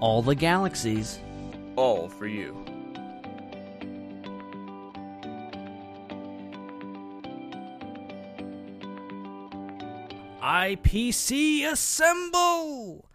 All the galaxies. All for you. IPC Assemble!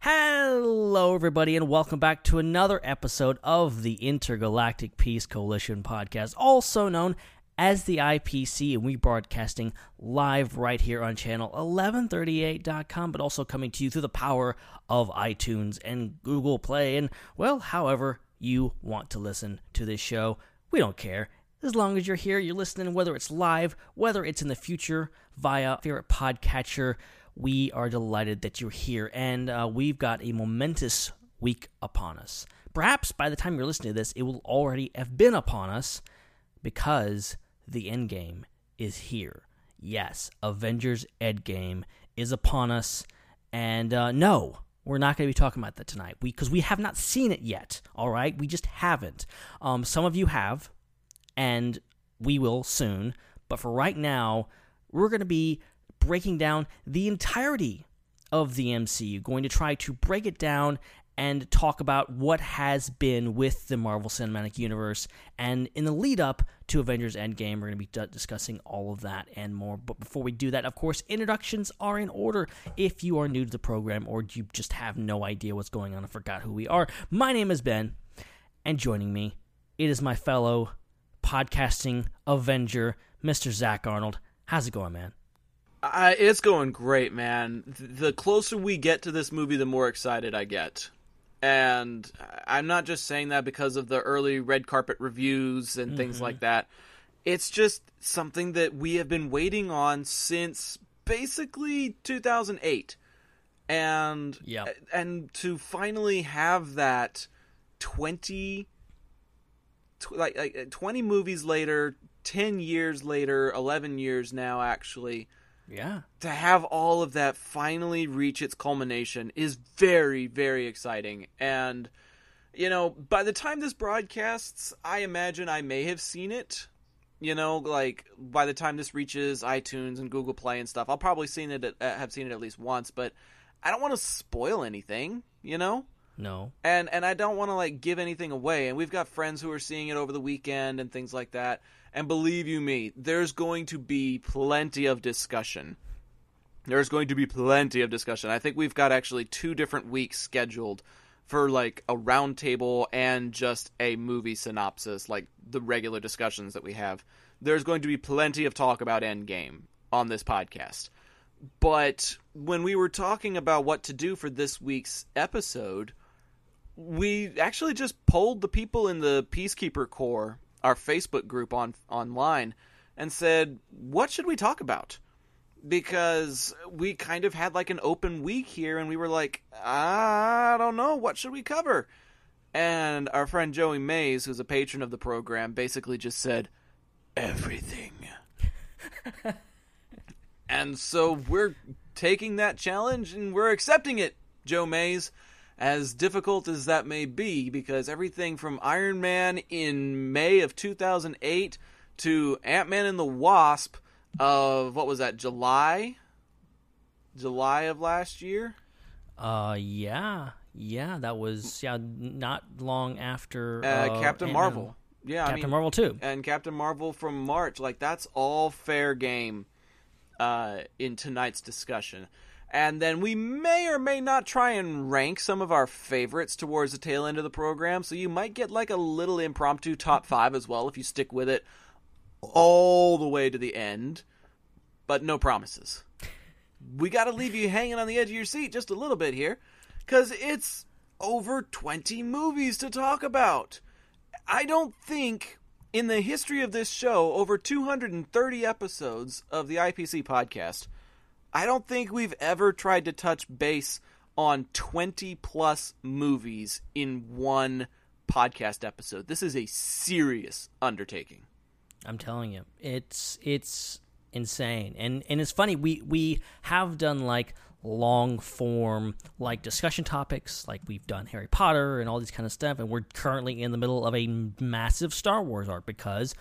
Hello, everybody, and welcome back to another episode of the Intergalactic Peace Coalition podcast, also known as the IPC, and we broadcasting live right here on channel 1138.com, but also coming to you through the power of iTunes and Google Play, and well, however you want to listen to this show. We don't care. As long as you're here, you're listening, whether it's live, whether it's in the future via favorite podcatcher, we are delighted that you're here. And uh, we've got a momentous week upon us. Perhaps by the time you're listening to this, it will already have been upon us because the end game is here. Yes, Avengers Endgame is upon us. And uh, no, we're not going to be talking about that tonight We because we, we, have not seen it yet. All right, we just haven't. Um, some of you have, and we will soon. But for right now, we're going to be breaking down the entirety of the MCU, going to try to break it down and talk about what has been with the Marvel Cinematic Universe. And in the lead up to Avengers Endgame, we're going to be discussing all of that and more. But before we do that, of course, introductions are in order. If you are new to the program or you just have no idea what's going on and forgot who we are, my name is Ben, and joining me, it is my fellow podcasting Avenger, Mr. Zac Arnold. How's it going, man? Uh, it's going great, man. The closer we get to this movie, the more excited I get. And I'm not just saying that because of the early red carpet reviews and mm-hmm. things like that. It's just something that we have been waiting on since basically 2008. And yep. and to finally have that 20 like, like 20 movies later, 10 years later, 11 years now actually. Yeah. To have all of that finally reach its culmination is very very exciting and you know, by the time this broadcasts, I imagine I may have seen it. You know, like by the time this reaches iTunes and Google Play and stuff, I'll probably seen it uh, have seen it at least once, but I don't want to spoil anything, you know? No. And and I don't want to like give anything away. And we've got friends who are seeing it over the weekend and things like that. And believe you me, there's going to be plenty of discussion. There's going to be plenty of discussion. I think we've got actually two different weeks scheduled for like a roundtable and just a movie synopsis, like the regular discussions that we have. There's going to be plenty of talk about Endgame on this podcast. But when we were talking about what to do for this week's episode, we actually just polled the people in the Peacekeeper Corps, our Facebook group on online, and said, "What should we talk about?" Because we kind of had like an open week here, and we were like, "I don't know, what should we cover?" And our friend Joey Mays, who's a patron of the program, basically just said, "Everything." and so we're taking that challenge and we're accepting it, Joe Mays as difficult as that may be, because everything from Iron Man in May of 2008 to Ant Man and the Wasp of what was that, July? July of last year? Uh, yeah. Yeah, that was yeah not long after uh, uh, Captain Marvel. Yeah, Captain I mean, Marvel too, and Captain Marvel from March. Like that's all fair game uh, in tonight's discussion and then we may or may not try and rank some of our favorites towards the tail end of the program. So you might get like a little impromptu top five as well if you stick with it all the way to the end, but no promises. We got to leave you hanging on the edge of your seat just a little bit here because it's over 20 movies to talk about. I don't think in the history of this show, over 230 episodes of the IPC podcast, I don't think we've ever tried to touch base on 20 plus movies in one podcast episode. This is a serious undertaking. I'm telling you, it's it's insane, and and it's funny. We we have done like long form like discussion topics, like we've done Harry Potter and all these kind of stuff, and we're currently in the middle of a massive Star Wars arc because.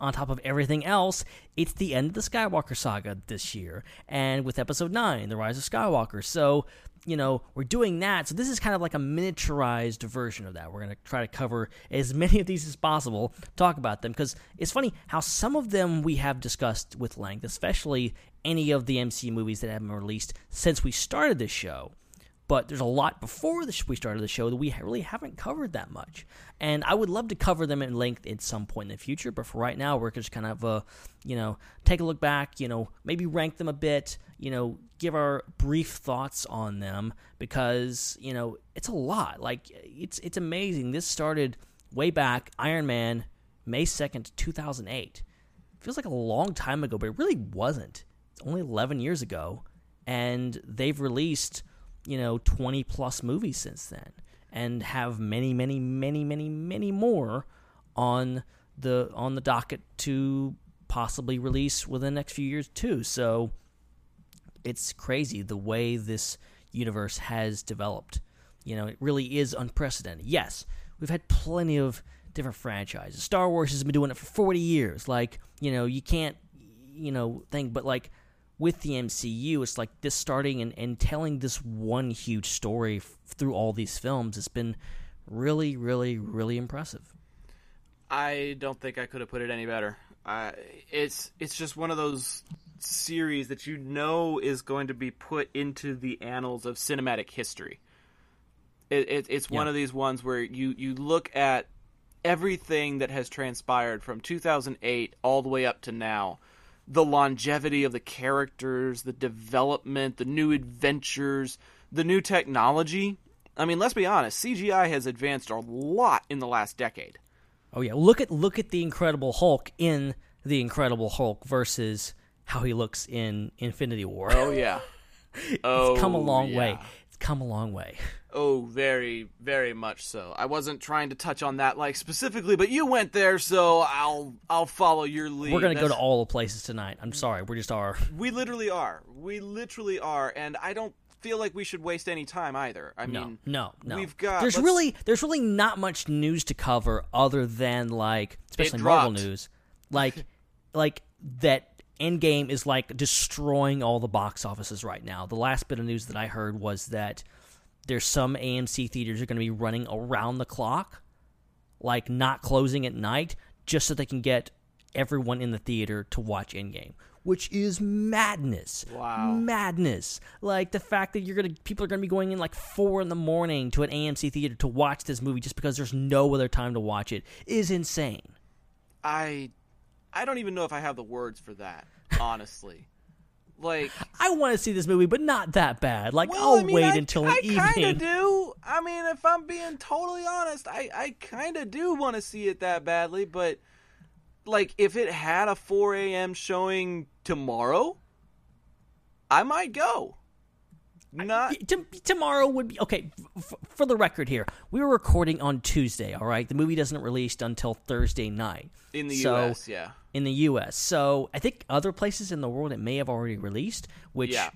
On top of everything else, it's the end of the Skywalker saga this year, and with Episode Nine, The Rise of Skywalker. So you know, we're doing that. So this is kind of like a miniaturized version of that. We're going to try to cover as many of these as possible, talk about them because it's funny how some of them we have discussed with length, especially any of the MCU movies that have been released since we started this show. But there's a lot before the, we started the show that we really haven't covered that much, and I would love to cover them in length at some point in the future. But for right now, we're just kind of, uh, you know, take a look back, you know, maybe rank them a bit, you know, give our brief thoughts on them because you know it's a lot. Like it's it's amazing. This started way back Iron Man, May second, two thousand eight. Feels like a long time ago, but it really wasn't. It's only eleven years ago, and they've released you know twenty plus movies since then, and have many, many, many, many, many more on the on the docket to possibly release within the next few years too. So it's crazy the way this universe has developed. You know, it really is unprecedented. Yes, we've had plenty of different franchises. Star Wars has been doing it for 40 years. Like, you know, you can't, you know, think, but like with the MCU, it's like this starting and, and telling this one huge story f- through all these films. It's been really, really, really impressive. I don't think I could have put it any better. Uh, it's it's just one of those series that you know is going to be put into the annals of cinematic history. It, it, it's one of these ones where you, you look at everything that has transpired from 2008 all the way up to now the longevity of the characters, the development, the new adventures, the new technology. I mean, let's be honest, CGI has advanced a lot in the last decade. Oh yeah, look at look at the Incredible Hulk in the Incredible Hulk versus how he looks in Infinity War. Oh yeah. oh, it's come a oh, long way. It's come a long way. Oh, very, very much so. I wasn't trying to touch on that like specifically, but you went there, so I'll I'll follow your lead. We're gonna go to all the places tonight. I'm sorry, we just are. We literally are. We literally are, and I don't feel like we should waste any time either. I No, mean, no, no. We've got. There's let's- really there's really not much news to cover other than like especially Marvel news, like like that Endgame is like destroying all the box offices right now. The last bit of news that I heard was that there's some AMC theaters are going to be running around the clock, like not closing at night, just so they can get everyone in the theater to watch Endgame, which is madness. Wow. Madness. Like the fact that you're gonna people are gonna be going in like four in the morning to an AMC theater to watch this movie just because there's no other time to watch it is insane. I, I don't even know if I have the words for that. Honestly, like. I want to see this movie, but not that bad. Like Well, I'll I mean, wait I, until I an kind evening. of do. I mean, if I'm being totally honest, I, I kind of do want to see it that badly. But like, if it had a 4 a.m. showing tomorrow, I might go. Not T- tomorrow would be okay. F- for the record, here we were recording on Tuesday. All right, the movie doesn't release until Thursday night in the So- U.S. Yeah, in the U.S. So I think other places in the world it may have already released, which Yeah.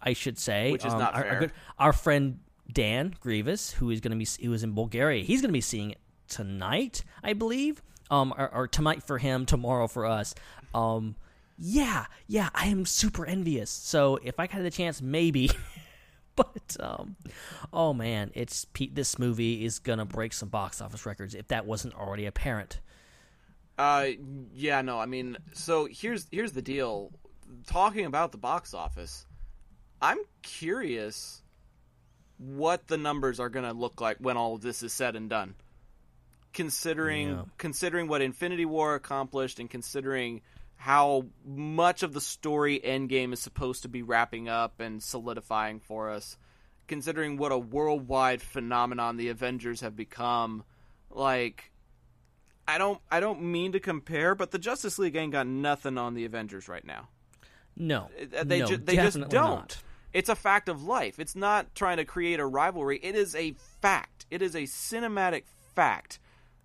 I should say, Which is um, not our, our fair. good- our friend Dan Grievous, who is going to be who is in Bulgaria, he's going to be seeing it tonight, I believe, um, or, or tonight for him, tomorrow for us. Um, yeah, yeah, I am super envious. So if I had the chance, maybe. But um, oh man, it's this movie is gonna break some box office records if that wasn't already apparent. Uh, yeah, no, I mean, so here's here's the deal. Talking about the box office, I'm curious what the numbers are going to look like when all of this is said and done. Considering Yeah. considering what Infinity War accomplished and considering how much of the story Endgame is supposed to be wrapping up and solidifying for us, considering what a worldwide phenomenon the Avengers have become, like I don't I don't mean to compare, but the Justice League ain't got nothing on the Avengers right now. No, Uh, They no, ju- they just don't. not. It's a fact of life. It's not trying to create a rivalry. It is a fact. It is a cinematic fact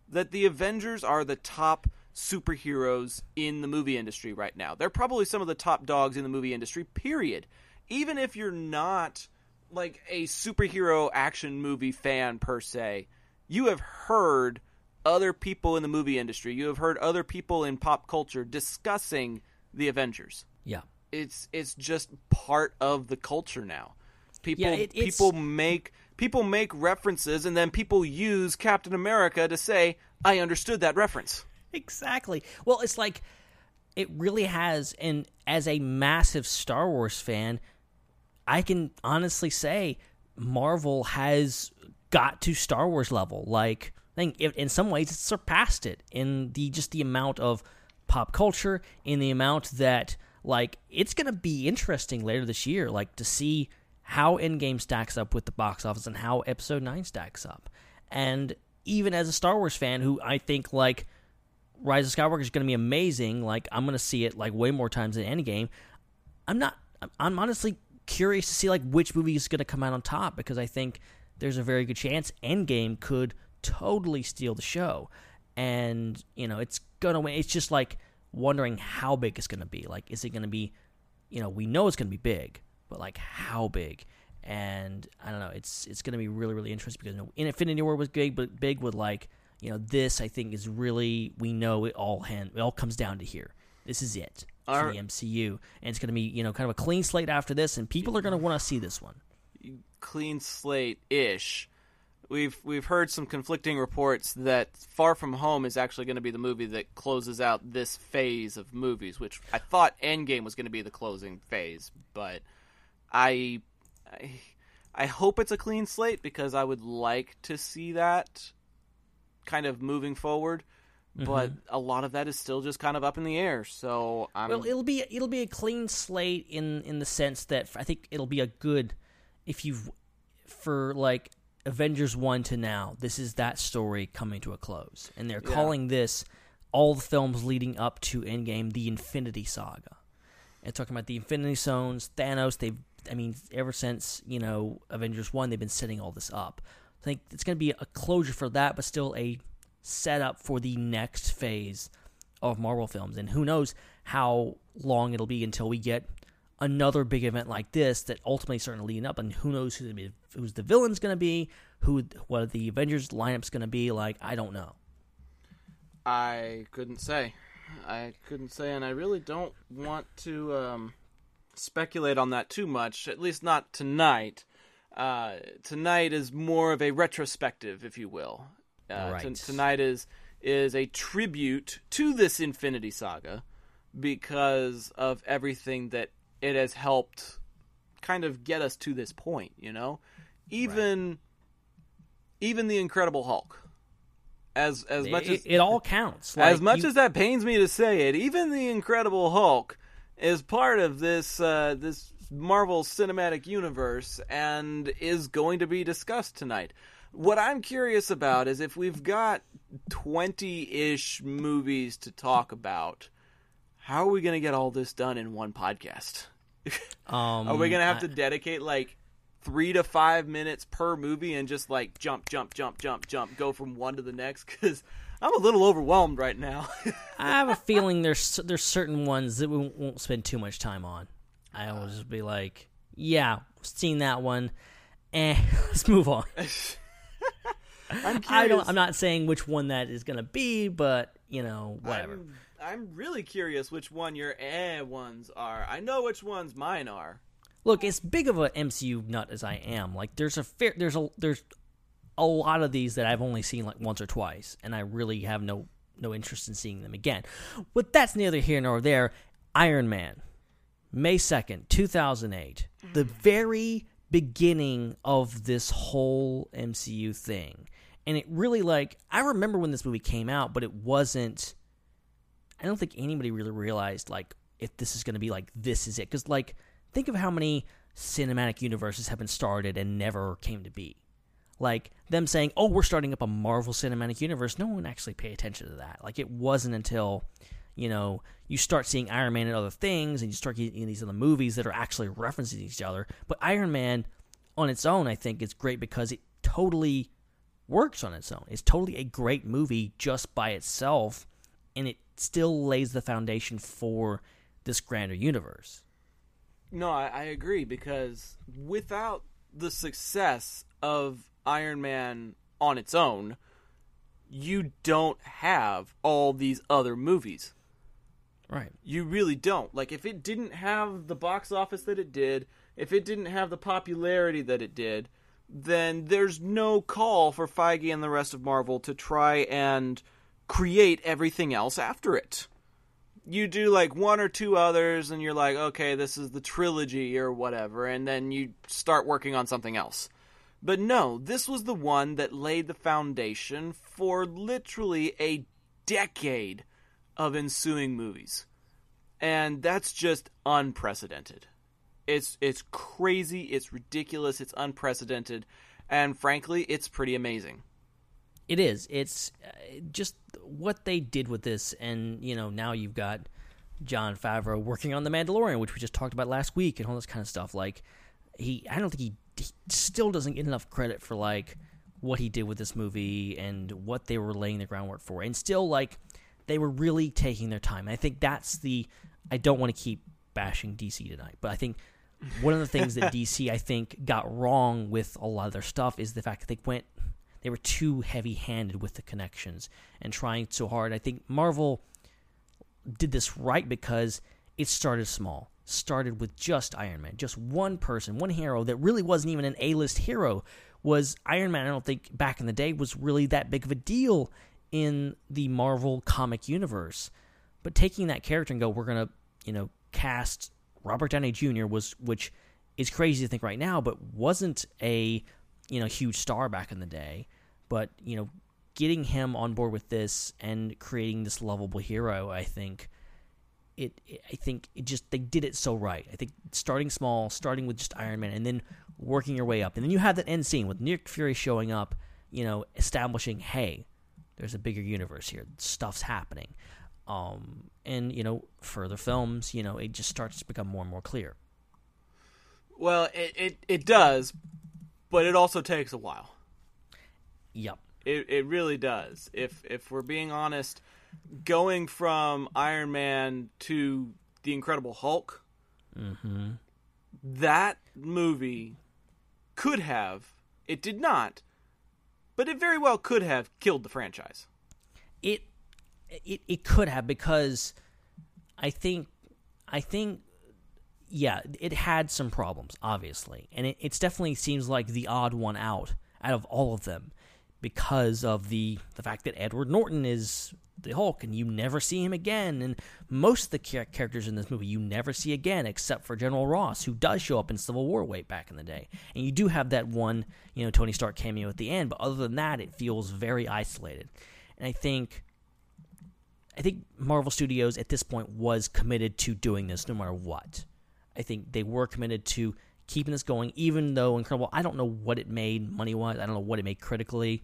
that the Avengers are the top superheroes in the movie industry right now. They're probably some of the top dogs in the movie industry, period. Even if you're not like a superhero action movie fan per se, you have heard other people in the movie industry, you have heard other people in pop culture discussing the Avengers. Yeah. It's it's just part of the culture now. People Yeah, it- people make people make references and then people use Captain America to say, I understood that reference. Exactly. Well, it's like it really has and as a massive Star Wars fan, I can honestly say Marvel has got to Star Wars level. Like I think in some ways it's surpassed it in the just the amount of pop culture, in the amount that like it's going to be interesting later this year like to see how Endgame stacks up with the box office and how Episode 9 stacks up. And even as a Star Wars fan who I think like Rise of Skywalker is going to be amazing. Like I'm going to see it like way more times than Endgame. I'm not. I'm- honestly curious to see like which movie is going to come out on top because I think there's a very good chance Endgame could totally steal the show, and you know it's gonna win. It's just like wondering how big it's going to be. Like, is it going to be? You know, we know it's going to be big, but like how big? And I don't know. It's it's going to be really really interesting because you know, Infinity War was big, but big with like you know this I think is really we know it all hand it all comes down to here. This is it for the MCU, and it's going to be you know kind of a clean slate after this, and people are going to want to see this one. Clean slate ish. We've we've heard some conflicting reports that Far From Home is actually going to be the movie that closes out this phase of movies, which I thought Endgame was going to be the closing phase, but I, I I hope it's a clean slate because I would like to see that kind of moving forward. Mm-hmm. But a lot of that is still just kind of up in the air. So I'm Well, it'll be it'll be a clean slate in in the sense that I think it'll be a good if you've for like Avengers one to now. This is that story coming to a close, and they're Yeah. calling this all the films leading up to Endgame the Infinity Saga. And talking about the Infinity Stones, Thanos. They've I mean ever since you know Avengers one, they've been setting all this up. I think it's going to be a closure for that, but still a setup for the next phase of Marvel films. And who knows how long it'll be until we get another big event like this that ultimately starting to lead up. And who knows be, who's the villain's going to be, who what the Avengers lineup's going to be. Like I don't know. I couldn't say. I couldn't say, and I really don't want to um, speculate on that too much. At least not tonight. Uh, tonight is more of a retrospective, if you will. Uh, Right. t- tonight is is a tribute to this Infinity Saga because of everything that it has helped kind of get us to this point. You know, even even the Incredible Hulk. As as much it, as it all counts. as much you- as that pains me to say it, even the Incredible Hulk is part of this uh, this Marvel Cinematic Universe and is going to be discussed tonight. What I'm curious about is if we've got 20-ish movies to talk about, how are we going to get all this done in one podcast? um, Are we going to have I- to dedicate like three to five minutes per movie and just like jump, jump, jump, jump, jump, go from one to the next? Because I'm a little overwhelmed right now. I have a feeling there's there's certain ones that we won't spend too much time on. I will just be like, yeah, seen that one. Eh, let's move on. I'm curious. I don't. I'm not saying which one that is gonna be, but you know, whatever. I'm, I'm really curious which one your eh ones are. I know which ones mine are. Look, as big of an MCU nut as I am, like there's a fair, there's a there's a lot of these that I've only seen like once or twice, and I really have no no interest in seeing them again. But that's neither here nor there. Iron Man, May second, two thousand eight, mm-hmm. the very beginning of this whole MCU thing, and it really like I remember when this movie came out, but it wasn't. I don't think anybody really realized like if this is going to be like this is it because like think of how many cinematic universes have been started and never came to be. Like them saying, "Oh, we're starting up a Marvel Cinematic Universe." No one actually paid attention to that. Like it wasn't until you know, you start seeing Iron Man and other things, and you start getting these other movies that are actually referencing each other. But Iron Man, on its own, I think is great because it totally works on its own. It's totally a great movie just by itself, and it still lays the foundation for this grander universe. No, I, I agree because without the success of Iron Man on its own, you don't have all these other movies. Right. You really don't. Like, if it didn't have the box office that it did, if it didn't have the popularity that it did, then there's no call for Feige and the rest of Marvel to try and create everything else after it. You do like one or two others, and you're like, okay, this is the trilogy or whatever, and then you start working on something else. But no, this was the one that laid the foundation for literally a decade of ensuing movies. And that's just unprecedented. It's it's crazy, it's ridiculous, it's unprecedented, and frankly, it's pretty amazing. It is. It's uh, just what they did with this, and you know now you've got Jon Favreau working on the Mandalorian, which we just talked about last week, and all this kind of stuff. Like he, I don't think he, he still doesn't get enough credit for like what he did with this movie and what they were laying the groundwork for, and still like they were really taking their time. And I think that's the. I don't want to keep bashing DC tonight, but I think one of the things that DC I think got wrong with a lot of their stuff is the fact that they went they were too heavy-handed with the connections and trying so hard. I think Marvel did this right because it started small. Started with just Iron Man, just one person, one hero that really wasn't even an A-list hero. Was Iron Man? I don't think back in the day was really that big of a deal in the Marvel comic universe. But taking that character and go, we're gonna, you know, cast Robert Downey Jr. was, which is crazy to think right now, but wasn't a you know huge star back in the day. But you know, getting him on board with this and creating this lovable hero, I think it. I think it just they did it so right. I think starting small, starting with just Iron Man, and then working your way up, and then you have that end scene with Nick Fury showing up. You know, establishing, hey, there's a bigger universe here. Stuff's happening. Um, and you know, further films, you know, it just starts to become more and more clear. Well, it it, it does, but it also takes a while. Yep. It it really does. If if we're being honest, going from Iron Man to the Incredible Hulk, Mm-hmm. that movie could have. It did not, but it very well could have killed the franchise. It it it could have because I think I think yeah, it had some problems, obviously. And it it's definitely seems like the odd one out out of all of them because of the the fact that Edward Norton is the Hulk and you never see him again and most of the char- characters in this movie you never see again except for General Ross who does show up in Civil War way back in the day. And you do have that one, you know, Tony Stark cameo at the end, but other than that it feels very isolated. And I think I think Marvel Studios at this point was committed to doing this no matter what. I think they were committed to keeping this going, even though Incredible. I don't know what it made money wise. I don't know what it made critically.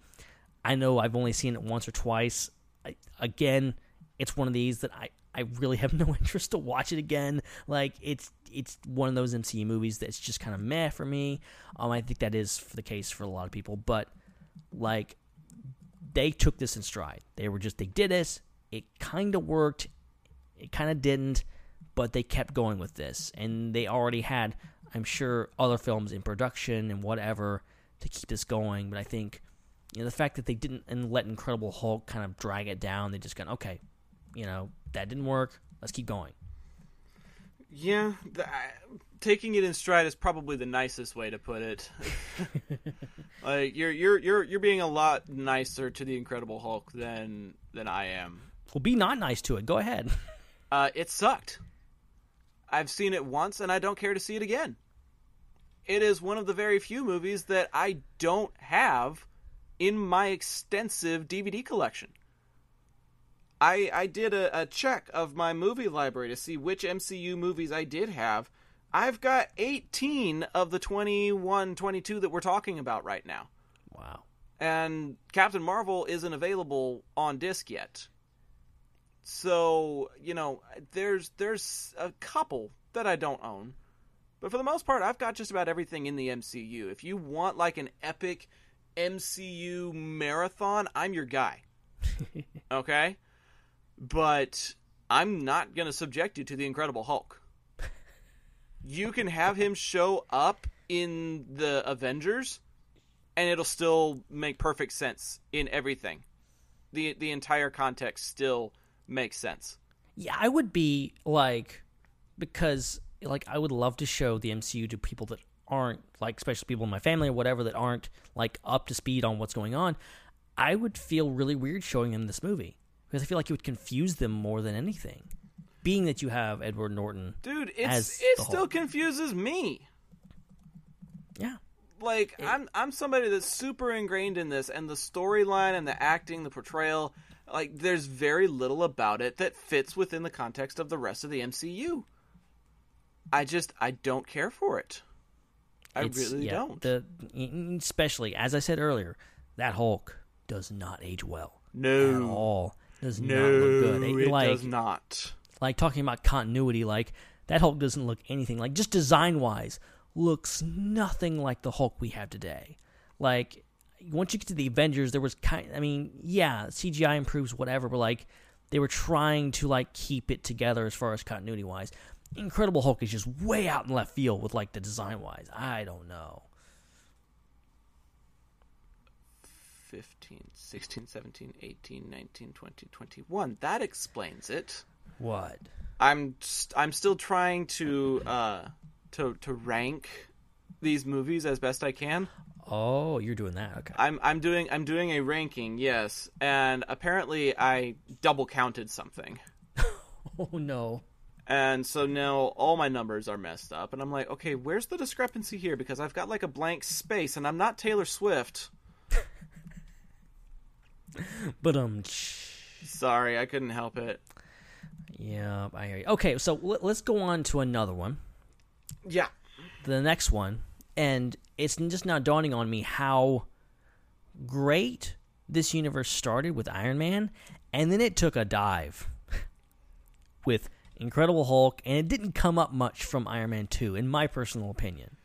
I know I've only seen it once or twice. I, again, it's one of these that I, I really have no interest to watch it again. Like it's it's one of those MCU movies that's just kind of meh for me. Um, I think that is the case for a lot of people, but like they took this in stride. They were just they did this. It kind of worked. It kind of didn't, but they kept going with this, and they already had, I'm sure, other films in production and whatever to keep this going. But I think, you know, the fact that they didn't and let Incredible Hulk kind of drag it down, they just got okay, you know, that didn't work. Let's keep going. Yeah, th- taking it in stride is probably the nicest way to put it. like you're you're you're you're being a lot nicer to the Incredible Hulk than than I am. Well, be not nice to it. Go ahead. Uh, it sucked. I've seen it once, and I don't care to see it again. It is one of the very few movies that I don't have in my extensive DVD collection. I I did a, a check of my movie library to see which MCU movies I did have. I've got 18 of the 21, 22 that we're talking about right now. Wow. And Captain Marvel isn't available on disc yet. So you know, there's there's a couple that I don't own, but for the most part, I've got just about everything in the MCU. If you want like an epic MCU marathon, I'm your guy. okay, but I'm not gonna subject you to the Incredible Hulk. You can have him show up in the Avengers, and it'll still make perfect sense in everything. the The entire context still makes sense. Yeah, I would be like because like I would love to show the MCU to people that aren't like especially people in my family or whatever that aren't like up to speed on what's going on. I would feel really weird showing them this movie because I feel like it would confuse them more than anything. Being that you have Edward Norton, Dude, As it's it the still Hulk. confuses me. yeah, Like I'm I'm somebody that's super ingrained in this and the storyline and the acting, the portrayal, like there's very little about it that fits within the context of the rest of the MCU. I just I don't care for it. I It's- really yeah, don't. The especially as I said earlier, that Hulk does not age well No, at all. Does No, not look good. it like does not. like talking about continuity, like that Hulk doesn't look anything like just design wise looks nothing like the Hulk we have today. Like once you get to the Avengers, there was kind. I mean, yeah, CGI improves whatever, but like they were trying to like keep it together as far as continuity wise. Incredible Hulk is just way out in left field with like the design wise. I don't know. 15, 16, 17, 18, 19, 20, 21. That explains it. What? I'm st- I'm still trying to uh to to rank these movies as best I can. Oh, you're doing that. Okay. I'm I'm doing I'm doing a ranking, yes, and apparently I double counted something. Oh no. And so now all my numbers are messed up and I'm like, "Okay, where's the discrepancy here because I've got like a blank space and I'm not Taylor Swift." But um. Sorry, I couldn't help it. Yeah, I hear you. Okay, so let, let's go on to another one. Yeah. the next one, and it's just now dawning on me how great this universe started with Iron Man, and then it took a dive with Incredible Hulk, and it didn't come up much from Iron Man 2, in my personal opinion.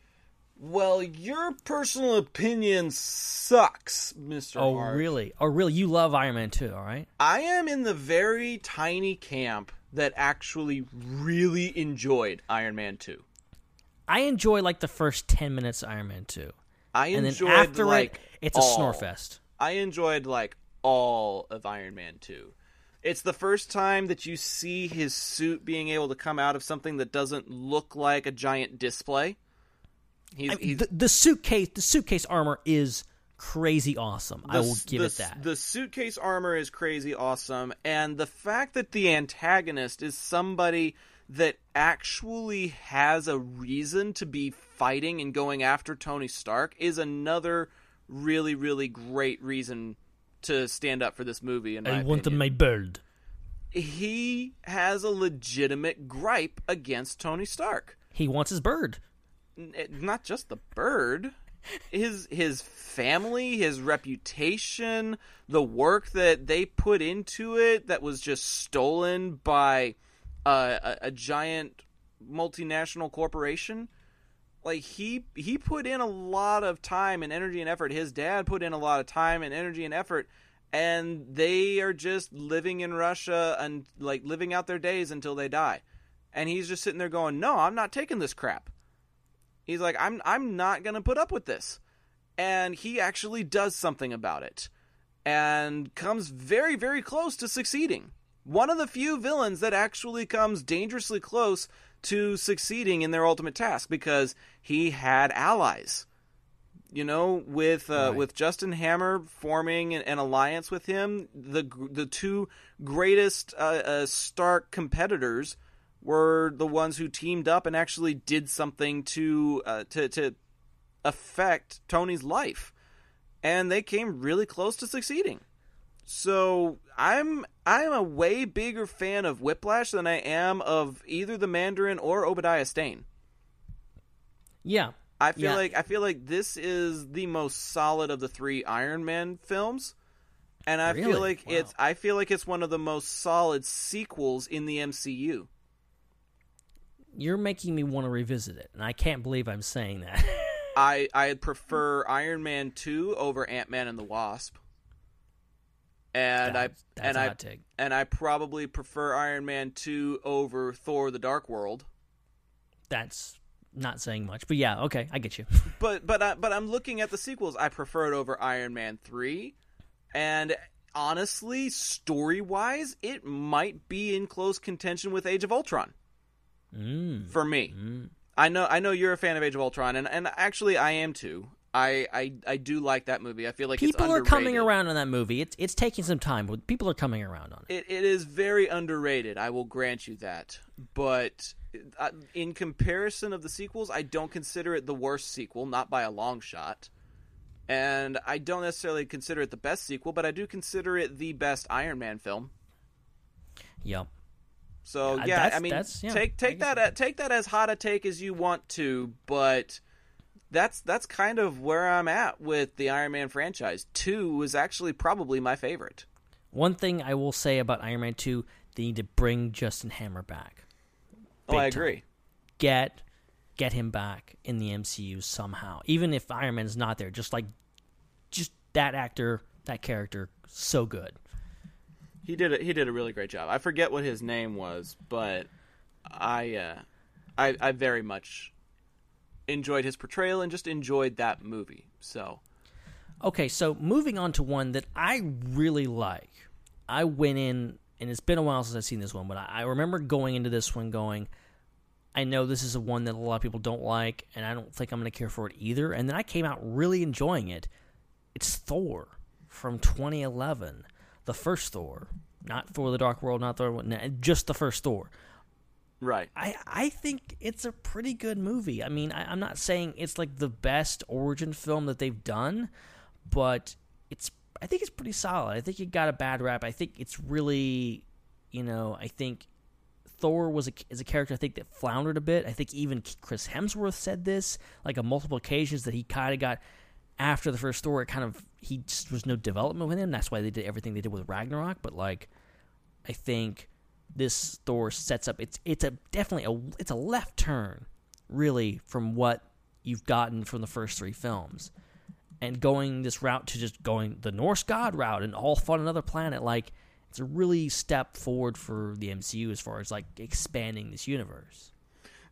Well, your personal opinion sucks, Mr. Oh, really? Oh, really? You love Iron Man 2, all right? I am in the very tiny camp that actually really enjoyed Iron Man 2. I enjoy like the first 10 minutes of Iron Man 2. I And then enjoyed after like it, it's a all. snore fest. I enjoyed like all of Iron Man 2. It's the first time that you see his suit being able to come out of something that doesn't look like a giant display. He's, I- he's the, the suitcase, the suitcase armor is crazy awesome. I will give the it that. The suitcase armor is crazy awesome, and the fact that the antagonist is somebody that actually has a reason to be fighting and going after Tony Stark is another really, really great reason to stand up for this movie. In my I want opinion. my bird. he has a legitimate gripe against Tony Stark. He wants his bird. N- not just the bird his his family his reputation the work that they put into it that was just stolen by uh, a, a giant multinational corporation like he he put in a lot of time and energy and effort. His dad put in a lot of time and energy and effort and they are just living in Russia and like living out their days until they die. And he's just sitting there going no I'm not taking this crap. He's like, I'm I'm not gonna put up with this, and he actually does something about it, and comes very very close to succeeding. One of the few villains that actually comes dangerously close to succeeding in their ultimate task because he had allies. You know, with uh, Right. with Justin Hammer forming an, an alliance with him, the the two greatest uh, uh, Stark competitors were the ones who teamed up and actually did something to uh, to to affect Tony's life, and they came really close to succeeding. So I'm I'm a way bigger fan of Whiplash than I am of either the Mandarin or Obadiah Stane. Yeah. I feel Yeah. like I feel like this is the most solid of the three Iron Man films, and I Really? feel like Wow. it's I feel like it's one of the most solid sequels in the MCU. You're making me want to revisit it, and I can't believe I'm saying that. I I prefer Iron Man two over Ant Man and the Wasp, and I That's- that's and I take. and I probably prefer Iron Man two over Thor: The Dark World. That's not saying much, but yeah, okay, I get you. But but I, but I'm looking at the sequels. I prefer it over Iron Man three, and honestly, story wise, it might be in close contention with Age of Ultron Mm. for me. Mm. I know I know you're a fan of Age of Ultron, and, and actually I am too. I, I I do like that movie. I feel like it's People are coming around on that movie. It's it's taking some time, but people are coming around on it. It, it is very underrated. I will grant you that. But uh, in comparison of the sequels, I don't consider it the worst sequel, not by a long shot. And I don't necessarily consider it the best sequel, but I do consider it the best Iron Man film. Yep. So Yeah, yeah, I mean, that's- yeah, take take that take that as hot a take as you want to, but that's that's kind of where I'm at with the Iron Man franchise. Two was actually probably my favorite. One thing I will say about Iron Man 2, they need to bring Justin Hammer back. Oh, I Big time. agree. Get get him back in the MCU somehow. Even if Iron Man's not there, just like just that actor, that character so good. He did a, he did a really great job. I forget what his name was, but I uh, I I very much enjoyed his portrayal and just enjoyed that movie. So Okay, so moving on to one that I really like. I went in, and it's been a while since I've seen this one, but I, remember going into this one going, I know this is a one that a lot of people don't like, and I don't think I'm going to care for it either. And then I came out really enjoying it. It's Thor from 2011, the first Thor, not Thor: The Dark World, not Thor, just the first Thor. Right, I, I think it's a pretty good movie. I mean, I, I'm not saying it's like the best origin film that they've done, but it's I think it's pretty solid. I think it got a bad rap. I think it's really, you know, I think Thor was a, is a character I think that floundered a bit. I think even Chris Hemsworth said this like on multiple occasions that he kind of got after the first Thor. It kind of he just was no development with him. That's why they did everything they did with Ragnarok. But like, I think this Thor sets up it's it's a definitely a it's a left turn really from what you've gotten from the first three films and going this route to just going the Norse god route and all fun another planet like it's a really step forward for the MCU as far as like expanding this universe.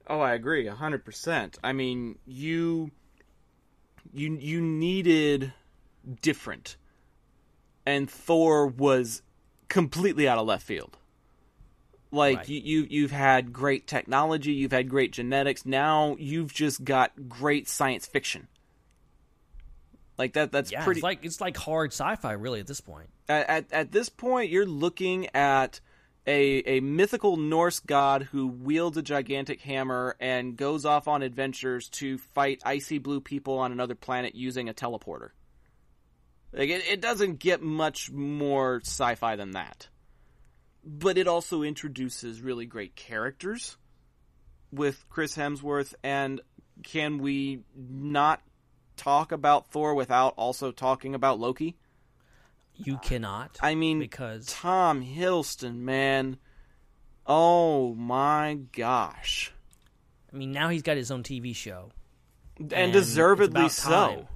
Oh, I agree, hundred percent. I mean, you, you, you needed different, and Thor was completely out of left field. Like Right. you, you, you've had great technology, you've had great genetics. Now you've just got great science fiction. Like that. That's Yeah, pretty. it's like it's like hard sci-fi really at this point. at, at at this point you're looking at a a mythical Norse god who wields a gigantic hammer and goes off on adventures to fight icy blue people on another planet using a teleporter. Like it, it doesn't get much more sci-fi than that. But it also introduces really great characters with Chris Hemsworth and can we not talk about Thor without also talking about Loki? You uh, cannot I mean, because Tom Hiddleston, man. Oh my gosh. I mean now he's got his own TV show. And, And deservedly it's time. so.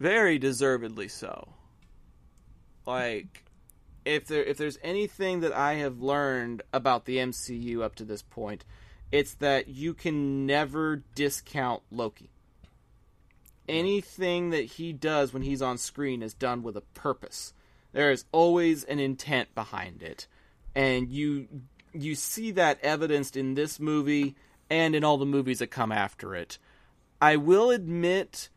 Very deservedly so. Like if there if there's anything that I have learned about the MCU up to this point, it's that you can never discount Loki. Anything that he does when he's on screen is done with a purpose. There is always an intent behind it. And you you see that evidenced in this movie and in all the movies that come after it. I will admit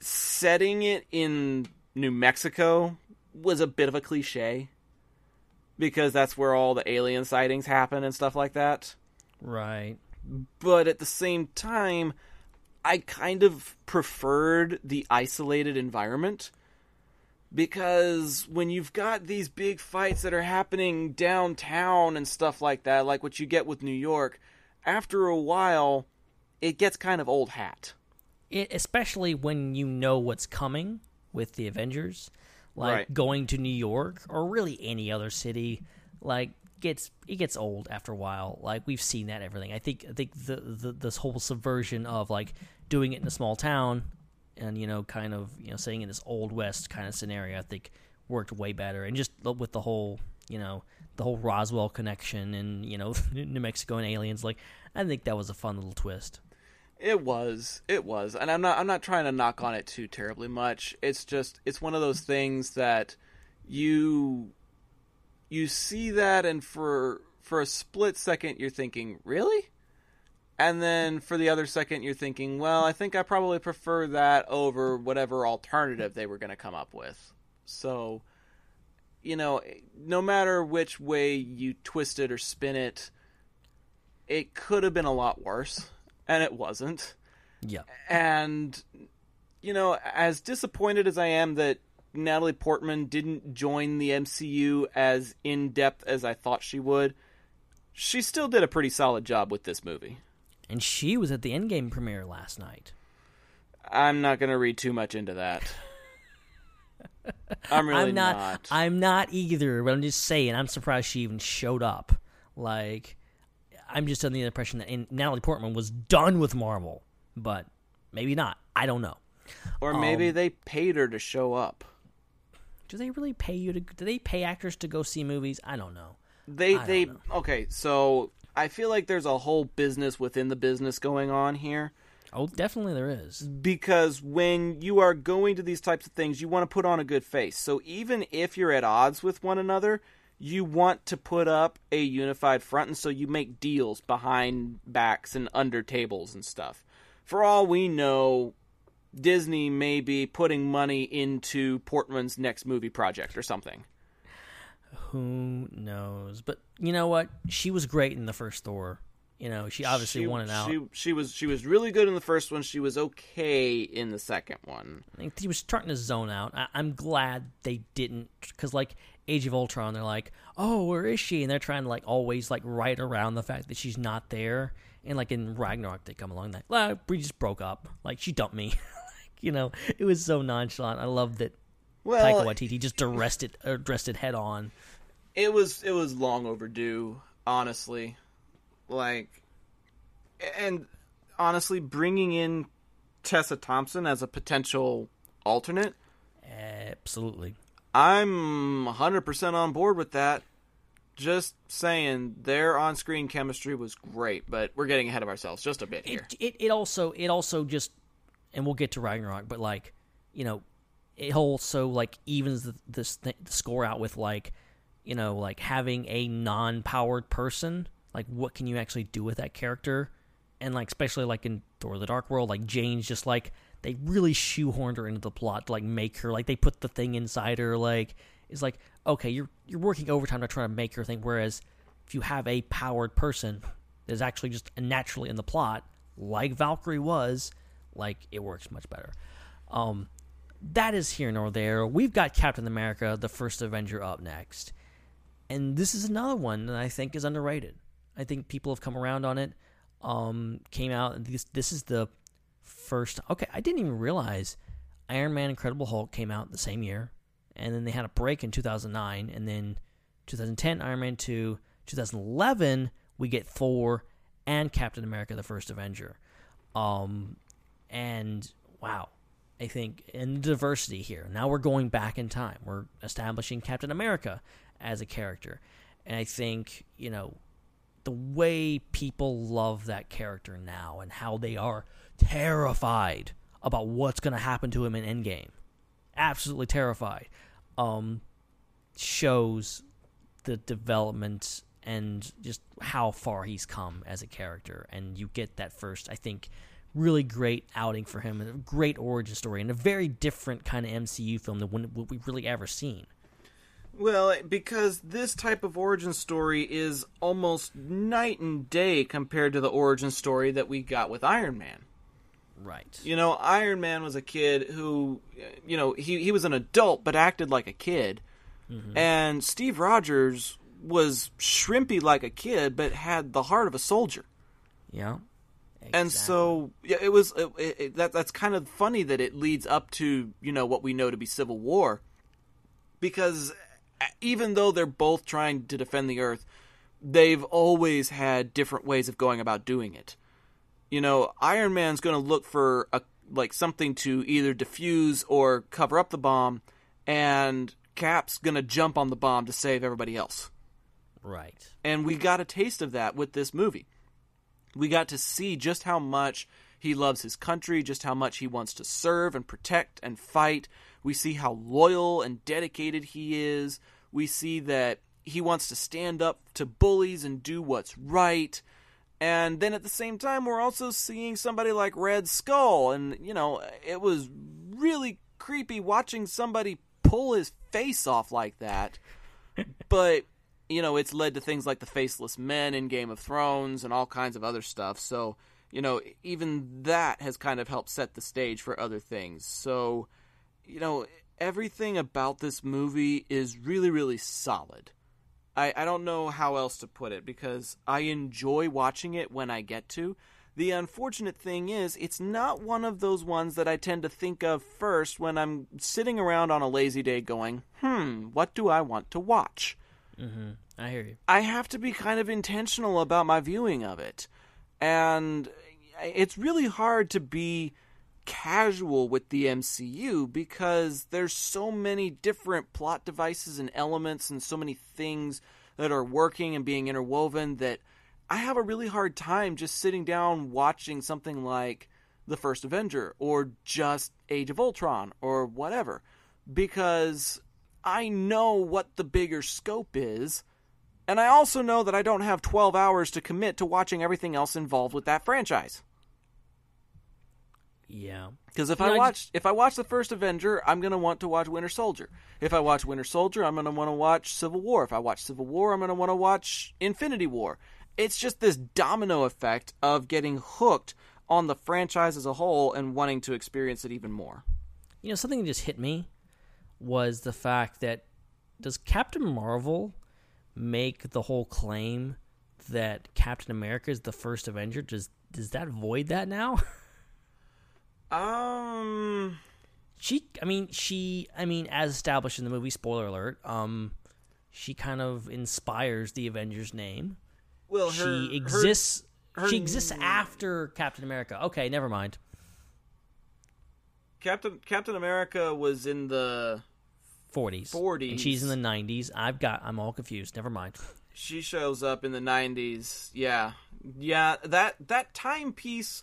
setting it in New Mexico was a bit of a cliche because that's where all the alien sightings happen and stuff like that. Right. But at the same time, I kind of preferred the isolated environment because when you've got these big fights that are happening downtown and stuff like that, like what you get with New York, after a while, it gets kind of old hat. it, especially when you know what's coming with the Avengers. Like Right. going to New York or really any other city, like gets it gets old after a while. Like we've seen that everything. I think I think the, the this whole subversion of like doing it in a small town and you know kind of you know saying in this old west kind of scenario, I think worked way better. And just with the whole you know the whole Roswell connection and you know New Mexico and aliens, like I think that was a fun little twist. It was. It was. And I'm not I'm not trying to knock on it too terribly much. It's just it's one of those things that you you see that and for for a split second you're thinking, "Really?" And then for the other second you're thinking, "Well, I think I probably prefer that over whatever alternative they were going to come up with." So, you know, no matter which way you twist it or spin it, it could have been a lot worse, and it wasn't. Yeah. And you know, as disappointed as I am that Natalie Portman didn't join the MCU as in depth as I thought she would, she still did a pretty solid job with this movie. And she was at the Endgame premiere last night. I'm not going to read too much into that. I'm really I'm not, I'm not either, but I'm just saying I'm surprised she even showed up. Like I'm just under the impression that Natalie Portman was done with Marvel, but maybe not. I don't know. or maybe um, they paid her to show up. Do they really pay you to do they pay actors to go see movies? I don't know. They I they don't okay, so I feel like there's a whole business within the business going on here. Oh, definitely there is. because when you are going to these types of things, you want to put on a good face. So even if you're at odds with one another, you want to put up a unified front, and so you make deals behind backs and under tables and stuff. For all we know, Disney may be putting money into Portman's next movie project or something. Who knows? But you know what? She was great in the first Thor. You know, she obviously she, won it out. She, she was she was really good in the first one. She was okay in the second one. I think he was starting to zone out. I, I'm glad they didn't, because like Age of Ultron, they're like, "Oh, where is she?" And they're trying to like always like write around the fact that she's not there. And like in Ragnarok, they come along like, "Well, we just broke up. Like she dumped me." like, you know, it was so nonchalant. I love that Well, Taika Waititi just addressed it, uh, addressed it head on. it was it was long overdue honestly like and honestly bringing in tessa thompson as a potential alternate Absolutely. i'm 100% on board with that just saying their on-screen chemistry was great but we're getting ahead of ourselves just a bit here it, it it also it also just and we'll get to Ragnarok, but like you know, it also like evens the, this th- the score out with like you know like having a non-powered person. Like, what can you actually do with that character? And like especially like in Thor: The Dark World, like Jane's just like they really shoehorned her into the plot to like make her like they put the thing inside her. Like it's like okay, you're you're working overtime to try to make her think. Whereas if you have a powered person that's actually just naturally in the plot, like Valkyrie was, like it works much better. Um, that is here nor there. We've got Captain America, the first Avenger, up next, and this is another one that I think is underrated. I think people have come around on it. Um, came out this this is the first. Okay, I didn't even realize Iron Man, Incredible Hulk came out the same year, and then they had a break in 2009, and then 2010 Iron Man 2, 2011 we get Thor and Captain America: The First Avenger. Um, and wow, I think in diversity here. Now we're going back in time. We're establishing Captain America as a character, and I think you know the way people love that character now and how they are terrified about what's going to happen to him in Endgame. Absolutely terrified. Um, shows the development and just how far he's come as a character. And you get that first, I think, really great outing for him and a great origin story and a very different kind of MCU film than what what we've really ever seen. Well, because this type of origin story is almost night and day compared to the origin story that we got with Iron Man. Right. You know, Iron Man was a kid who, you know, he, he was an adult but acted like a kid. Mm-hmm. And Steve Rogers was shrimpy like a kid but had the heart of a soldier. Yeah. Exactly. And so yeah, it was it, it, that that's kind of funny that it leads up to, you know, what we know to be Civil War. because even though they're both trying to defend the Earth, they've always had different ways of going about doing it. You know, Iron Man's going to look for a like something to either defuse or cover up the bomb, and Cap's going to jump on the bomb to save everybody else. Right. And we got a taste of that with this movie. We got to see just how much he loves his country, just how much he wants to serve and protect and fight. We see how loyal and dedicated he is. We see that he wants to stand up to bullies and do what's right. And then at the same time, we're also seeing somebody like Red Skull. And, you know, it was really creepy watching somebody pull his face off like that. but, you know, it's led to things like the Faceless Men in Game of Thrones and all kinds of other stuff. So, you know, even that has kind of helped set the stage for other things. So, you know, everything about this movie is really, really solid. I, I don't know how else to put it because I enjoy watching it when I get to. The unfortunate thing is, it's not one of those ones that I tend to think of first when I'm sitting around on a lazy day going, hmm, what do I want to watch? Mm-hmm. I hear you. I have to be kind of intentional about my viewing of it. And it's really hard to be casual with the MCU because there's so many different plot devices and elements and so many things that are working and being interwoven that I have a really hard time just sitting down watching something like The First Avenger or just Age of Ultron or whatever because I know what the bigger scope is. And I also know that I don't have 12 hours to commit to watching everything else involved with that franchise. Yeah. Because if You I know, I watch if I watch the first Avenger, I'm gonna want to watch Winter Soldier. If I watch Winter Soldier, I'm gonna want to watch Civil War. If I watch Civil War, I'm gonna want to watch Infinity War. It's just this domino effect of getting hooked on the franchise as a whole and wanting to experience it even more. You know, something that just hit me was the fact that does Captain Marvel make the whole claim that Captain America is the first Avenger? Does does that void that now? Um, she I mean, she I mean, as established in the movie, spoiler alert, um she kind of inspires the Avengers name. well, her, she exists her- she exists after Captain America. Okay, never mind. Captain Captain America was in the 40s. 40s. And she's in the 90s. I've got I'm all confused. Never mind. she shows up in the 90s yeah yeah that that timepiece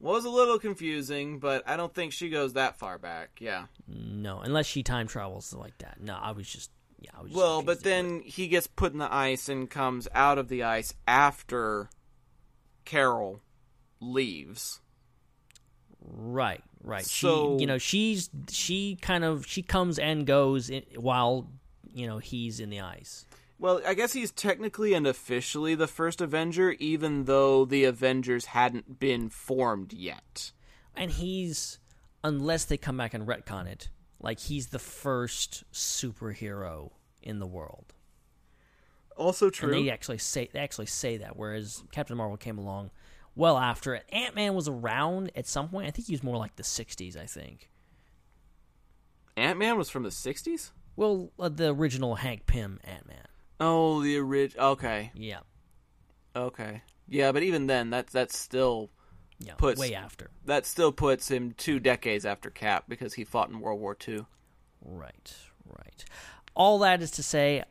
was a little confusing but i don't think she goes that far back yeah No, unless she time travels like that. No, I was just yeah, I was just well but then he gets put in the ice and comes out of the ice after carol leaves Right, right. So- she, you know, she's she kind of she comes and goes in, while you know he's in the ice. Well i guess he's technically and officially the first avenger even though the avengers hadn't been formed yet And he's unless they come back and retcon it, like he's the first superhero in the world. also true And they actually say they actually say that, whereas Captain Marvel came along well after it. Ant Man was around at some point. I think he was more like the '60s. I think. ant-man was from the 60s Well, uh, the original Hank Pym Ant Man. Oh the original okay Yeah, Okay. Yeah, but even then, that's that's still yeah, Puts- way after. that still puts him two decades after Cap because he fought in World War II. Right, right. All that is to say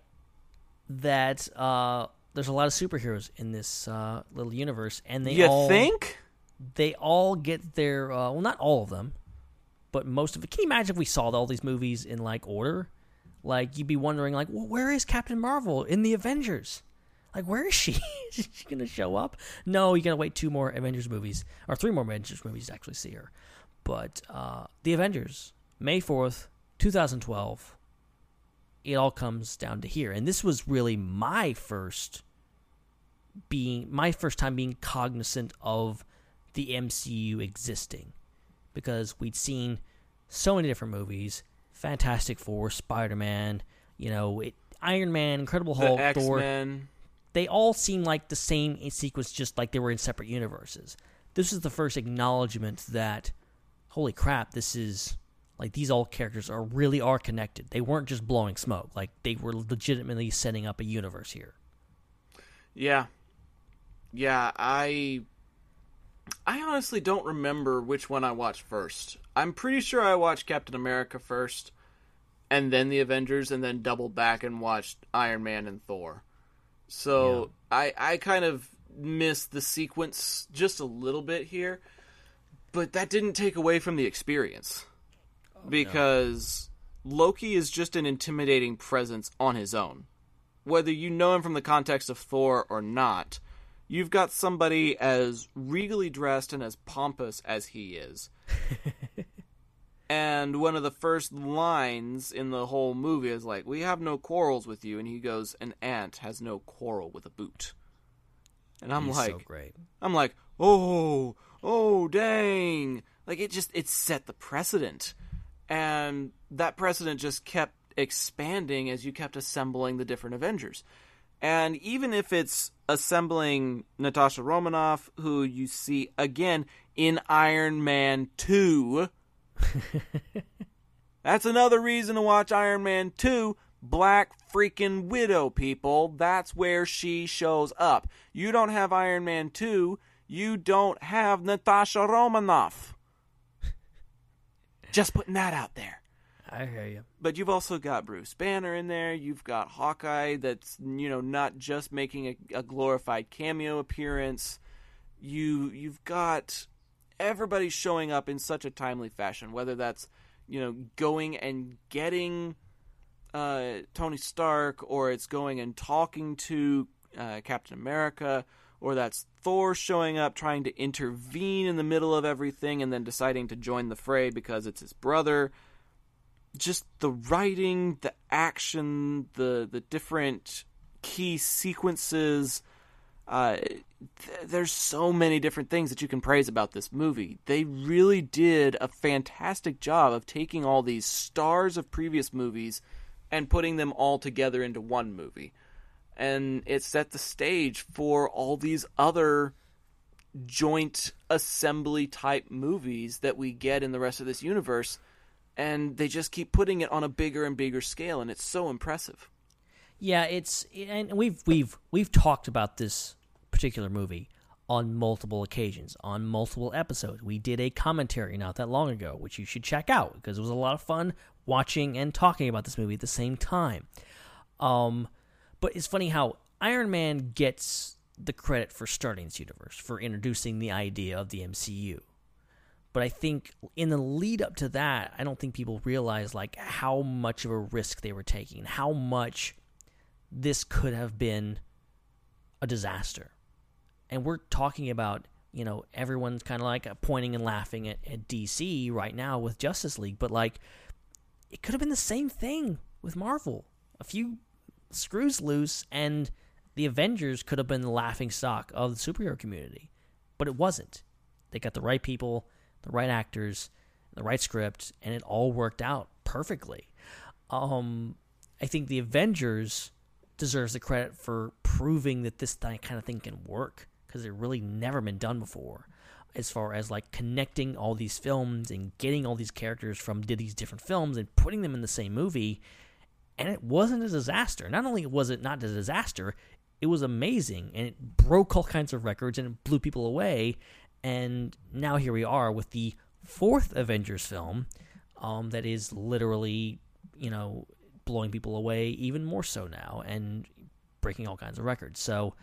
that uh, there's a lot of superheroes in this uh, little universe, and they you all think? they all get their uh, well, not all of them, but most of it. Can you imagine if we saw all these movies in like order? Like you'd be wondering, like, well, where is Captain Marvel in the Avengers? Like, where is she? is she gonna show up? No, you gotta wait two more Avengers movies or three more Avengers movies to actually see her. But uh, the Avengers, May fourth, two thousand twelve. It all comes down to here, and this was really my first being my first time being cognizant of the MCU existing because we'd seen so many different movies Fantastic Four, Spider Man, you know, it, Iron Man, Incredible Hulk, X Thor. They all seem like the same in sequence, just like they were in separate universes. This is the first acknowledgement that, holy crap, this is Like these all characters are really are connected. They weren't just blowing smoke. Like they were legitimately setting up a universe here. Yeah. Yeah, I I honestly don't remember which one I watched first. I'm pretty sure I watched Captain America first and then the Avengers and then doubled back and watched Iron Man and Thor. So, I I kind of missed the sequence just a little bit here, but that didn't take away from the experience. Oh, because Loki is just an intimidating presence on his own whether you know him from the context of Thor or not, you've got somebody as regally dressed and as pompous as he is. and one of the first lines in the whole movie is like, "We have no quarrels with you," and he goes, "An ant has no quarrel with a boot." And I'm He's like, so great. I'm like, oh, oh, dang! Like it just it set the precedent, and that precedent just kept expanding as you kept assembling the different Avengers. And even if it's assembling Natasha Romanoff, who you see again in Iron Man 2, that's another reason to watch Iron Man 2. Black freaking Widow, people. That's where she shows up. You don't have Iron Man 2, you don't have Natasha Romanoff. Just putting that out there. I hear you. But you've also got Bruce Banner in there. You've got Hawkeye that's you know not just making a, a glorified cameo appearance. You you've got everybody showing up in such a timely fashion. Whether that's you know going and getting uh, Tony Stark, or it's going and talking to uh, Captain America, or that's Thor showing up trying to intervene in the middle of everything and then deciding to join the fray because it's his brother just the writing, the action, the the different key sequences. Uh, th- there's so many different things that you can praise about this movie. They really did a fantastic job of taking all these stars of previous movies and putting them all together into one movie. And it set the stage for all these other joint assembly type movies that we get in the rest of this universe and they just keep putting it on a bigger and bigger scale and it's so impressive Yeah, it's and we've we've we've talked about this particular movie on multiple occasions, on multiple episodes. We did a commentary not that long ago, which you should check out because it was a lot of fun watching and talking about this movie at the same time. Um, but it's funny how Iron Man gets the credit for starting this universe, for introducing the idea of the MCU. But I think in the lead up to that, I don't think people realize like how much of a risk they were taking, how much this could have been a disaster. And we're talking about, you know, everyone's kind of like uh, pointing and laughing at, at DC right now with Justice League, but like it could have been the same thing with Marvel. A few screws loose and the Avengers could have been the laughing stock of the superhero community. But it wasn't. They got the right people, the right actors, the right script, and it all worked out perfectly. Um, I think the Avengers deserves the credit for proving that this kind of thing can work because it really never been done before as far as like connecting all these films and getting all these characters from these different films and putting them in the same movie and it wasn't a disaster not only was it not a disaster it was amazing and it broke all kinds of records and it blew people away and now here we are with the fourth avengers film um, that is literally you know blowing people away even more so now and breaking all kinds of records. So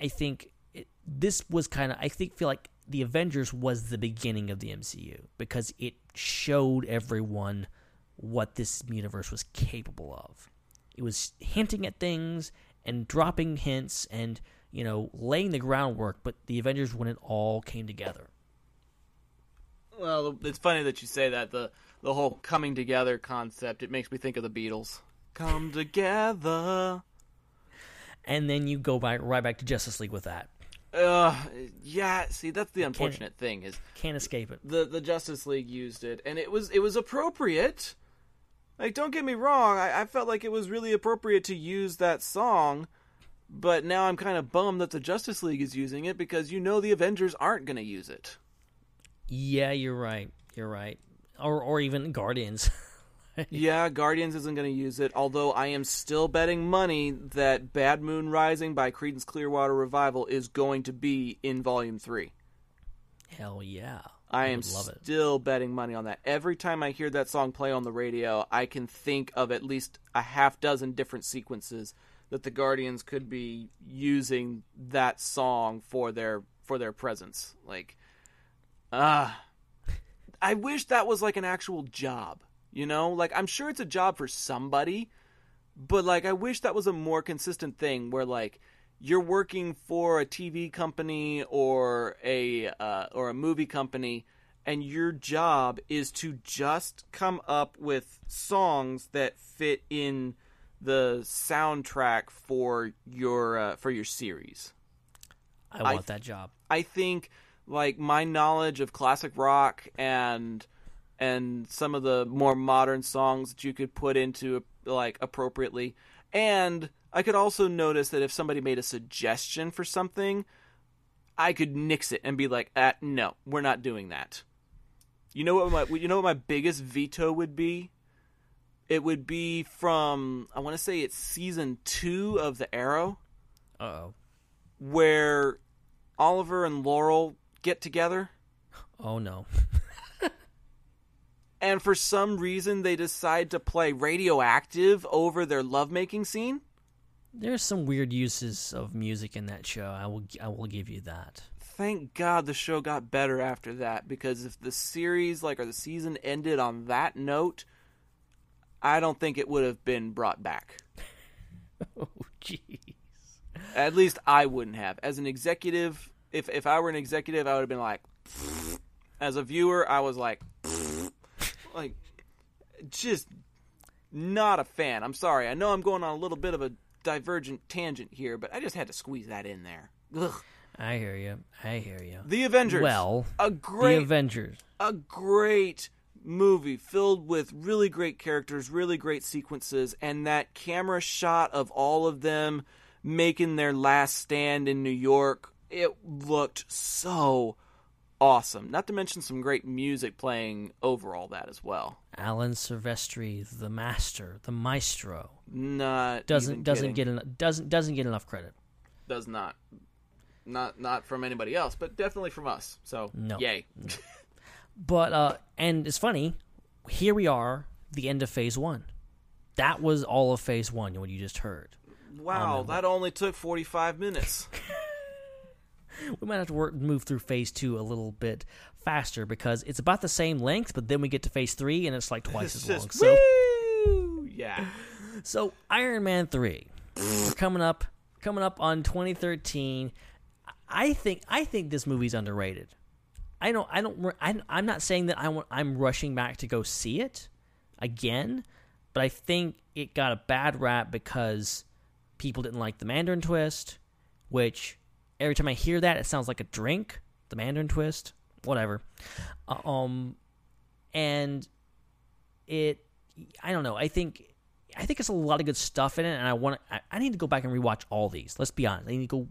i think it, this was kind of i think feel like the avengers was the beginning of the mcu because it showed everyone what this universe was capable of. It was hinting at things and dropping hints and you know laying the groundwork but the avengers when it all came together. Well it's funny that you say that the the whole coming together concept it makes me think of the beatles. Come together. And then you go back right back to justice league with that. Uh yeah see that's the unfortunate thing is can't escape it. the the justice league used it and it was it was appropriate. Like don't get me wrong I, I felt like it was really appropriate to use that song but now i'm kind of bummed that the justice league is using it because you know the avengers aren't going to use it yeah you're right you're right or or even Guardians. Yeah, Guardians isn't going to use it, although I am still betting money that Bad Moon Rising by Creedence Clearwater Revival is going to be in Volume 3. Hell yeah! I am would love it. still betting money on that. Every time I hear that song play on the radio, I can think of at least a half dozen different sequences that the Guardians could be using that song for their for their presence. Like ah I wish that was like an actual job, you know? Like I'm sure it's a job for somebody, but like I wish that was a more consistent thing where like you're working for a TV company or a uh, or a movie company, and your job is to just come up with songs that fit in the soundtrack for your uh, for your series. I I- want that job. I think like my knowledge of classic rock and and some of the more modern songs that you could put into like appropriately and I could also notice that if somebody made a suggestion for something I could nix it and be like ah, no we're not doing that you know what my you know what my biggest veto would be it would be from I want to say it's season 2 of the Arrow Uh oh. where Oliver and Laurel get together, Oh no. and for some reason they decide to play radioactive over their lovemaking scene. There's some weird uses of music in that show. I will I will give you that. Thank God the show got better after that because if the series, like, or the season ended on that note, I don't think it would have been brought back. Oh jeez. At least I wouldn't have. As an executive, if if I were an executive, I would have been like, as a viewer, I was like, like, just not a fan. I'm sorry. I know I'm going on a little bit of a divergent tangent here, but I just had to squeeze that in there. Ugh. I hear you. I hear you. The Avengers. Well, a great the Avengers. a great movie filled with really great characters, really great sequences, and that camera shot of all of them making their last stand in New York, it looked so awesome. Not to mention some great music playing over all that as well. Alan Silvestri, the master, the maestro, Not doesn't doesn't kidding. get en- doesn't doesn't get enough credit. does not not not from anybody else, but definitely from us. So No. yay. Mm. But uh, and it's funny. Here we are, the end of Phase One. That was all of Phase One. What you just heard. Wow, that only took forty five minutes. We might have to work move through Phase Two a little bit faster because it's about the same length, but then we get to Phase Three and it's like twice It's as long. just So woo! Yeah. So Iron Man three, coming up, coming up on 2013. I think I think this movie's underrated. I don't I don't I'm not saying that I want I'm rushing back to go see it again, but I think it got a bad rap because people didn't like the Mandarin twist, which every time I hear that it sounds like a drink. The Mandarin twist, whatever. Uh, Um, and it I don't know. I think I think it's a lot of good stuff in it, and I want I, I need to go back and rewatch all these. Let's be honest. I need to go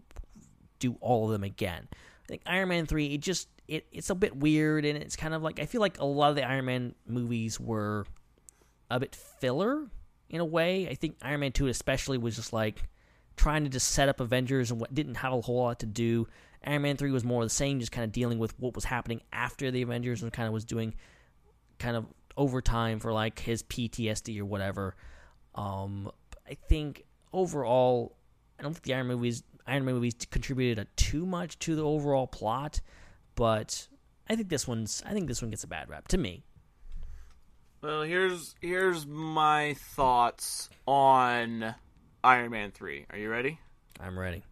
do all of them again. Think Iron Man three. It just it it's a bit weird, and it's kind of like I feel like a lot of the Iron Man movies were a bit filler in a way. I think Iron Man two especially was just like trying to just set up Avengers and what didn't have a whole lot to do. Iron Man three was more of the same, just kind of dealing with what was happening after the Avengers and kind of was doing kind of overtime for like his PTSD or whatever. Um, I think overall, I don't think the Iron movies, Iron Man movies, contributed too much to the overall plot, but I think this one's, I think this one gets a bad rap to me. Well, here's here's my thoughts on Iron Man 3. Are you ready? I'm ready.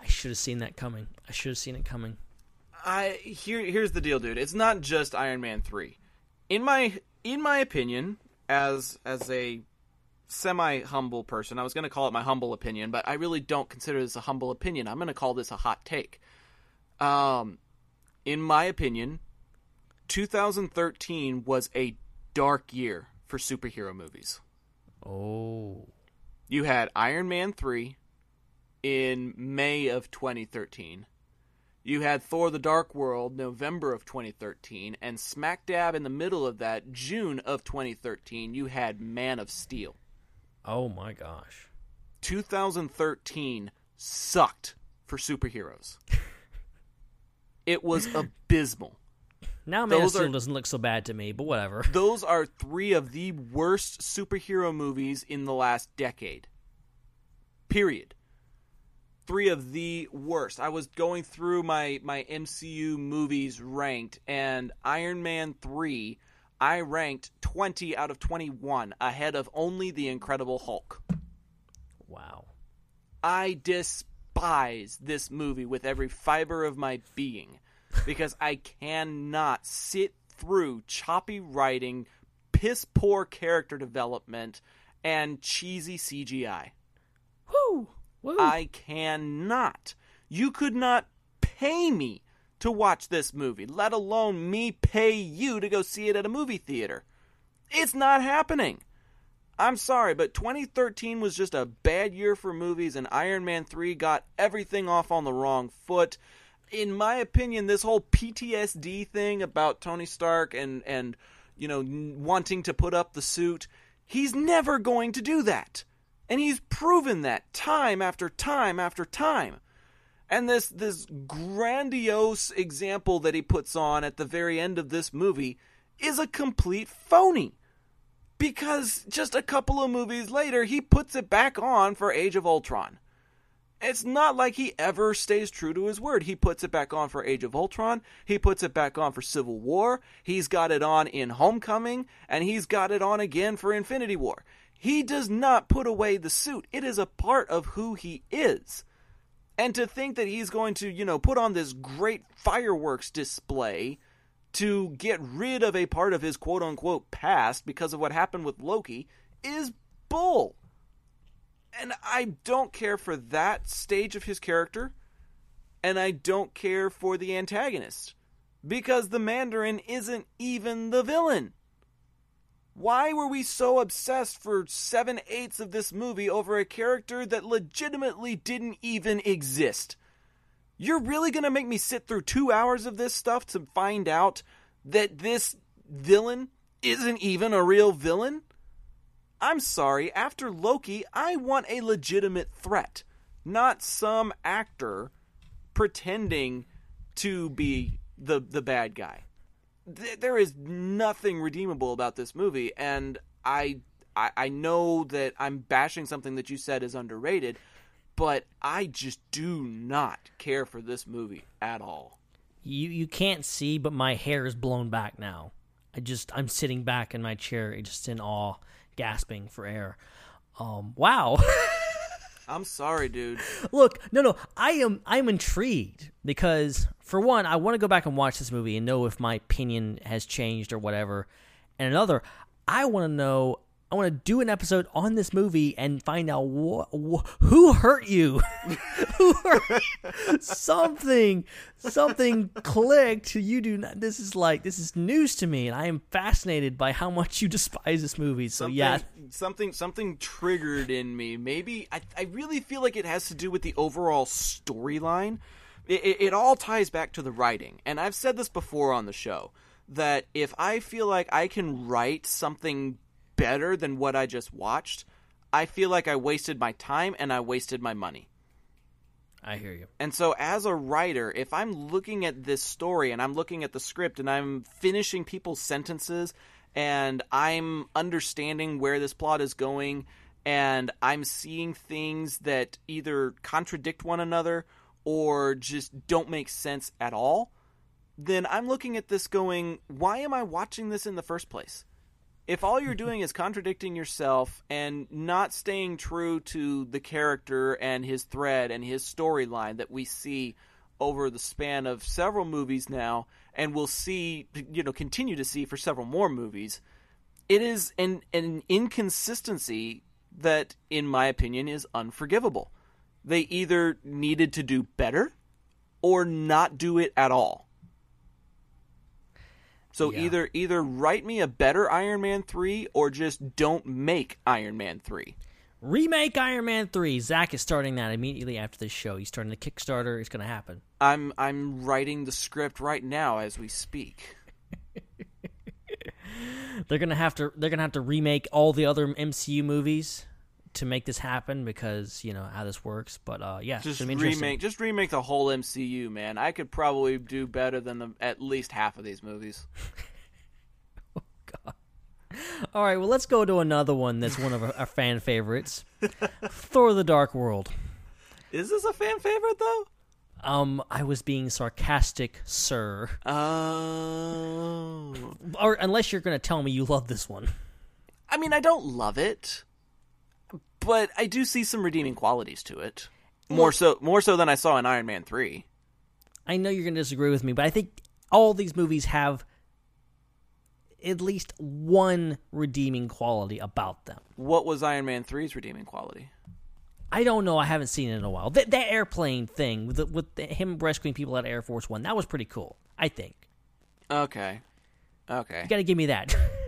I should have seen that coming. I should have seen it coming. I here here's the deal, dude. It's not just Iron Man 3. In my in my opinion, as as a semi humble person, I was going to call it my humble opinion, but I really don't consider this a humble opinion. I'm going to call this a hot take. Um in my opinion, 2013 was a dark year for superhero movies. Oh, You had Iron Man 3 in May of 2013. You had Thor the Dark World, November of 2013, and smack dab in the middle of that, June of 2013, you had Man of Steel. Oh my gosh. 2013 sucked for superheroes. It was abysmal. Now Man of Steel are- doesn't look so bad to me, but whatever. Those are three of the worst superhero movies in the last decade. Period. Three of the worst. I was going through my, my MCU movies ranked, and Iron Man 3, I ranked 20 out of 21, ahead of only The Incredible Hulk. Wow. I despise this movie with every fiber of my being because I cannot sit through choppy writing, piss poor character development, and cheesy CGI. Woo! Woo! I cannot. You could not pay me to watch this movie, let alone me pay you to go see it at a movie theater. It's not happening. I'm sorry, but 2013 was just a bad year for movies, and Iron Man 3 got everything off on the wrong foot. In my opinion, this whole PTSD thing about Tony Stark and, and you know, wanting to put up the suit, he's never going to do that. And he's proven that time after time after time. And this this grandiose example that he puts on at the very end of this movie is a complete phony. Because just a couple of movies later, he puts it back on for Age of Ultron. It's not like he ever stays true to his word. He puts it back on for Age of Ultron. He puts it back on for Civil War. He's got it on in Homecoming, and he's got it on again for Infinity War. He does not put away the suit. It is a part of who he is. And to think that he's going to, you know, put on this great fireworks display to get rid of a part of his quote unquote past because of what happened with Loki is bull. And I don't care for that stage of his character, and I don't care for the antagonist because the Mandarin isn't even the villain. Why were we so obsessed for seven eighths of this movie over a character that legitimately didn't even exist? You're really going to make me sit through two hours of this stuff to find out that this villain isn't even a real villain? I'm sorry, after Loki, I want a legitimate threat, not some actor pretending to be the the bad guy. Th- there is nothing redeemable about this movie, and I, I I know that I'm bashing something that you said is underrated, but I just do not care for this movie at all. You you can't see, but my hair is blown back now. I just I'm sitting back in my chair, just in awe, gasping for air. Um, wow. I'm sorry, dude. Look, no, no, I am I'm intrigued because for one, I want to go back and watch this movie and know if my opinion has changed or whatever. And another, I want to know. I want to do an episode on this movie and find out wh- wh- who hurt you, who hurt something, something clicked. You do not. This is like this is news to me, and I am fascinated by how much you despise this movie. So something, yeah, something something triggered in me. Maybe I, I really feel like it has to do with the overall storyline. It, it, it all ties back to the writing, and I've said this before on the show that if I feel like I can write something better than what I just watched, I feel like I wasted my time and I wasted my money. I hear you. And so, as a writer, if I'm looking at this story and I'm looking at the script and I'm finishing people's sentences and I'm understanding where this plot is going and I'm seeing things that either contradict one another or just don't make sense at all, then I'm looking at this going, why am I watching this in the first place? If all you're doing is contradicting yourself and not staying true to the character and his thread and his storyline that we see over the span of several movies now and we'll see you know continue to see for several more movies it is an an inconsistency that in my opinion is unforgivable. They either needed to do better or not do it at all so Yeah. either either write me a better Iron Man 3 or just don't make Iron Man 3. Remake Iron Man 3. Zac is starting that immediately after this show. He's starting the Kickstarter. It's going to happen. I'm I'm writing the script right now as we speak. They're going to have to they're going to have to remake all the other MCU movies to make this happen because, you know, how this works, but uh yeah, Just remake, just remake the whole MCU, man. I could probably do better than the, at least half of these movies. All right, well, let's go to another one that's one of our, our fan favorites. Thor the Dark World. Is this a fan favorite though? Um, I was being sarcastic, sir. Oh. Or unless you're going to tell me you love this one. I mean, I don't love it, but I do see some redeeming qualities to it. More so, more so than I saw in Iron Man three. I know you're going to disagree with me, but I think all these movies have at least one redeeming quality about them. What was Iron Man 3's redeeming quality? I don't know. I haven't seen it in a while. That, that airplane thing with, the, with the, him rescuing people at Air Force One, that was pretty cool. I think. Okay. Okay. You got to give me that.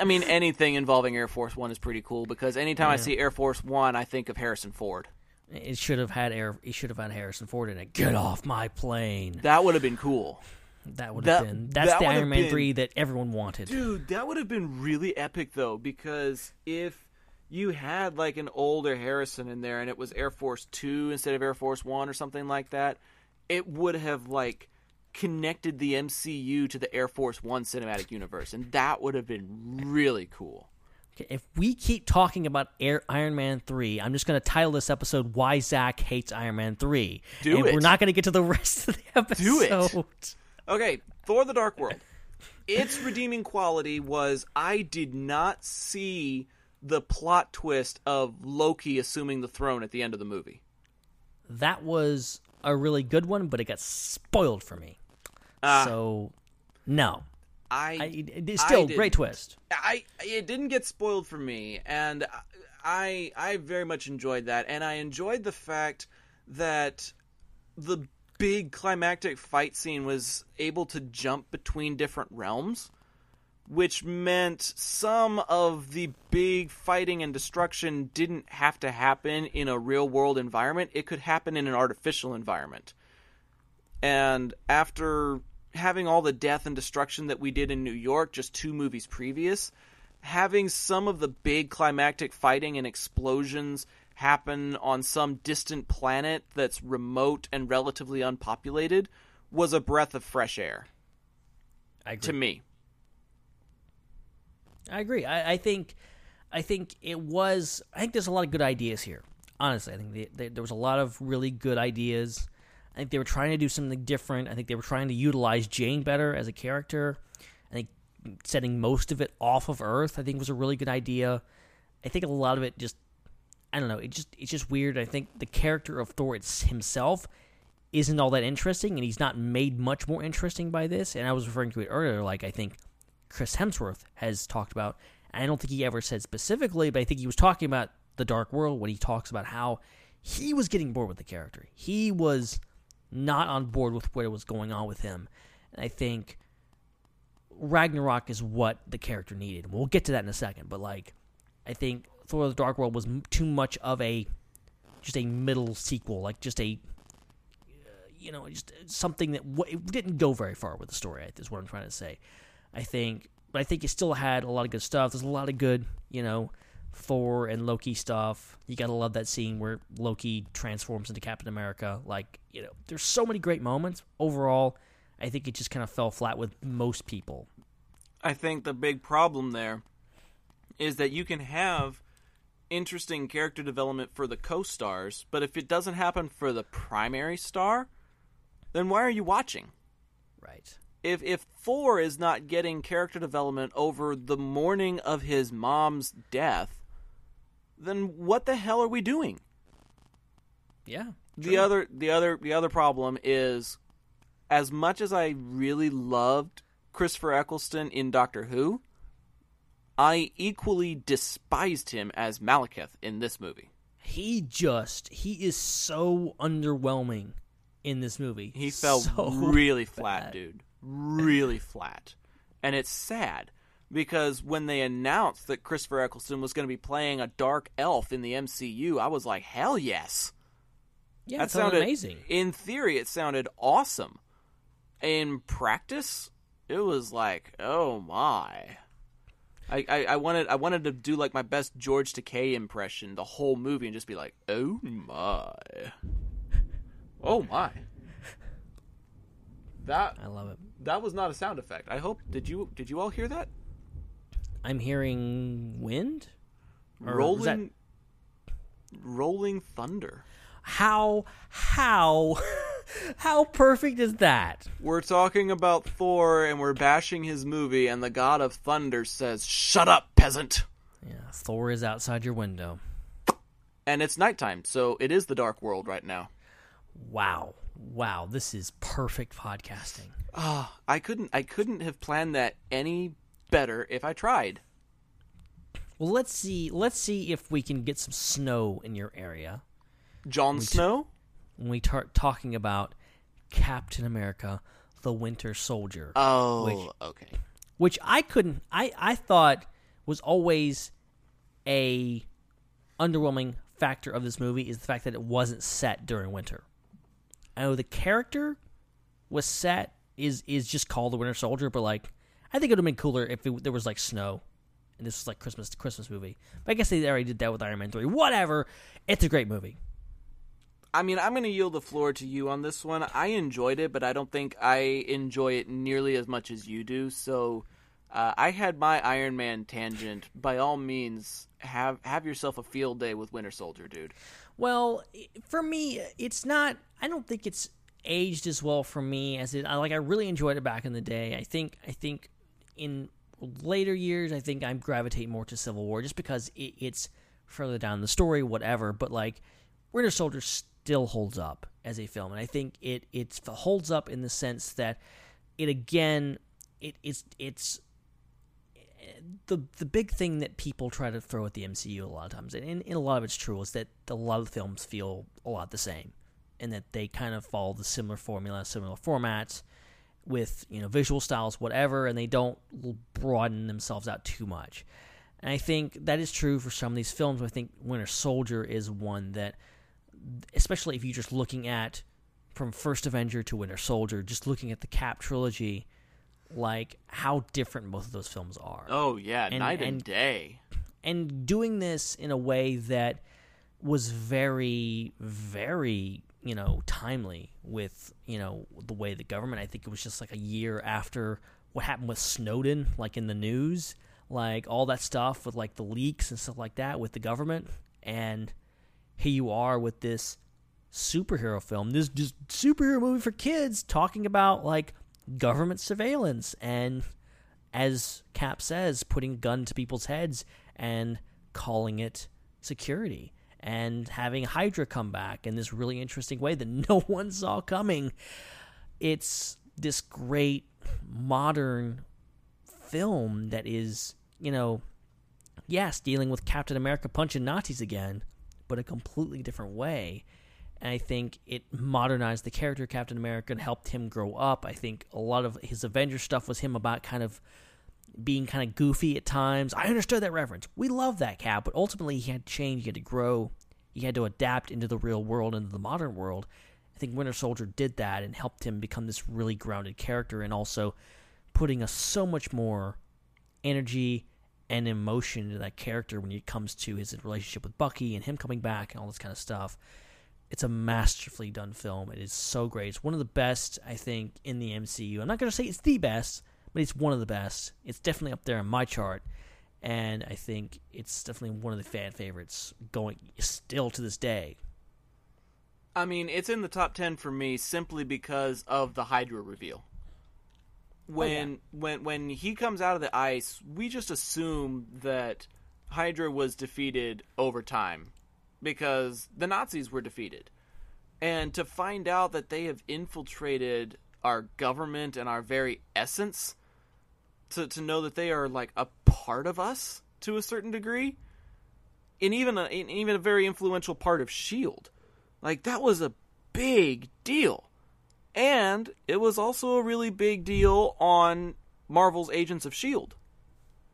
I mean, anything involving Air Force One is pretty cool because anytime I see Air Force One, I think of Harrison Ford. it should have had air. It should have had Harrison Ford in it. Get off my plane. That would have been cool. That would have That- been. That's that the Iron Man been- three that everyone wanted. Dude, that would have been really epic though, because if you had like an older Harrison in there and it was Air Force Two instead of Air Force One or something like that, it would have like connected the MCU to the Air Force One cinematic universe, and that would have been really cool. Okay, if we keep talking about Air, Iron Man 3, I'm just going to title this episode Why Zac Hates Iron Man 3. Do and it. We're not going to get to the rest of the episode. Do it. Okay, Thor the Dark World. Its redeeming quality was I did not see the plot twist of Loki assuming the throne at the end of the movie. That was a really good one, but it got spoiled for me. Ah. so, no. I, I, I still didn't. great twist. I it didn't get spoiled for me, and I I very much enjoyed that, and I enjoyed the fact that the big climactic fight scene was able to jump between different realms, which meant some of the big fighting and destruction didn't have to happen in a real world environment. It could happen in an artificial environment. And after having all the death and destruction that we did in New York just two movies previous, having some of the big climactic fighting and explosions happen on some distant planet that's remote and relatively unpopulated was a breath of fresh air I agree. to me. I agree. I, I think, I think it was. I think there's a lot of good ideas here. Honestly, I think the, the, there was a lot of really good ideas. I think they were trying to do something different. I think they were trying to utilize Jane better as a character. I think setting most of it off of Earth, I think, was a really good idea. I think a lot of it just, I don't know, it just it's just weird. I think the character of Thor himself isn't all that interesting, and he's not made much more interesting by this. And I was referring to it earlier, like I think Chris Hemsworth has talked about. And I don't think he ever said specifically, but I think he was talking about the Dark World when he talks about how he was getting bored with the character. He was not on board with what was going on with him. And I think Ragnarok is what the character needed. We'll get to that in a second, but like I think Thor: of The Dark World was too much of a just a middle sequel, like just a uh, you know, just something that w- it didn't go very far with the story. Is what I'm trying to say. I think, but I think it still had a lot of good stuff. There's a lot of good, you know, Thor and Loki stuff. You gotta love that scene where Loki transforms into Captain America. Like, you know, there's so many great moments. Overall, I think it just kind of fell flat with most people. I think the big problem there is that you can have interesting character development for the co-stars, but if it doesn't happen for the primary star, then why are you watching? Right. If if Thor is not getting character development over the morning of his mom's death, then what the hell are we doing? Yeah. The other the other the other problem is as much as I really loved Christopher Eccleston in Doctor Who, I equally despised him as Malekith in this movie. He just he is so underwhelming in this movie. He fell So really flat, bad. dude. Really flat. And it's sad because when they announced that Christopher Eccleston was going to be playing a dark elf in the MCU, I was like, hell yes. Yeah, that sounded amazing. In theory, it sounded awesome. In practice, it was like, oh my. I, I, I wanted I wanted to do like my best George Takei impression the whole movie and just be like, oh my, oh my. That I love it. that was not a sound effect. I hope did you did you all hear that? I'm hearing wind. Or rolling that- rolling thunder. How how how perfect is that? We're talking about Thor and we're bashing his movie and the god of thunder says, "Shut up, peasant." Yeah, Thor is outside your window. And it's nighttime, so it is the dark world right now. Wow. Wow, this is perfect podcasting. Ah, I couldn't I couldn't have planned that any better if I tried. Well, let's see let's see if we can get some snow in your area Jon Snow? when we start talking about Captain America: The Winter Soldier. Oh, Which- okay. which I couldn't I I thought was always a underwhelming factor of this movie is the fact that it wasn't set during winter. I know the character was set is is just called the Winter Soldier, but like I think it would have been cooler if it, there was like snow and this was like Christmas Christmas movie. But I guess they already did that with Iron Man three. Whatever, it's a great movie. I mean, I'm going to yield the floor to you on this one. I enjoyed it, but I don't think I enjoy it nearly as much as you do. So, uh, I had my Iron Man tangent. By all means, have have yourself a field day with Winter Soldier, dude. Well, for me, it's not. I don't think it's aged as well for me as it. I like. I really enjoyed it back in the day. I think. I think in later years, I think I gravitate more to Civil War just because it, it's further down the story, whatever. But like, Winter Soldier still holds up as a film, and I think it it holds up in the sense that it again, it it's it's the the big thing that people try to throw at the MCU a lot of times, and, and a lot of it's true, is that a lot of the films feel a lot the same, and that they kind of follow the similar formula, similar formats, with you know visual styles, whatever, and they don't broaden themselves out too much. And I think that is true for some of these films. I think Winter Soldier is one that, especially if you're just looking at from First Avenger to Winter Soldier, just looking at the Cap trilogy, like how different both of those films are Oh yeah, And- night and, and- day. and doing this in a way that was very very you know timely with you know the way the government. I think it was just like a year after what happened with snowden like in the news like all that stuff with like the leaks and stuff like that with the government. And here you are with this superhero film this just superhero movie for kids talking about like government surveillance and as Cap says, putting a gun to people's heads and calling it security and having Hydra come back in this really interesting way that no one saw coming. It's this great modern film that is, you know, yes, dealing with Captain America punching Nazis again, but a completely different way. And I think it modernized the character of Captain America and helped him grow up. I think a lot of his Avengers stuff was him about kind of being kind of goofy at times. I understood that reference. We love that Cap, but ultimately he had to change, he had to grow, he had to adapt into the real world, into the modern world. I think Winter Soldier did that and helped him become this really grounded character and also putting us so much more energy and emotion into that character when it comes to his relationship with Bucky and him coming back and all this kind of stuff. It's a masterfully done film. It is so great. It's one of the best, I think, in the MCU. I'm not going to say it's the best, but it's one of the best. It's definitely up there on my chart, and I think it's definitely one of the fan favorites going still to this day. I mean, it's in the top ten for me simply because of the Hydra reveal. Oh, when when when he comes out of the ice, we just assume that Hydra was defeated over time because the Nazis were defeated. And to find out that they have infiltrated our government and our very essence, to to know that they are like a part of us to a certain degree, and even a, and even a very influential part of Shield. Like that was a big deal. And it was also a really big deal on Marvel's Agents of Shield.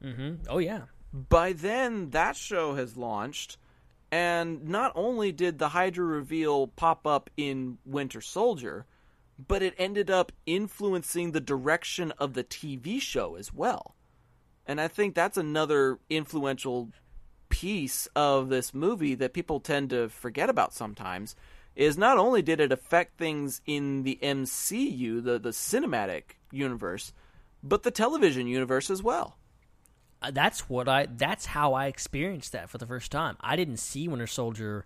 Mm-hmm. Oh yeah. By then, that show has launched, and not only did the Hydra reveal pop up in Winter Soldier, but it ended up influencing the direction of the TV show as well. And I think that's another influential piece of this movie that people tend to forget about sometimes is not only did it affect things in the MCU, the the cinematic universe, but the television universe as well. Uh, that's what I. That's how I experienced that for the first time. I didn't see Winter Soldier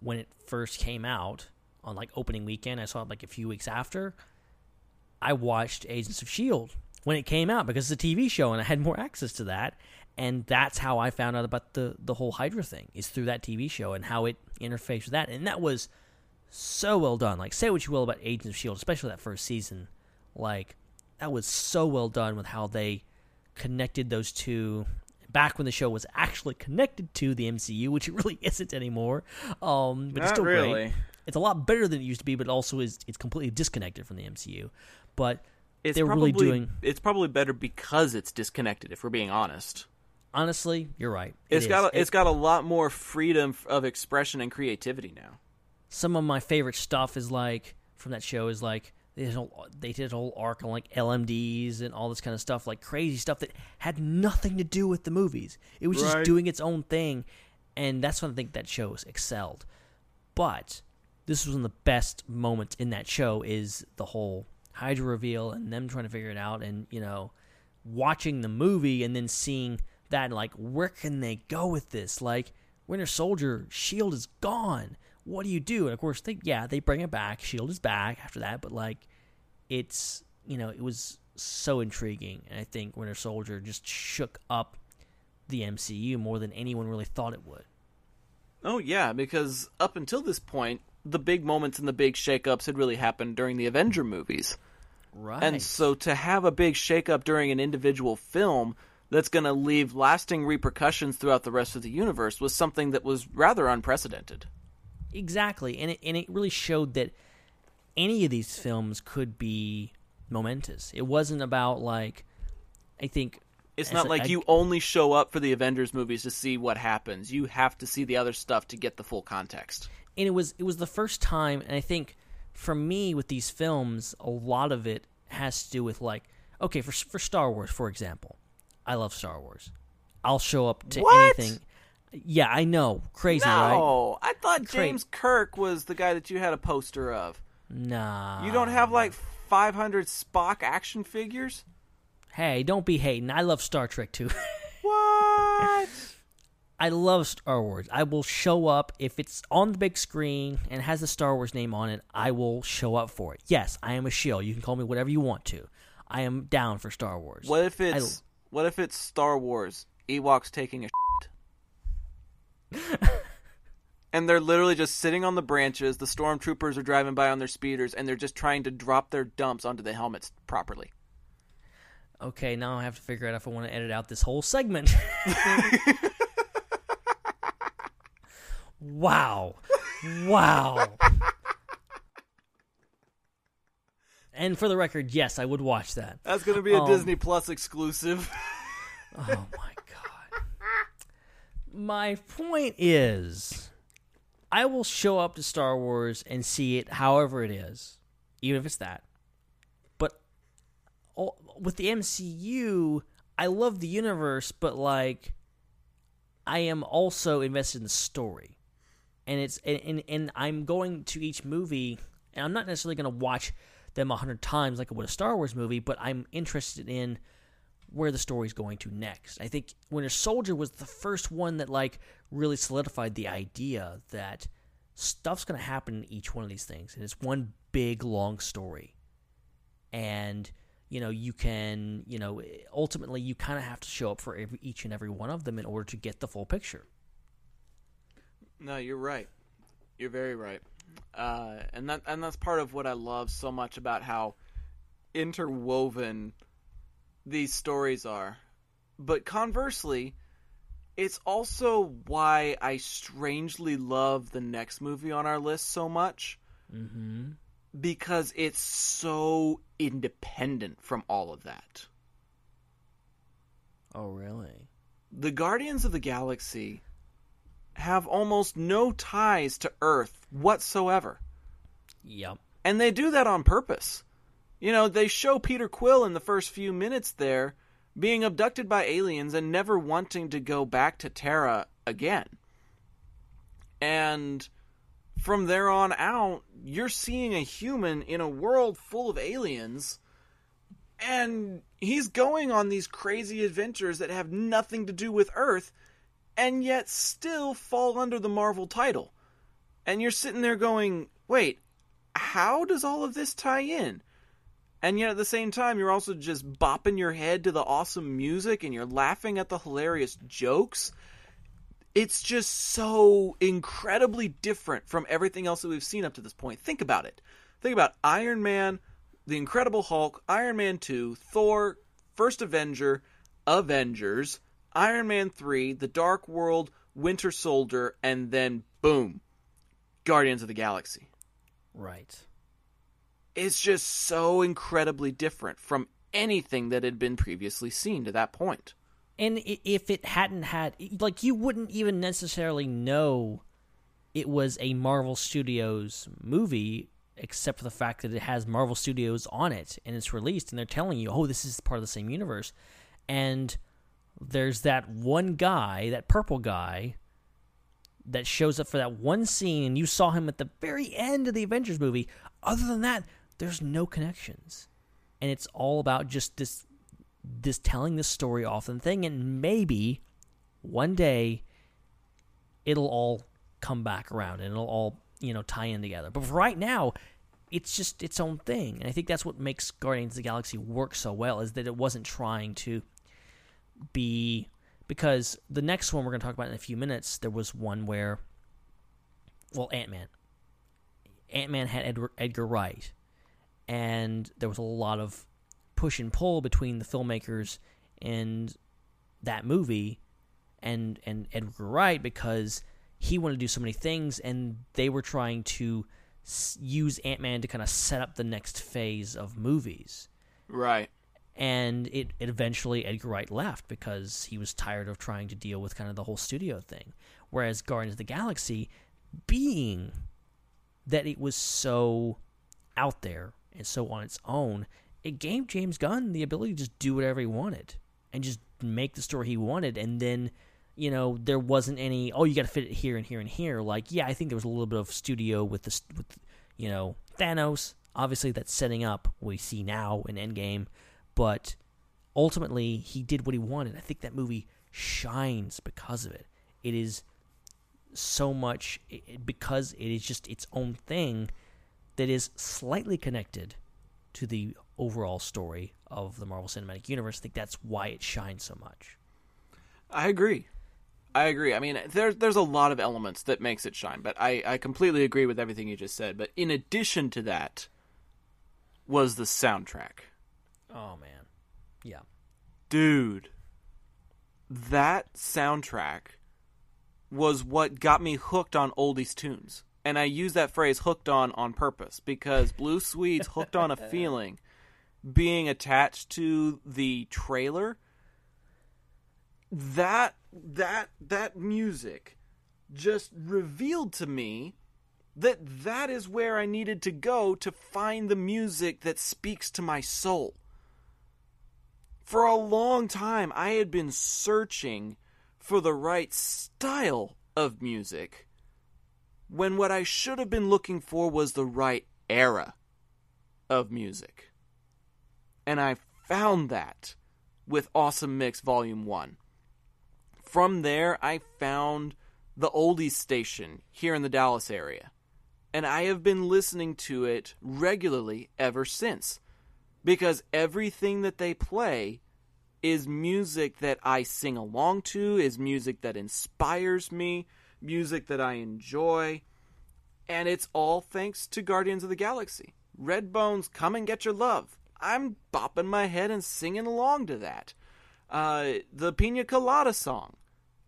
when it first came out on like opening weekend. I saw it like a few weeks after. I watched Agents of Shield when it came out because it's a TV show and I had more access to that. And that's how I found out about the the whole Hydra thing is through that TV show and how it interfaced with that. And that was so well done. Like say what you will about Agents of Shield, especially that first season. Like that was so well done with how they connected those two back when the show was actually connected to the MCU, which it really isn't anymore. Um, but it's still really. great. It's a lot better than it used to be, but also is it's completely disconnected from the MCU. But It's they're probably, really doing. It's probably better because it's disconnected. If we're being honest, Honestly, you're right. It it's is. got a, It- it's got a lot more freedom of expression and creativity now. some of my favorite stuff is like from that show is like they did a whole, they did a whole arc on like LMDs and all this kind of stuff, like crazy stuff that had nothing to do with the movies. It was just doing its own thing, and that's when I think that show excelled. But this was one of the best moments in that show is the whole Hydra reveal and them trying to figure it out, and you know, watching the movie and then seeing that like where can they go with this? Like Winter Soldier, Shield is gone. What do you do? And of course, they yeah they bring it back. Shield is back after that, but like it's you know it was so intriguing, and I think Winter Soldier just shook up the MCU more than anyone really thought it would. Oh yeah, because up until this point, the big moments and the big shakeups had really happened during the Avenger movies. Right. And so to have a big shakeup during an individual film that's going to leave lasting repercussions throughout the rest of the universe was something that was rather unprecedented. Exactly, and it, and it really showed that any of these films could be momentous. It wasn't about like, I think It's not a- like I- you only show up for the Avengers movies to see what happens. You have to see the other stuff to get the full context. And it was it was the first time, and I think for me with these films, a lot of it has to do with like, okay, for for Star Wars, for example, I love Star Wars. I'll show up to What? anything. Yeah, I know, crazy, right? No, I thought Cra- James Kirk was the guy that you had a poster of. Nah, You don't have like 500 Spock action figures? Hey, don't be hating. I love Star Trek too. What? I love Star Wars. I will show up if it's on the big screen and has the Star Wars name on it. I will show up for it. Yes, I am a shill. You can call me whatever you want to. I am down for Star Wars. What if I- it's what if it's Star Wars Ewoks taking a shit? and they're literally just sitting on the branches. The stormtroopers are driving by on their speeders, and they're just trying to drop their dumps onto the helmets properly. Okay, now I have to figure out if I want to edit out this whole segment. wow. Wow. and for the record, yes, I would watch that. That's gonna be a Um, Disney Plus exclusive. Oh my god. My point is I will show up to Star Wars and see it however it is, even if it's that. But all- with the MCU, I love the universe, but like I am also invested in the story. And it's and, and, and I'm going to each movie and I'm not necessarily going to watch them a hundred times like I would a Star Wars movie, but I'm interested in where the story's going to next. I think Winter Soldier was the first one that like really solidified the idea that stuff's going to happen in each one of these things and it's one big long story. And you know, you can, you know, ultimately you kind of have to show up for every, each and every one of them in order to get the full picture. No, you're right. You're very right. Uh, and that and that's part of what I love so much about how interwoven these stories are. But conversely, it's also why I strangely love the next movie on our list so much Mm-hmm. because it's so independent from all of that. Oh, really? The Guardians of the Galaxy have almost no ties to Earth whatsoever. Yep. And they do that on purpose. You know, they show Peter Quill in the first few minutes there being abducted by aliens and never wanting to go back to Terra again. And from there on out, you're seeing a human in a world full of aliens, and he's going on these crazy adventures that have nothing to do with Earth, and yet still fall under the Marvel title. And you're sitting there going, wait, how does all of this tie in? And yet at the same time, you're also just bopping your head to the awesome music and you're laughing at the hilarious jokes. It's just so incredibly different from everything else that we've seen up to this point. Think about it. Think about Iron Man, The Incredible Hulk, Iron Man 2, Thor, First Avenger, Avengers, Iron Man 3, The Dark World, Winter Soldier, and then boom, Guardians of the Galaxy Right. it's just so incredibly different from anything that had been previously seen to that point. And if it hadn't had, like, you wouldn't even necessarily know it was a Marvel Studios movie, except for the fact that it has Marvel Studios on it and it's released, and they're telling you, oh, this is part of the same universe. And there's that one guy, that purple guy, that shows up for that one scene, you saw him at the very end of the Avengers movie. Other than that, there's no connections, and it's all about just this, this telling this story off and thing, and maybe one day it'll all come back around and it'll all you know tie in together. But right now, it's just its own thing, and I think that's what makes Guardians of the Galaxy work so well is that it wasn't trying to be because the next one we're going to talk about in a few minutes, there was one where, well, Ant Man. Ant Man had Edward, Edgar Wright, and there was a lot of push and pull between the filmmakers and that movie and and Edgar Wright because he wanted to do so many things, and they were trying to use Ant Man to kind of set up the next phase of movies Right. And it, it eventually Edgar Wright left because he was tired of trying to deal with kind of the whole studio thing. Whereas Guardians of the Galaxy, being that it was so out there and so on its own, it gave James Gunn the ability to just do whatever he wanted and just make the story he wanted. And then, you know, there wasn't any oh you got to fit it here and here and here. Like yeah, I think there was a little bit of studio with the with you know Thanos. Obviously, that's setting up what we see now in Endgame but ultimately he did what he wanted. I think that movie shines because of it. It is so much because it is just its own thing that is slightly connected to the overall story of the Marvel Cinematic Universe. I think that's why it shines so much. I agree. I agree. I mean, there's there's a lot of elements that makes it shine, but I, I completely agree with everything you just said. But in addition to that, was the soundtrack. Oh man. Yeah. Dude, that soundtrack was what got me hooked on oldies tunes. And I use that phrase hooked on on purpose because Blue Swede's hooked on a feeling being attached to the trailer that that that music just revealed to me that that is where I needed to go to find the music that speaks to my soul. For a long time, I had been searching for the right style of music when what I should have been looking for was the right era of music. And I found that with Awesome Mix Volume 1. From there, I found the Oldies station here in the Dallas area. And I have been listening to it regularly ever since because everything that they play is music that I sing along to, is music that inspires me, music that I enjoy, and it's all thanks to Guardians of the Galaxy. Redbones, come and get your love. I'm bopping my head and singing along to that. Uh, the Pina Colada song.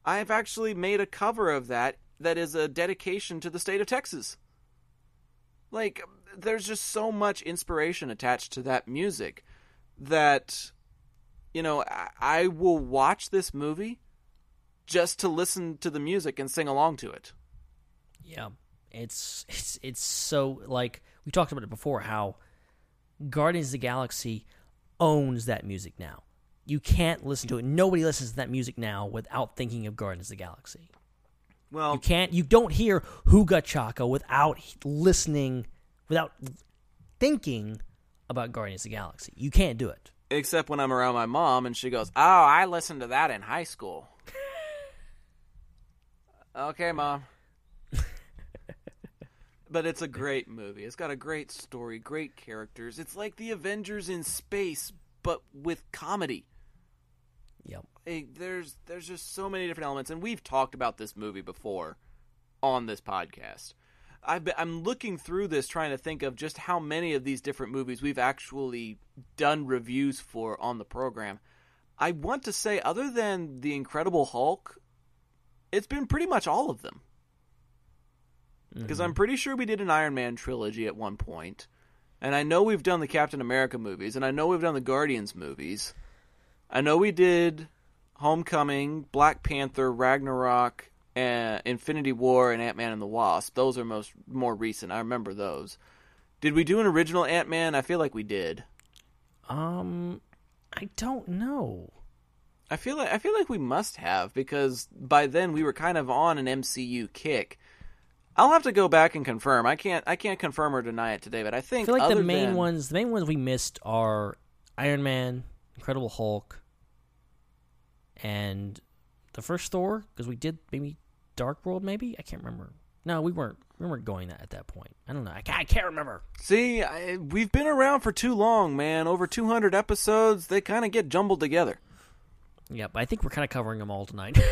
I've actually made a cover of that that is a dedication to the state of Texas. Like, there's just so much inspiration attached to that music that you know, I, I will watch this movie just to listen to the music and sing along to it. Yeah, it's it's it's so like we talked about it before how Guardians of the Galaxy owns that music now. You can't listen to it. Nobody listens to that music now without thinking of Guardians of the Galaxy. Well, You can't. You don't hear Huga Chaka without listening, without thinking about Guardians of the Galaxy. You can't do it. except when I'm around my mom and she goes, "Oh, I listened to that in high school." okay, mom. but it's a great movie. It's got a great story, great characters. It's like the Avengers in space but with comedy. Yep. Hey, there's there's just so many different elements, and we've talked about this movie before on this podcast. I've been, I'm looking through this, trying to think of just how many of these different movies we've actually done reviews for on the program. I want to say, other than the Incredible Hulk, it's been pretty much all of them. Because I'm mm-hmm. pretty sure we did an Iron Man trilogy at one point, and I know we've done the Captain America movies, and I know we've done the Guardians movies. I know we did Homecoming, Black Panther, Ragnarok, uh, Infinity War, and Ant Man and the Wasp. Those are most more recent. I remember those. Did we do an original Ant Man? I feel like we did. Um, I don't know. I feel like I feel like we must have because by then we were kind of on an MCU kick. I'll have to go back and confirm. I can't I can't confirm or deny it today, but I I think feel like the main than- ones, the main ones we missed are Iron Man, Incredible Hulk, and the first Thor because we did maybe Dark World. Maybe I can't remember. No, we weren't. We weren't going that at that point. I don't know. I can't, I can't remember. See, I, we've been around for too long, man. Over 200 episodes, they kind of get jumbled together. Yeah, but I think we're kind of covering them all tonight.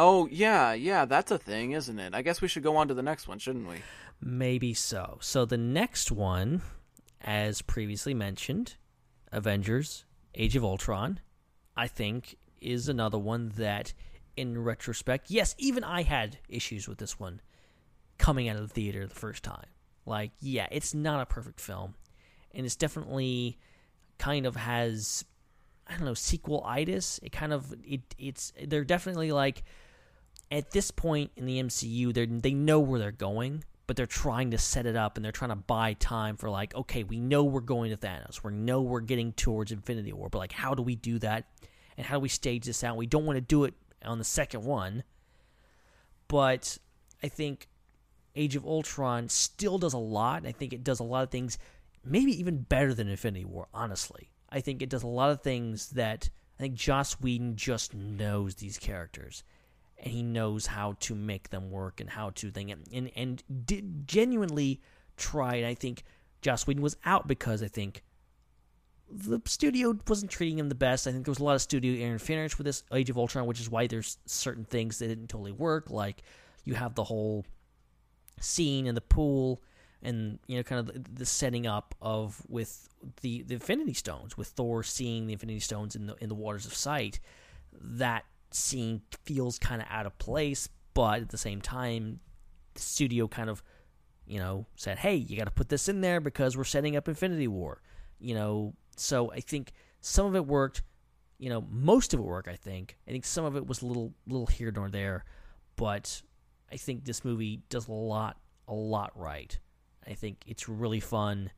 Oh, yeah, yeah, that's a thing, isn't it? I guess we should go on to the next one, shouldn't we? Maybe so. So the next one, as previously mentioned, Avengers: Age of Ultron, I think is another one that, in retrospect, yes, even I had issues with this one coming out of the theater the first time. Like, yeah, it's not a perfect film, and it's definitely kind of has I don't know sequel itis. It kind of it it's they're definitely like at this point in the MCU, they they know where they're going, but they're trying to set it up and they're trying to buy time for like, okay, we know we're going to Thanos, we know we're getting towards Infinity War, but like, how do we do that, and how do we stage this out? We don't want to do it on the second one, but I think Age of Ultron still does a lot. I think it does a lot of things, maybe even better than Infinity War. Honestly, I think it does a lot of things that I think Joss Whedon just knows these characters and he knows how to make them work and how to think and and, and did genuinely try. And I think Joss Whedon was out because I think the studio wasn't treating him the best. I think there was a lot of studio interference with this Age of Ultron, which is why there's certain things that didn't totally work. Like you have the whole scene in the pool and you know kind of the, setting up of with the the Infinity Stones with Thor seeing the Infinity Stones in the in the waters of sight that scene feels kind of out of place but at the same time the studio kind of you know said hey you got to put this in there because we're setting up Infinity War you know so I think some of it worked you know most of it worked I think I think some of it was a little little here nor there but I think this movie does a lot a lot right I think it's really fun,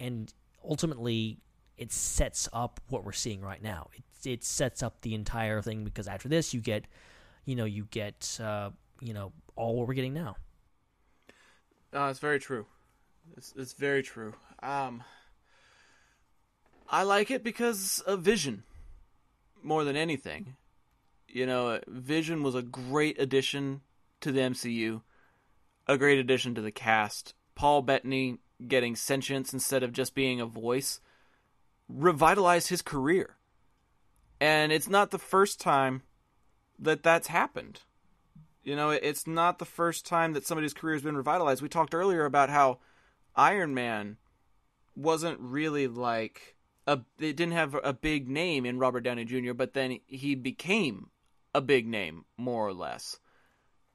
and ultimately, it sets up what we're seeing right now. It it sets up the entire thing because after this, you get, you know, you get, uh, you know, all what we're getting now. Uh, it's very true. It's, it's very true. Um, I like it because of Vision more than anything. You know, Vision was a great addition to the MCU, a great addition to the cast. Paul Bettany getting sentience instead of just being a voice revitalized his career. And it's not the first time that that's happened. You know, it's not the first time that somebody's career has been revitalized. We talked earlier about how Iron Man wasn't really like a it didn't have a big name in Robert Downey Jr., but then he became a big name more or less.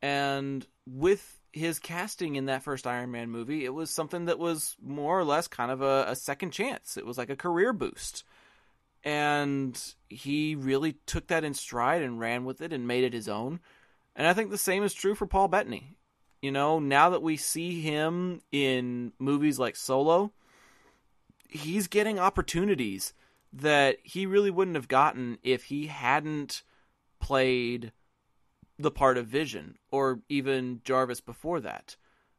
And with his casting in that first Iron Man movie, it was something that was more or less kind of a, a second chance. It was like a career boost. and he really took that in stride and ran with it and made it his own. And I think the same is true for Paul Bettany. You know, now that we see him in movies like Solo, he's getting opportunities that he really wouldn't have gotten if he hadn't played the part of Vision or even Jarvis before that.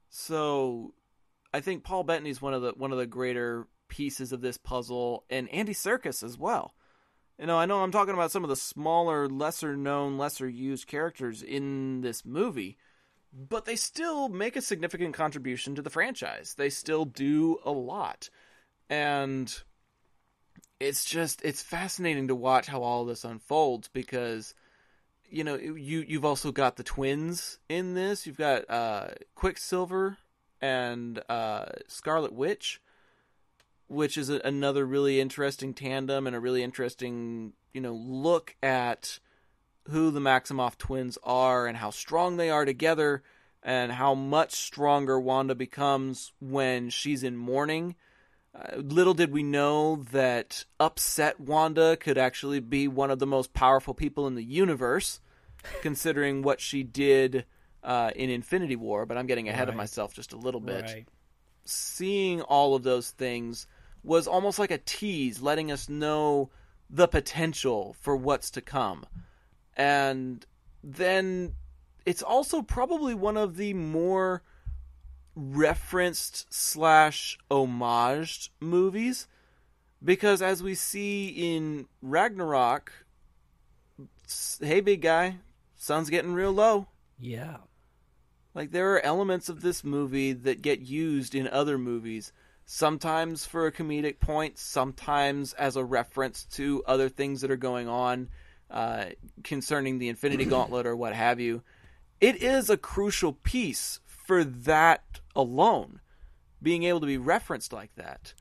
So I think Paul Bettany's one of the one of the greater pieces of this puzzle and Andy Serkis as well. You know, I know I'm talking about some of the smaller, lesser known, lesser used characters in this movie, but they still make a significant contribution to the franchise. They still do a lot. And it's just it's fascinating to watch how all this unfolds because you know, you you've also got the twins in this. You've got uh Quicksilver and uh Scarlet Witch, which is a, another really interesting tandem and a really interesting, you know, look at who the Maximoff twins are and how strong they are together and how much stronger Wanda becomes when she's in mourning. Uh, little did we know that upset Wanda could actually be one of the most powerful people in the universe, considering what she did uh, in Infinity War. But I'm getting ahead of myself just a little bit. Right. Seeing all of those things was almost like a tease, letting us know the potential for what's to come. And then it's also probably one of the more referenced slash homaged movies because as we see in Ragnarok, hey big guy, sun's getting real low. Yeah. Like there are elements of this movie that get used in other movies, sometimes for a comedic point, sometimes as a reference to other things that are going on uh, concerning the Infinity Gauntlet or what have you. It is a crucial piece for that alone, being able to be referenced like that.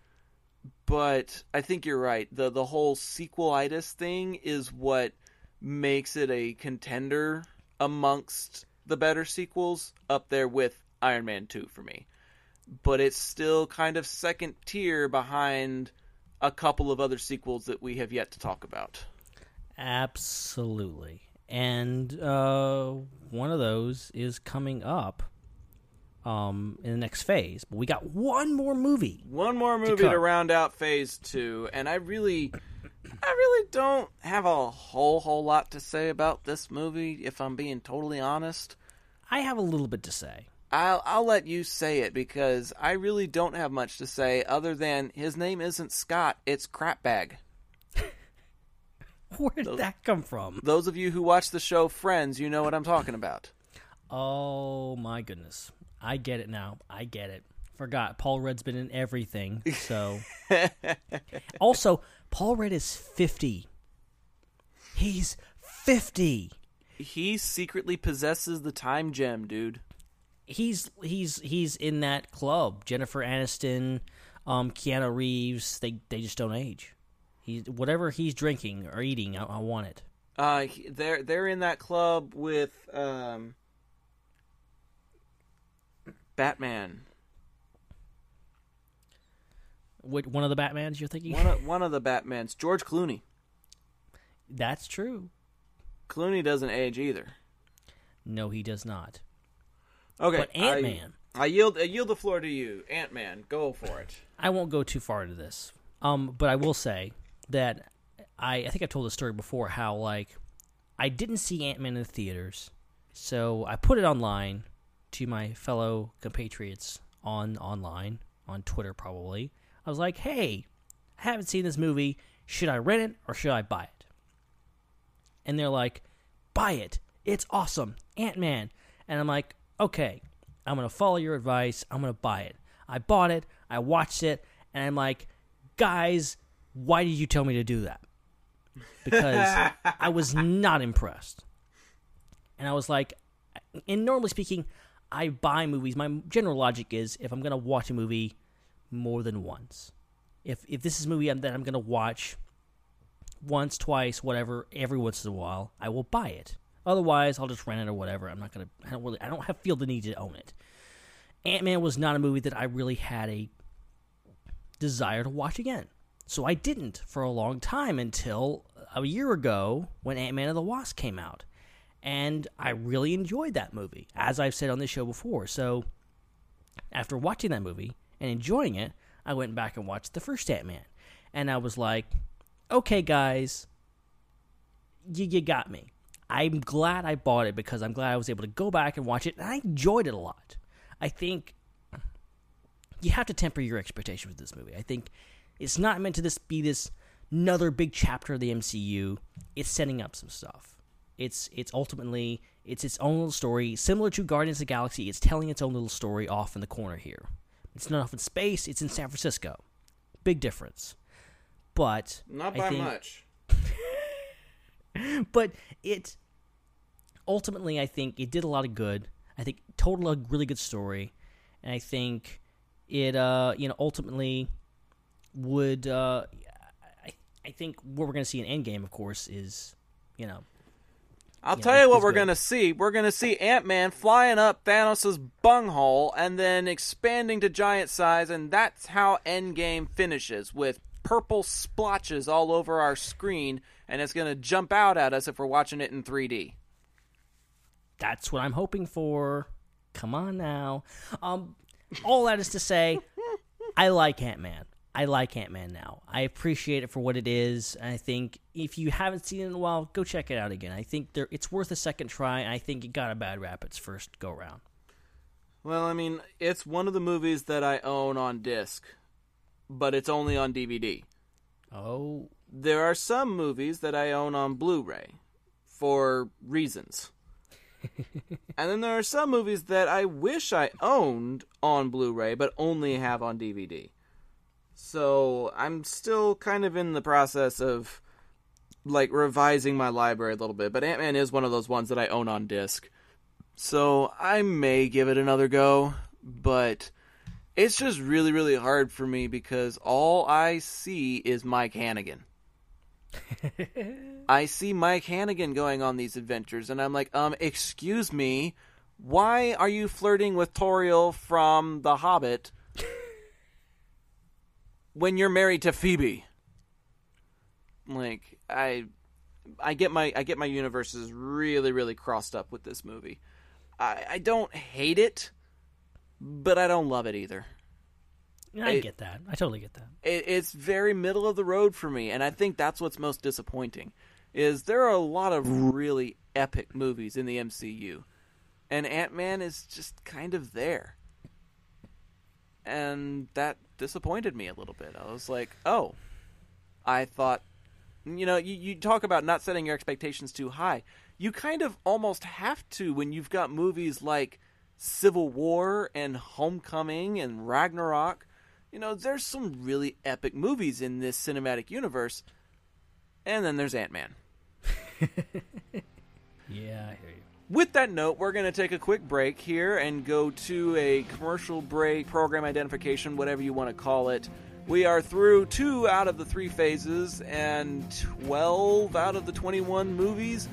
But I think you're right. the The whole sequelitis thing is what makes it a contender amongst the better sequels, up there with Iron Man Two for me. But it's still kind of second tier behind a couple of other sequels that we have yet to talk about. Absolutely. And uh, one of those is coming up um, in the next phase. But we got one more movie. One more movie to, come. round out Phase Two, and I really, I really don't have a whole whole lot to say about this movie. If I'm being totally honest, I have a little bit to say. I'll I'll let you say it because I really don't have much to say other than his name isn't Scott, it's Crapbag. Where did that come from? Those of you who watch the show Friends, you know what I'm talking about. Oh my goodness. I get it now. I get it. Forgot. Paul Rudd's been in everything. So Also, Paul Rudd is 50. He's 50. He secretly possesses the time gem, dude. He's he's he's in that club. Jennifer Aniston, um, Keanu Reeves. They they just don't age. He whatever he's drinking or eating, I, I want it. Uh, they're they're in that club with um, Batman. What one of the Batmans you're thinking? One of, one of the Batmans, George Clooney. That's true. Clooney doesn't age either. No, he does not. Okay, But Ant-Man. I, I yield I yield the floor to you, Ant Man. Go for it. I won't go too far into this. Um, but I will say that I, I think I told the story before how like I didn't see Ant Man in the theaters, so I put it online to my fellow compatriots on online on Twitter probably. I was like, "Hey, I haven't seen this movie. Should I rent it or should I buy it?" And they're like, "Buy it. It's awesome, Ant Man." And I'm like, "Okay, I'm gonna follow your advice. I'm gonna buy it." I bought it. I watched it, and I'm like, "Guys, why did you tell me to do that?" Because I was not impressed. And I was like, and normally speaking, I buy movies. My general logic is if I'm gonna watch a movie more than once, if if this is a movie that I'm gonna watch once, twice, whatever, every once in a while, I will buy it. Otherwise, I'll just rent it or whatever. I'm not gonna. I don't really. I don't have feel the need to own it. Ant Man was not a movie that I really had a desire to watch again. So I didn't for a long time until a year ago when Ant Man and the Wasp came out. And I really enjoyed that movie, as I've said on this show before. So after watching that movie and enjoying it, I went back and watched the first Ant Man. And I was like, okay, guys, you, you got me. I'm glad I bought it because I'm glad I was able to go back and watch it, and I enjoyed it a lot. I think you have to temper your expectations with this movie. I think it's not meant to this be this another big chapter of the MCU. It's setting up some stuff. It's it's ultimately it's its own little story, similar to Guardians of the Galaxy. It's telling its own little story off in the corner here. It's not off in space. It's in San Francisco. Big difference. But Not by think- much. but it ultimately I think it did a lot of good. I think told a really good story, and I think it uh you know ultimately would uh I I think what we're gonna see in Endgame, of course, is you know I'll Yeah, tell you what we're good. gonna see. We're gonna see Ant Man flying up Thanos' bunghole and then expanding to giant size, and that's how Endgame finishes with purple splotches all over our screen, and it's gonna jump out at us if we're watching it in 3D. that's what I'm hoping for. Come on now. Um, all that is to say, I like Ant Man. I like Ant Man now. I appreciate it for what it is. I think if you haven't seen it in a while, go check it out again. I think there, it's worth a second try. I think it got a bad rap its first go round. Well, I mean, it's one of the movies that I own on disc, but it's only on DVD. Oh, There are some movies that I own on Blu-ray for reasons. and then there are some movies that I wish I owned on Blu-ray but only have on DVD. So, I'm still kind of in the process of like revising my library a little bit, but Ant-Man is one of those ones that I own on disc. So, I may give it another go, but it's just really really hard for me because all I see is Mike Hannigan. I see Mike Hannigan going on these adventures, and I'm like, um, excuse me, why are you flirting with Tauriel from The Hobbit when you're married to Phoebe? Like, I, I get my I get my universes really really crossed up with this movie. I I don't hate it, but I don't love it either I It- get that. I totally get that. it, it's very middle of the road for me, and I think that's what's most disappointing. Is there are a lot of really epic movies in the MCU, and Ant Man is just kind of there, and that disappointed me a little bit. I was like, oh, I thought, you know, you, you talk about not setting your expectations too high. You kind of almost have to when you've got movies like Civil War and Homecoming and Ragnarok. You know, there's some really epic movies in this cinematic universe. And then there's Ant Man. Yeah, I hear. With that note, we're going to take a quick break here and go to a commercial break, program identification, whatever you want to call it. We are through two out of the three phases and 12 out of the 21 movies.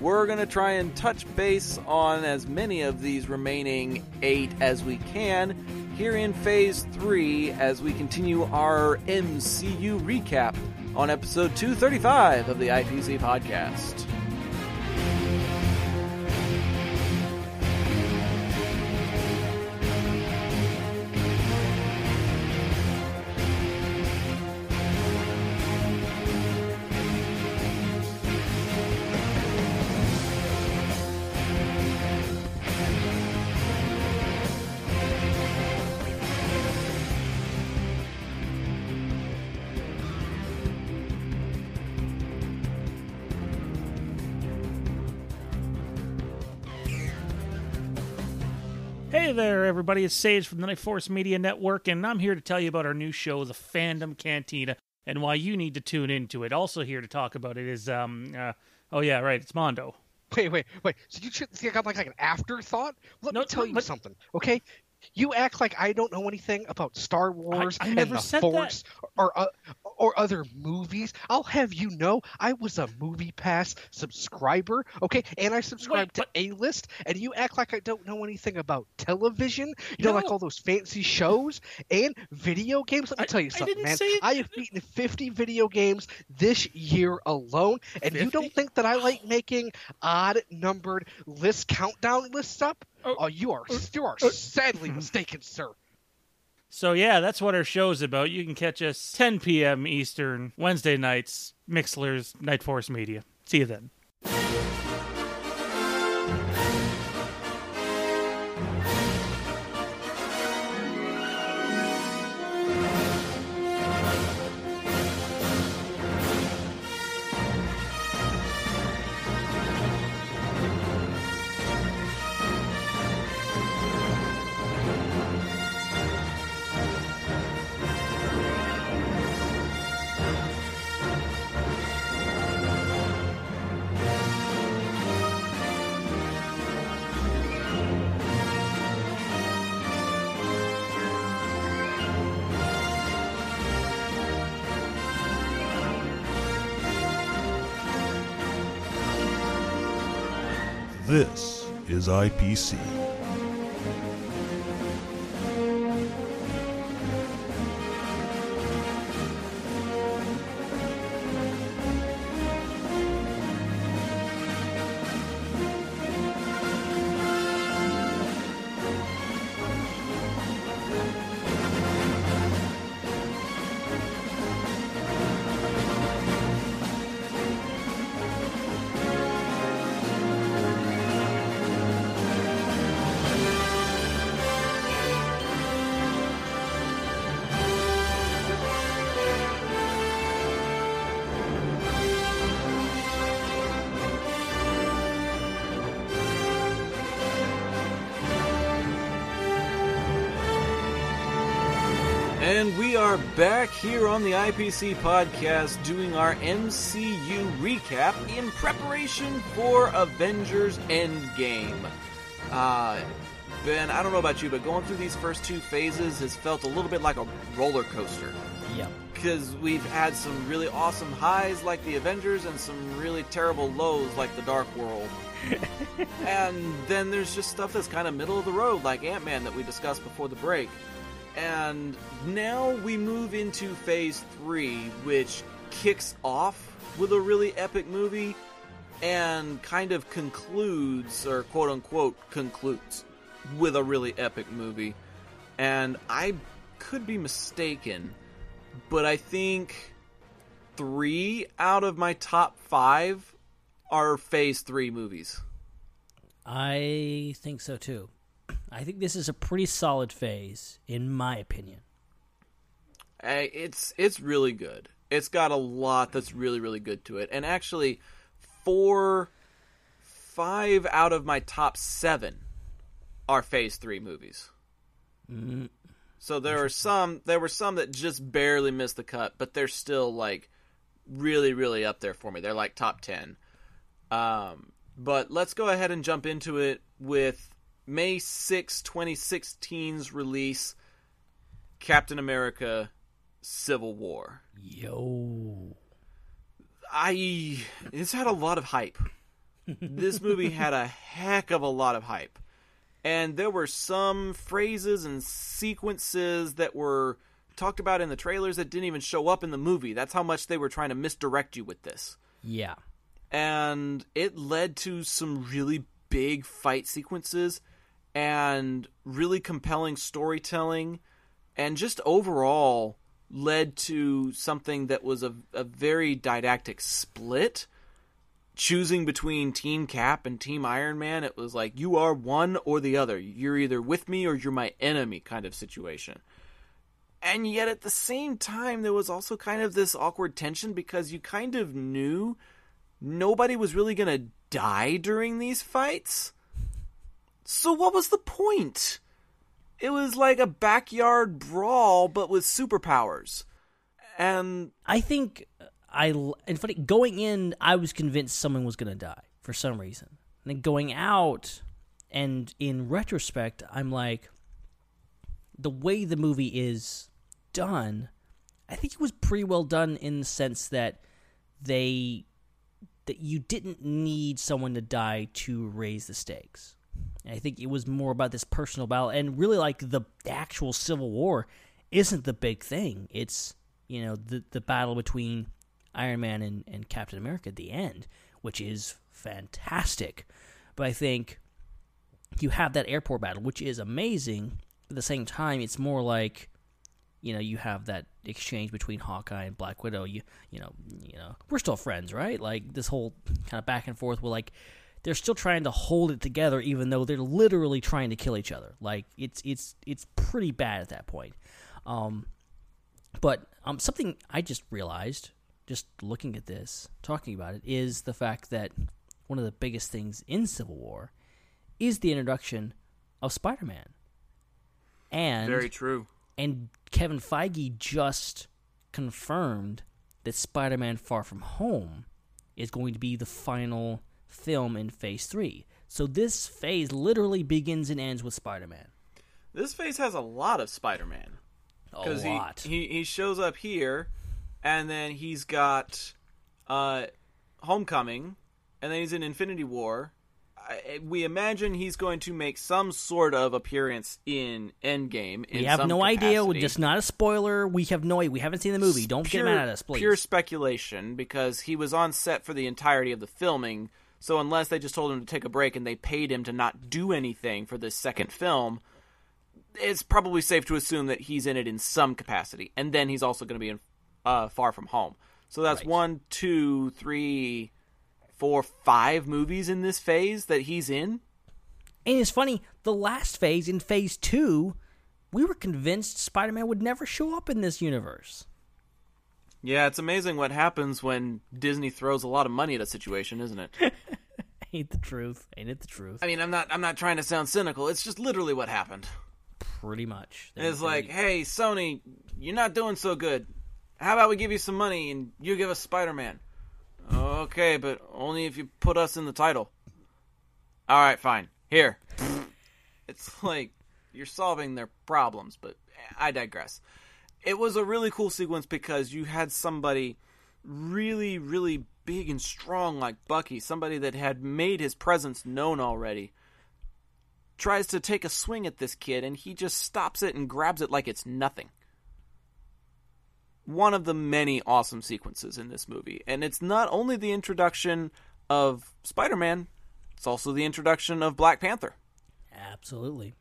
We're going to try and touch base on as many of these remaining eight as we can here in phase three as we continue our MCU recap on episode 235 of the IPC podcast. Everybody. It's Sage from the Night Force Media Network, and I'm here to tell you about our new show, The Fandom Cantina, and why you need to tune into it. Also, here to talk about it is, um, uh, oh, yeah, right, it's Mondo. Wait, wait, wait. So you think I'm like, like an afterthought? Let No, me tell you something, okay? You act like I don't know anything about Star Wars I and never the Force, or uh, or other movies. I'll have you know I was a Movie Pass subscriber, okay? And I subscribe Wait, to A List, and you act like I don't know anything about television. You know, like all those fancy shows and video games. Let me I- tell you something, didn't man. I have beaten 50 video games this year alone, and you don't think that I like making odd numbered list countdown lists up? Oh. Oh, you are oh. you are oh. sadly hmm. mistaken, sir. So yeah, that's what our show's about. You can catch us 10 p.m. Eastern Wednesday nights, Mixlr's Night Force Media. See you then. This is IPC. Back here on the IPC podcast doing our MCU recap in preparation for Avengers Endgame. Uh, ben, I don't know about you, but going through these first two phases has felt a little bit like a roller coaster. Yep. Because we've had some really awesome highs like the Avengers and some really terrible lows like the Dark World. and then there's just stuff that's kind of middle of the road like Ant Man that we discussed before the break. And now we move into phase three, which kicks off with a really epic movie and kind of concludes, or quote unquote concludes, with a really epic movie. And I could be mistaken, but I think three out of my top five are phase three movies. I think so too. I think this is a pretty solid phase, in my opinion. Hey, it's it's really good. It's got a lot that's really really good to it. And actually, four, five out of my top seven are Phase Three movies. So there are some. There were some that just barely missed the cut, but they're still like really really up there for me. They're like top ten. Um, but let's go ahead and jump into it with May 6, 2016's release Captain America Civil War. Yo. I it's had a lot of hype. this movie had a heck of a lot of hype. And there were some phrases and sequences that were talked about in the trailers that didn't even show up in the movie. That's how much they were trying to misdirect you with this. Yeah. and it led to some really big fight sequences and really compelling storytelling and just overall led to something that was a, a very didactic split. Choosing between team cap and team iron man it was like you are one or the other. You're either with me or you're my enemy kind of situation. And yet at the same time there was also kind of this awkward tension because you kind of knew nobody was really going to die during these fights. So what was the point? It was like a backyard brawl but with superpowers. And I think I and funny going in, I was convinced someone was going to die for some reason. And then going out, and in retrospect, I'm like, the way the movie is done, I think it was pretty well done in the sense that they that you didn't need someone to die to raise the stakes. I think it was more about this personal battle, and really like the actual Civil War isn't the big thing. It's you know the the battle between Iron Man and, and Captain America at the end, which is fantastic. But I think you have that airport battle, which is amazing. At the same time, it's more like you know you have that exchange between Hawkeye and Black Widow. You you know you know we're still friends, right? Like this whole kind of back and forth. Where like they're still trying to hold it together, even though they're literally trying to kill each other. Like it's it's it's pretty bad at that point. Um, but um, something I just realized, just looking at this, talking about it, is the fact that one of the biggest things in Civil War is the introduction of Spider-Man. And Very true. and Kevin Feige just confirmed that Spider-Man: Far From Home is going to be the final film in Phase Three. So this phase literally begins and ends with Spider-Man. This phase has a lot of Spider-Man. A because lot. He, he he shows up here, and then he's got uh, Homecoming, and then he's in Infinity War. I, we imagine he's going to make some sort of appearance in Endgame. In we have no idea. capacity. Just not a spoiler. We have no. We haven't seen the movie. Don't pure, get mad at us, please. Pure speculation because he was on set for the entirety of the filming. So unless they just told him to take a break and they paid him to not do anything for this second film, it's probably safe to assume that he's in it in some capacity. And then he's also going to be in uh, Far From Home. So that's Right. one, two, three, four, five movies in this phase that he's in. And it's funny. The last phase, in Phase Two, we were convinced Spider-Man would never show up in this universe. Yeah, it's amazing what happens when Disney throws a lot of money at a situation, isn't it? Ain't the truth? Ain't it the truth? I mean, I'm not I'm not trying to sound cynical. It's just literally what happened. Pretty much. They- It's like, hey, Sony, you're not doing so good. How about we give you some money and you give us Spider-Man? Okay, but only if you put us in the title. All right, fine. Here. It's like you're solving their problems, but I digress. It was a really cool sequence because you had somebody really, really big and strong like Bucky, somebody that had made his presence known already, tries to take a swing at this kid and he just stops it and grabs it like it's nothing. One of the many awesome sequences in this movie. And it's not only the introduction of Spider Man, it's also the introduction of Black Panther. Absolutely.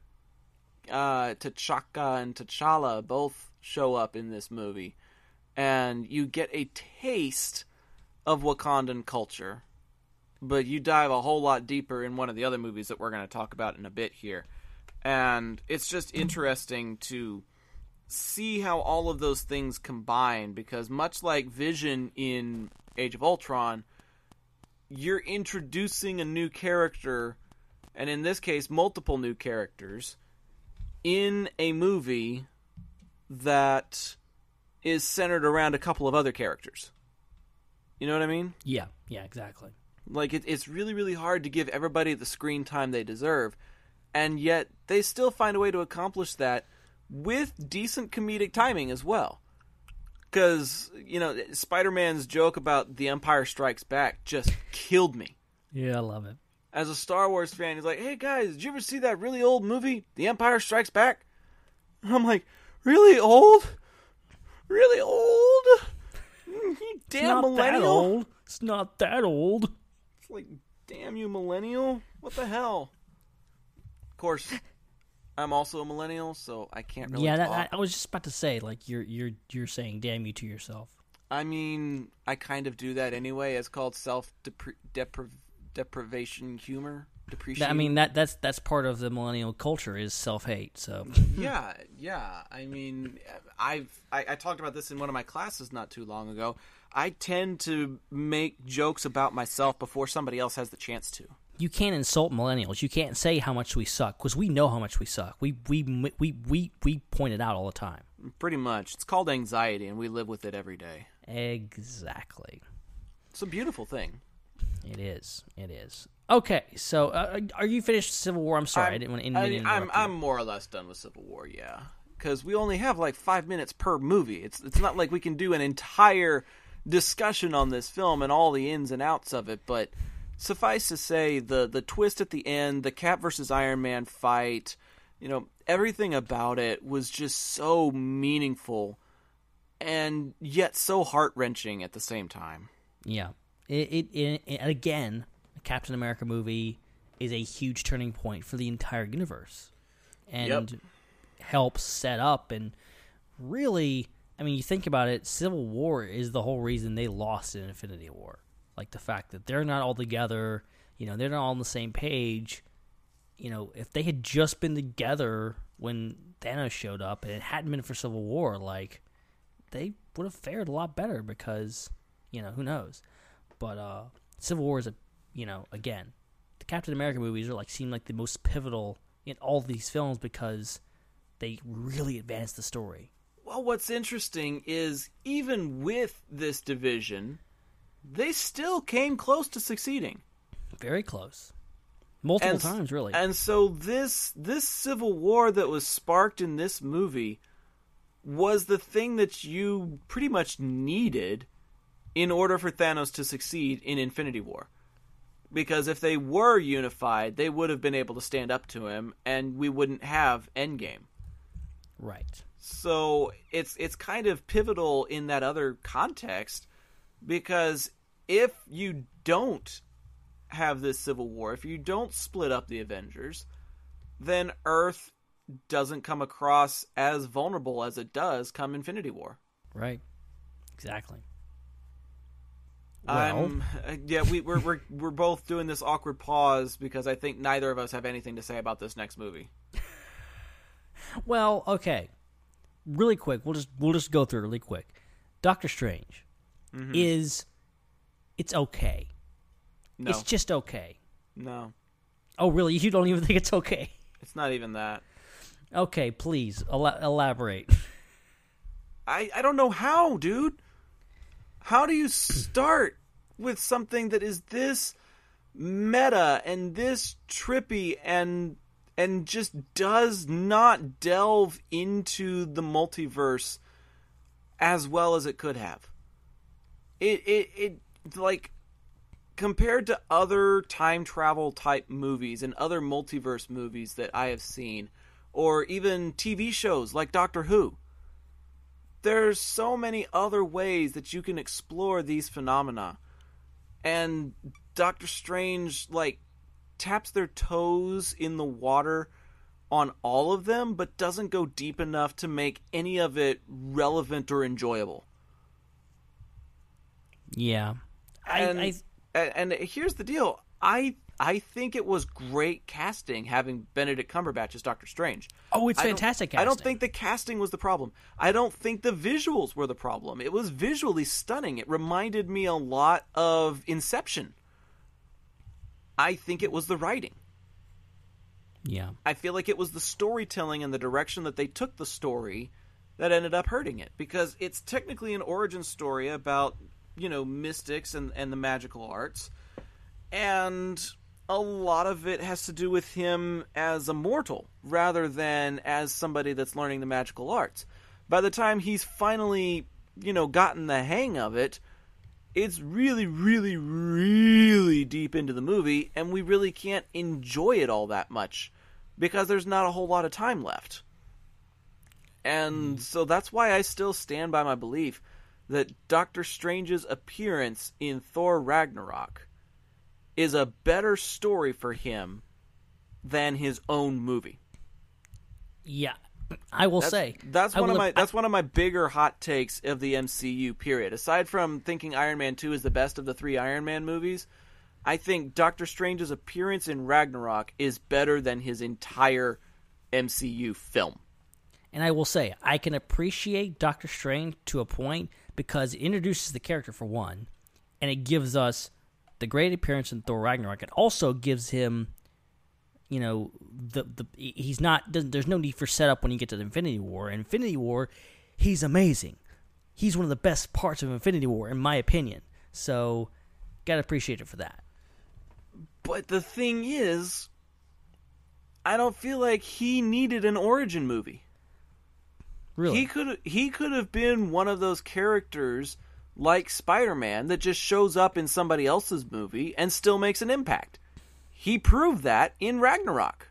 Uh, T'Chaka and T'Challa both show up in this movie. And you get a taste of Wakandan culture. But you dive a whole lot deeper in one of the other movies that we're going to talk about in a bit here. And it's just interesting to see how all of those things combine because much like Vision in Age of Ultron, you're introducing a new character and in this case multiple new characters in a movie that is centered around a couple of other characters. You know what I mean? Yeah. Yeah. Exactly. Like it, it's really really hard to give everybody the screen time they deserve, and yet they still find a way to accomplish that with decent comedic timing as well. Because you know Spider-Man's joke about the Empire Strikes Back just killed me. Yeah, I love it. As a Star Wars fan, he's like, "Hey guys, did you ever see that really old movie, The Empire Strikes Back?" And I'm like, "Really old? Really old? You It's damn that millennial!" It's not that old. It's like, damn you, millennial! What the hell? Of course, I'm also a millennial, so I can't really. yeah, that. I, was just about to say, like you're you're you're saying "damn you" to yourself. I mean, I kind of do that anyway. It's called self depri- deprivation humor. Depreciation. That- I mean that that's that's part of the millennial culture is self hate. So yeah, yeah. I mean, I've I, I talked about this in one of my classes not too long ago. I tend to make jokes about myself before somebody else has the chance to. you can't insult millennials. You can't say how much we suck because we know how much we suck. We we we we we point it out all the time. Pretty much, it's called anxiety, and we live with it every day. Exactly. It's a beautiful thing. It is. It is. Okay, so uh, are you finished Civil War? I'm sorry, I, I'm- didn't want to. I, didn't I'm. I'm more or less done with Civil War. Yeah, because we only have like five minutes per movie. It's it's not like we can do an entire discussion on this film and all the ins and outs of it. But suffice to say, the the twist at the end, the Cap versus Iron Man fight, you know, everything about it was just so meaningful and yet so heart wrenching at the same time. Yeah. It, it, it, again, Captain America movie is a huge turning point for the entire universe, and Yep. helps set up and really. I mean, you think about it. Civil War is the whole reason they lost in Infinity War. Like the fact that they're not all together. You know, they're not all on the same page. You know, if they had just been together when Thanos showed up, and it hadn't been for Civil War, like they would have fared a lot better because you know who knows but uh civil war is a you know again the captain america movies are like seem like the most pivotal in all these films because they really advance the story Well, what's interesting is even with this division, they still came close to succeeding. very close multiple and, times really And so this this civil war that was sparked in this movie was the thing that you pretty much needed in order for Thanos to succeed in Infinity War. Because if they were unified, they would have been able to stand up to him and we wouldn't have Endgame. right So it's it's kind of pivotal in that other context because if you don't have this civil war, if you don't split up the Avengers, then Earth doesn't come across as vulnerable as it does come Infinity War. right exactly I'm uh, yeah, we, we're we're we're both doing this awkward pause because I think neither of us have anything to say about this next movie. well okay. Really quick we'll just we'll just go through it really quick. Doctor strange is it's okay. No, it's just okay. No, oh really? You don't even think it's okay? It's not even that. okay please ela- elaborate. I, I don't know how, dude. How do you start with something that is this meta and this trippy and and just does not delve into the multiverse as well as it could have? It it it like compared to other time travel type movies and other multiverse movies that I have seen or even TV shows like Doctor Who there's so many other ways that you can explore these phenomena. And doctor strange like taps their toes in the water on all of them but doesn't go deep enough to make any of it relevant or enjoyable. Yeah. And, I and and here's the deal. I i think it was great casting having benedict cumberbatch as doctor strange oh it's I fantastic I don't think the casting was the problem. I don't think the visuals were the problem. It was visually stunning. It reminded me a lot of Inception. I think it was the writing. yeah I feel like it was the storytelling and the direction that they took the story that ended up hurting it because it's technically an origin story about, you know, mystics and, and the magical arts. And a lot of it has to do with him as a mortal rather than as somebody that's learning the magical arts. By the time he's finally, you know, gotten the hang of it, it's really, really, really deep into the movie, and we really can't enjoy it all that much because there's not a whole lot of time left. And hmm. so that's why I still stand by my belief that Doctor Strange's appearance in Thor Ragnarok is a better story for him than his own movie. Yeah, I will That's, say that's I one of my that's one of my bigger hot takes of the MCU period. Aside from thinking Iron Man 2 is the best of the 3 Iron Man movies, I think Doctor Strange's appearance in Ragnarok is better than his entire MCU film. and I will say I can appreciate Doctor Strange to a point because it introduces the character for one, and it gives us the great appearance in Thor Ragnarok. It also gives him, you know, the the he's not doesn't, there's no need for setup when you get to the Infinity War. In Infinity War, he's amazing. He's one of the best parts of Infinity War, in my opinion. So, gotta appreciate it for that. But the thing is I don't feel like he needed an origin movie. Really? He could he could have been one of those characters like Spider-Man that just shows up in somebody else's movie and still makes an impact. He proved that in Ragnarok.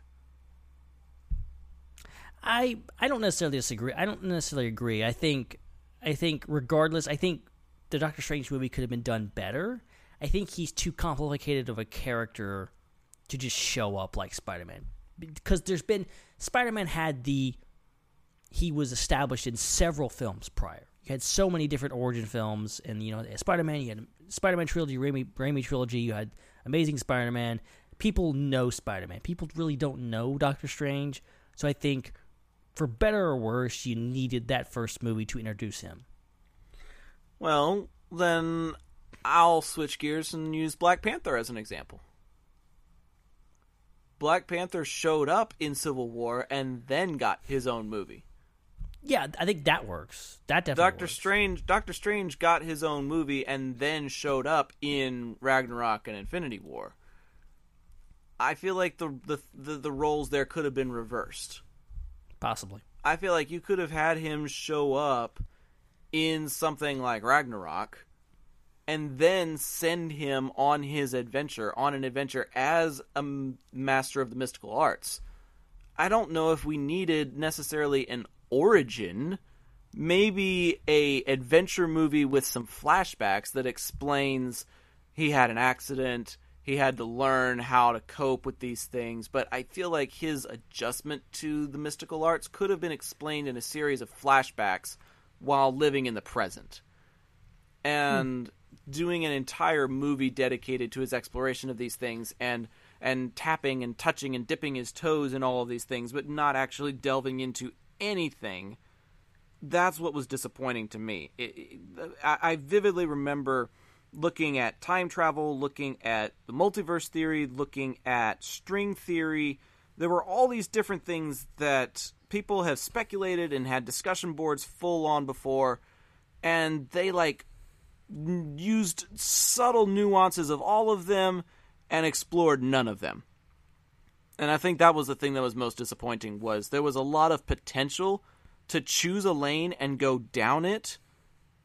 I I don't necessarily disagree. I don't necessarily agree. I think I think regardless, I think the Doctor Strange movie could have been done better. I think he's too complicated of a character to just show up like Spider-Man. Because there's been Spider-Man had the he was established in several films prior. You had so many different origin films, and you know Spider-Man. You had Spider-Man trilogy, Raimi, Raimi trilogy. You had Amazing Spider-Man. People know Spider-Man. People really don't know Doctor Strange. So I think, for better or worse, you needed that first movie to introduce him. Well, then I'll switch gears and use Black Panther as an example. Black Panther showed up in Civil War and then got his own movie. Yeah, I think that works. That definitely Doctor works. Strange Doctor Strange got his own movie and then showed up in Ragnarok and Infinity War. I feel like the the the, the roles there could have been reversed. possibly. I feel like you could have had him show up in something like Ragnarok and then send him on his adventure, on an adventure as a master of the mystical arts. I don't know if we needed necessarily an origin, maybe a adventure movie with some flashbacks that explains he had an accident, he had to learn how to cope with these things, but I feel like his adjustment to the mystical arts could have been explained in a series of flashbacks while living in the present. And doing an entire movie dedicated to his exploration of these things and and tapping and touching and dipping his toes in all of these things, but not actually delving into anything. That's what was disappointing to me. It, it, I, I vividly remember looking at time travel, looking at the multiverse theory, looking at string theory. There were all these different things that people have speculated and had discussion boards full on before, and they like used subtle nuances of all of them and explored none of them. And I think that was the thing that was most disappointing was there was a lot of potential to choose a lane and go down it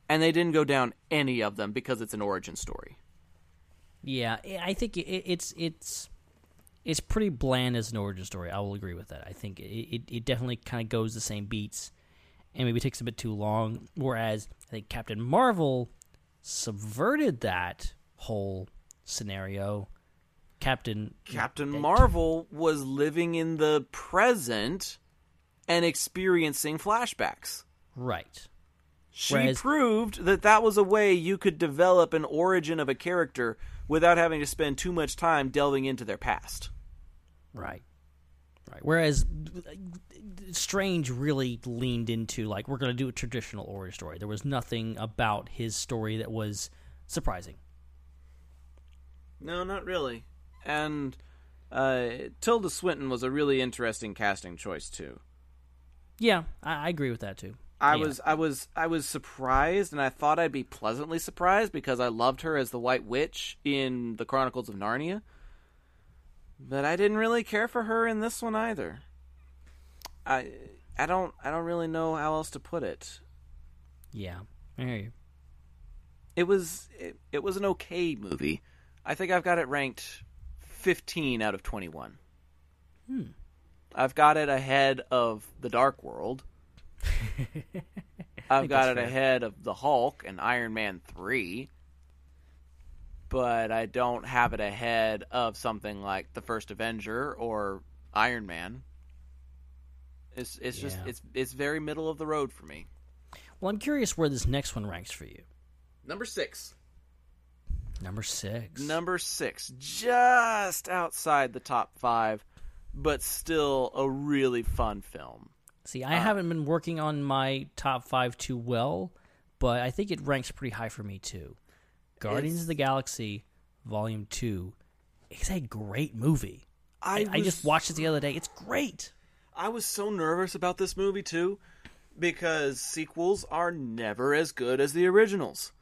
and they didn't go down any of them because it's an origin story. Yeah, I think it's it's it's pretty bland as an origin story. I will agree with that. I think it, it definitely kind of goes the same beats, and maybe takes a bit too long. Whereas I think Captain Marvel subverted that whole scenario. Captain Captain Marvel was living in the present and experiencing flashbacks. right? She Whereas- proved that that was a way you could develop an origin of a character without having to spend too much time delving into their past. Right. Right. Whereas Strange really leaned into like we're going to do a traditional origin story. There was nothing about his story that was surprising. No, not really. And uh, Tilda Swinton was a really interesting casting choice too. Yeah, I, I agree with that too. I Yeah. was I was I was surprised and I thought I'd be pleasantly surprised because I loved her as the White Witch in the Chronicles of Narnia. But I didn't really care for her in this one either. I I don't I don't really know how else to put it. Yeah, I hear you. It was it, it was an okay movie. I think I've got it ranked 15 out of 21. Hmm. I've got it ahead of The Dark World. I've got it fair. ahead of The Hulk and Iron Man 3. But I don't have it ahead of something like The First Avenger or Iron Man. It's it's just it's it's very middle of the road for me. Well, I'm curious where this next one ranks for you. Number 6. Number six. Number six, just outside the top five, but still a really fun film. See, I uh, haven't been working on my top five too well, but I think it ranks pretty high for me too. Guardians of the Galaxy Volume Two. It's a great movie. I, I, I just watched it the other day. It's great. I was so nervous about this movie too, because sequels are never as good as the originals.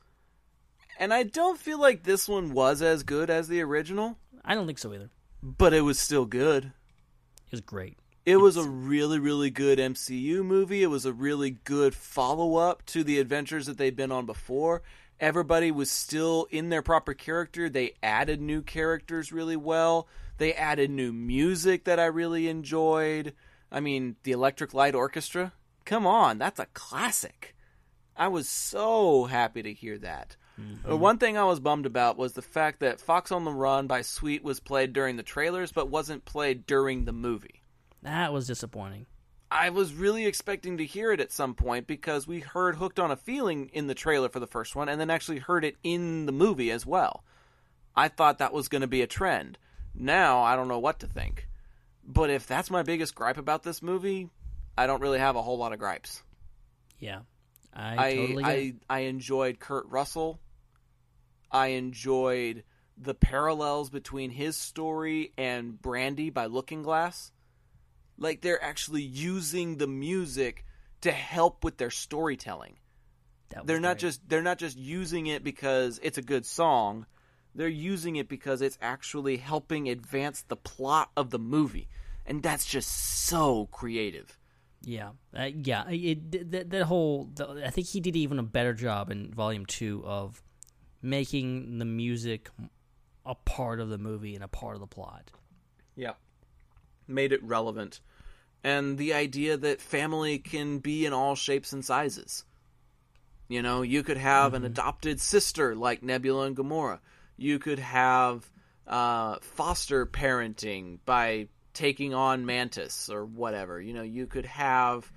And I don't feel like this one was as good as the original, I don't think so either. but it was still good. It was great. It was a really, really good MCU movie. It was a really good follow up to the adventures that they'd been on before. Everybody was still in their proper character. They added new characters really well. They added new music that I really enjoyed. I mean, the Electric Light Orchestra. Come on, that's a classic. I was so happy to hear that. Uh, One thing I was bummed about was the fact that Fox on the Run by Sweet was played during the trailers but wasn't played during the movie. That was disappointing. I was really expecting to hear it at some point because we heard Hooked on a Feeling in the trailer for the first one and then actually heard it in the movie as well. I thought that was going to be a trend. Now, I don't know what to think. But if that's my biggest gripe about this movie, I don't really have a whole lot of gripes. Yeah, I, I totally I. I enjoyed Kurt Russell. I enjoyed the parallels between his story and Brandy by Looking Glass. Like they're actually using the music to help with their storytelling. They're not great. just they're not just using it because it's a good song. They're using it because it's actually helping advance the plot of the movie. And that's just so creative. Yeah, uh, yeah. It, that, that whole, the, I think he did even a better job in Volume Two of making the music a part of the movie and a part of the plot. Yeah. Made it relevant. And the idea that family can be in all shapes and sizes. You know, you could have an adopted sister like Nebula and Gamora. You could have uh, foster parenting by taking on Mantis or whatever. You know, you could have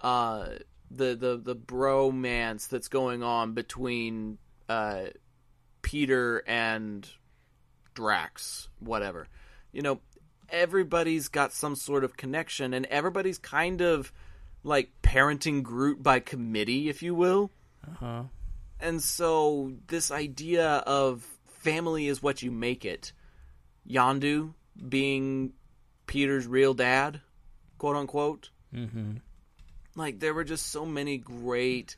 uh, the the the bromance that's going on between uh, Peter and Drax, whatever. You know, everybody's got some sort of connection, and everybody's kind of like parenting Groot by committee, if you will. Uh-huh. And so, this idea of family is what you make it. Yondu being Peter's real dad, quote unquote. Mm-hmm. Like, there were just so many great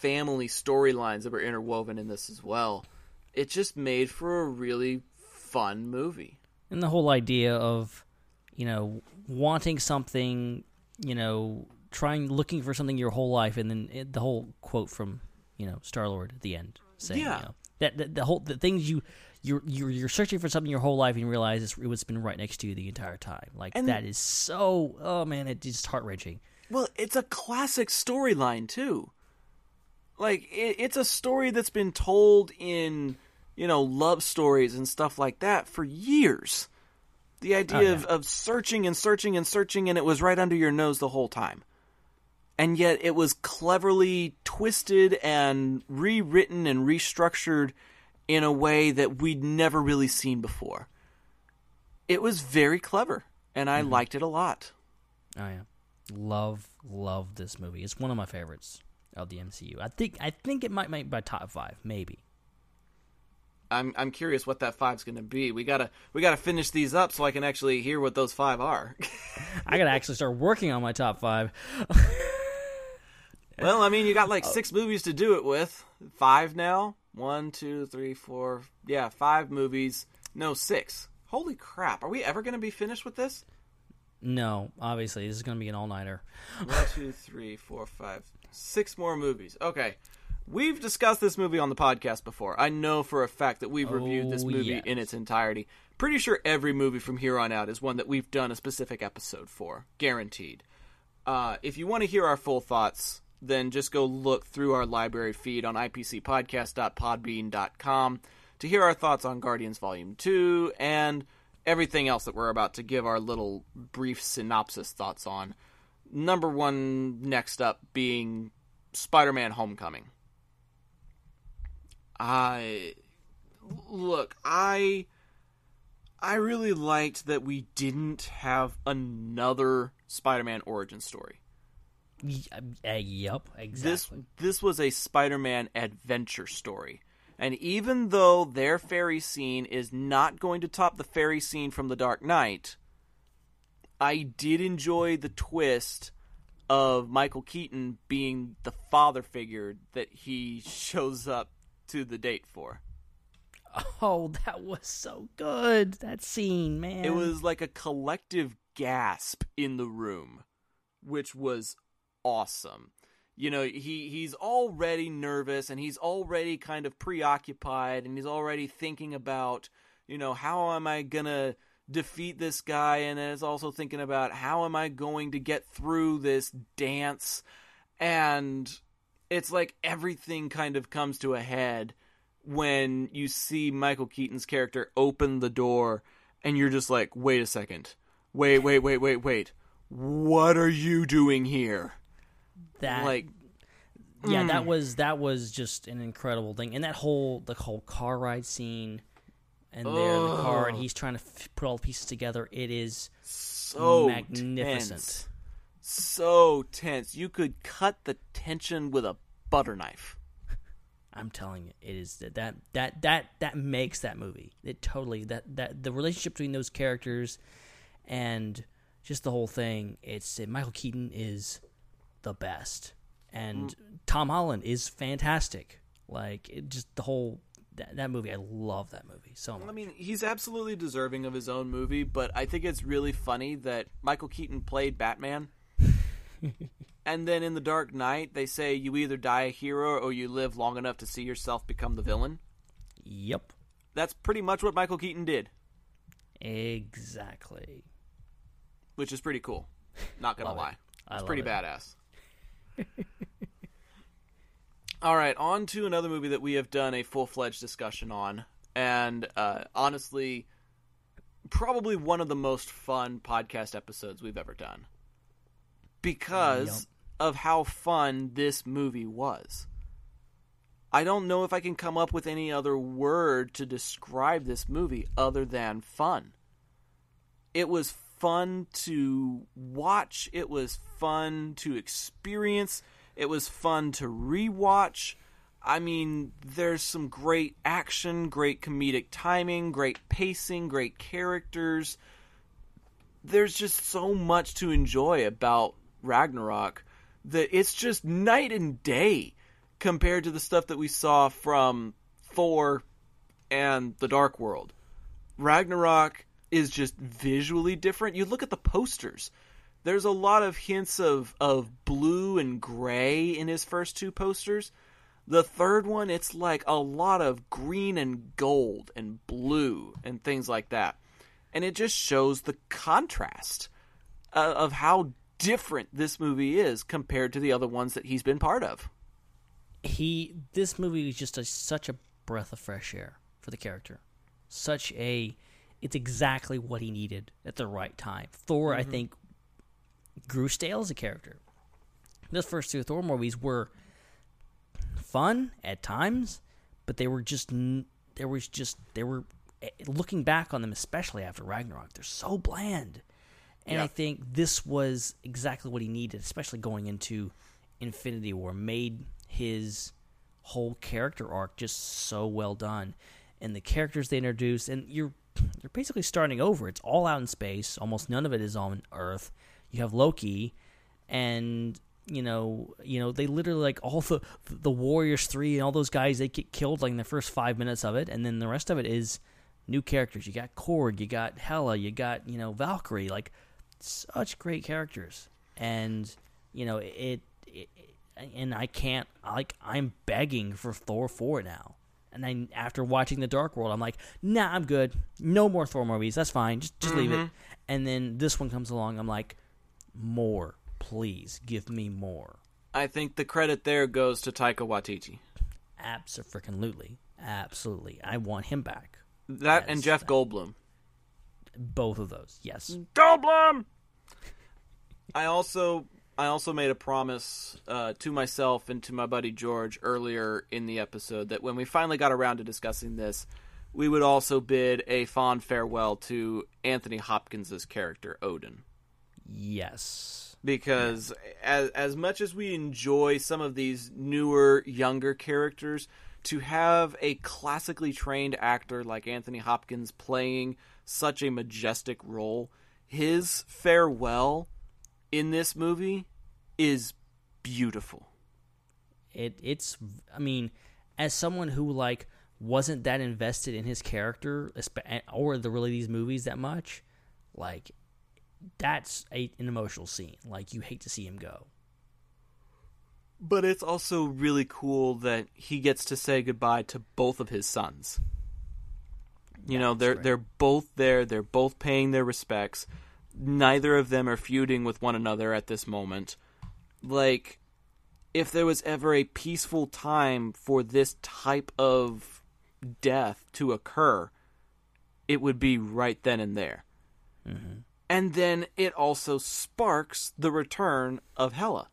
family storylines that were interwoven in this as well. It just made for a really fun movie. And the whole idea of, you know, wanting something, you know, trying, looking for something your whole life, and then it, the whole quote from, you know, Star Lord at the end saying, Yeah. you know, that, that the whole the things you you're you're, you're searching for something your whole life and you realize it's, it's been right next to you the entire time. Like And- that is so. Oh man, it's just heart wrenching. Well, it's a classic storyline too. Like it, it's a story that's been told in you know love stories and stuff like that for years. The idea oh, of, of searching and searching and searching, and it was right under your nose the whole time. And yet it was cleverly twisted and rewritten and restructured in a way that we'd never really seen before. It was very clever, and I mm-hmm. liked it a lot. Oh yeah, love love this movie. It's one of my favorites of the MCU. I think I think it might make my top five, maybe. I'm I'm curious what that five's going to be. We gotta we gotta finish these up so I can actually hear what those five are. I gotta actually start working on my top five. well, I mean, you got Oh. like six movies to do it with. Five now. One, two, three, four. Yeah, five movies. No, six. Holy crap! Are we ever going to be finished with this? No, obviously this is gonna be an all nighter. One, two, three, four, five, six more movies. Okay. We've discussed this movie on the podcast before. I know for a fact that we've reviewed this Oh, movie yes. in its entirety. Pretty sure every movie from here on out is one that we've done a specific episode for. Guaranteed. Uh, if you want to hear our full thoughts, then just go look through our library feed on ipcpodcast.podbean.com to hear our thoughts on Guardians Volume 2 and everything else that we're about to give our little brief synopsis thoughts on. Number one next up being Spider Man Homecoming. I. Look, I. I really liked that we didn't have another Spider Man origin story. Uh, yup, exactly. This this was a Spider-Man adventure story. And even though their ferry scene is not going to top the ferry scene from The Dark Knight, I did enjoy the twist of Michael Keaton being the father figure that he shows up to the date for. Oh, that was so good. That scene, man. It was like a collective gasp in the room, which was awesome. You know, he he's already nervous and he's already kind of preoccupied and he's already thinking about, you know, how am I going to defeat this guy and is also thinking about how am I going to get through this dance and it's like everything kind of comes to a head when you see Michael Keaton's character open the door and you're just like, wait a second. Wait, wait, wait, wait, wait. What are you doing here? That like yeah, that mm. was that was just an incredible thing, and that whole the whole car ride scene, and they're in the car, and he's trying to f- put all the pieces together. It is so magnificent. tense. So tense. You could cut the tension with a butter knife. I'm telling you, it is that that that that that makes that movie. It totally that that the relationship between those characters, and just the whole thing. It's Michael Keaton is the best, and mm. Tom Holland is fantastic. Like it just the whole that, that movie. I love that movie so much. I mean, he's absolutely deserving of his own movie, but I think it's really funny that Michael Keaton played Batman. and then in The Dark Knight, they say you either die a hero or you live long enough to see yourself become the villain. Yep, That's pretty much what Michael Keaton did, exactly. which is pretty cool. Not gonna Love it. lie. I It's pretty it. badass. All right, on to another movie that we have done a full fledged discussion on. And uh, honestly, probably one of the most fun podcast episodes we've ever done. Because of how fun this movie was. I don't know if I can come up with any other word to describe this movie other than fun it was fun to watch. It was fun to experience. It was fun to rewatch. I mean, there's some great action, great comedic timing, great pacing, great characters. There's just so much to enjoy about Ragnarok that it's just night and day compared to the stuff that we saw from Thor and The Dark World. Ragnarok is just visually different. You look at the posters. There's a lot of hints of, of blue and gray in his first two posters. The third one, it's like a lot of green and gold and blue and things like that. And it just shows the contrast uh, of how different this movie is compared to the other ones that he's been part of. he this movie is just a, such a breath of fresh air for the character such a it's exactly what he needed at the right time thor i think grew stale as a character Those first two thor movies were fun at times but they were just there was just they were eh, looking back on them especially after ragnarok they're so bland and I think this was exactly what he needed, especially going into Infinity War. Made his whole character arc just so well done, and the characters they introduced, and you're you're basically starting over. It's all out in space. Almost none of it is on Earth. You have Loki, and you know, you know, they literally like all the the Warriors three and all those guys. They get killed like in the first five minutes of it, and then the rest of it is new characters. You got Korg, you got Hela, you got you know Valkyrie. Like such great characters, and you know it. it and I can't like I'm begging for Thor four now. And then after watching the Dark World, I'm like, nah, I'm good. No more Thor movies. That's fine. Just just leave it. Mm-hmm. And then this one comes along. I'm like, more, please, give me more. I think the credit there goes to Taika Waititi. Absolutely, absolutely. I want him back. That and Yes. Jeff Goldblum. Both of those, yes. Goldblum. I also I also made a promise uh, to myself and to my buddy George earlier in the episode that when we finally got around to discussing this, we would also bid a fond farewell to Anthony Hopkins' character Odin. Yes. because as as much as we enjoy some of these newer younger characters to have a classically trained actor like Anthony Hopkins playing such a majestic role his farewell in this movie is beautiful It it's I mean, as someone who like wasn't that invested in his character or the really these movies that much, like that's a, an emotional scene. Like you hate to see him go. But it's also really cool that he gets to say goodbye to both of his sons. You know, they're right. they're both there, they're both paying their respects. Neither of them are feuding with one another at this moment. Like if there was ever a peaceful time for this type of death to occur, it would be right then and there. Mm-hmm. And then it also sparks the return of Hela.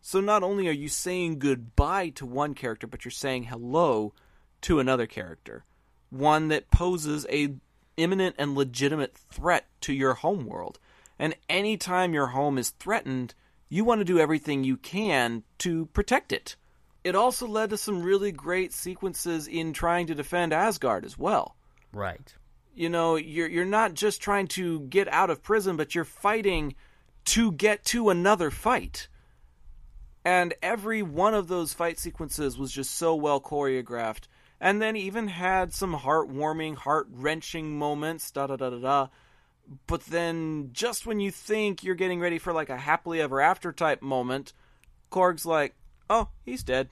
So not only are you saying goodbye to one character, but you're saying hello to another character, one that poses a imminent and legitimate threat to your home world. And anytime your home is threatened, you want to do everything you can to protect it. It also led to some really great sequences in trying to defend Asgard as well Right. You know you're you're not just trying to get out of prison but you're fighting to get to another fight. And every one of those fight sequences was just so well choreographed. And then even had some heartwarming heart-wrenching moments da da da da da. But then just when you think you're getting ready for like a happily ever after type moment korg's like oh he's dead.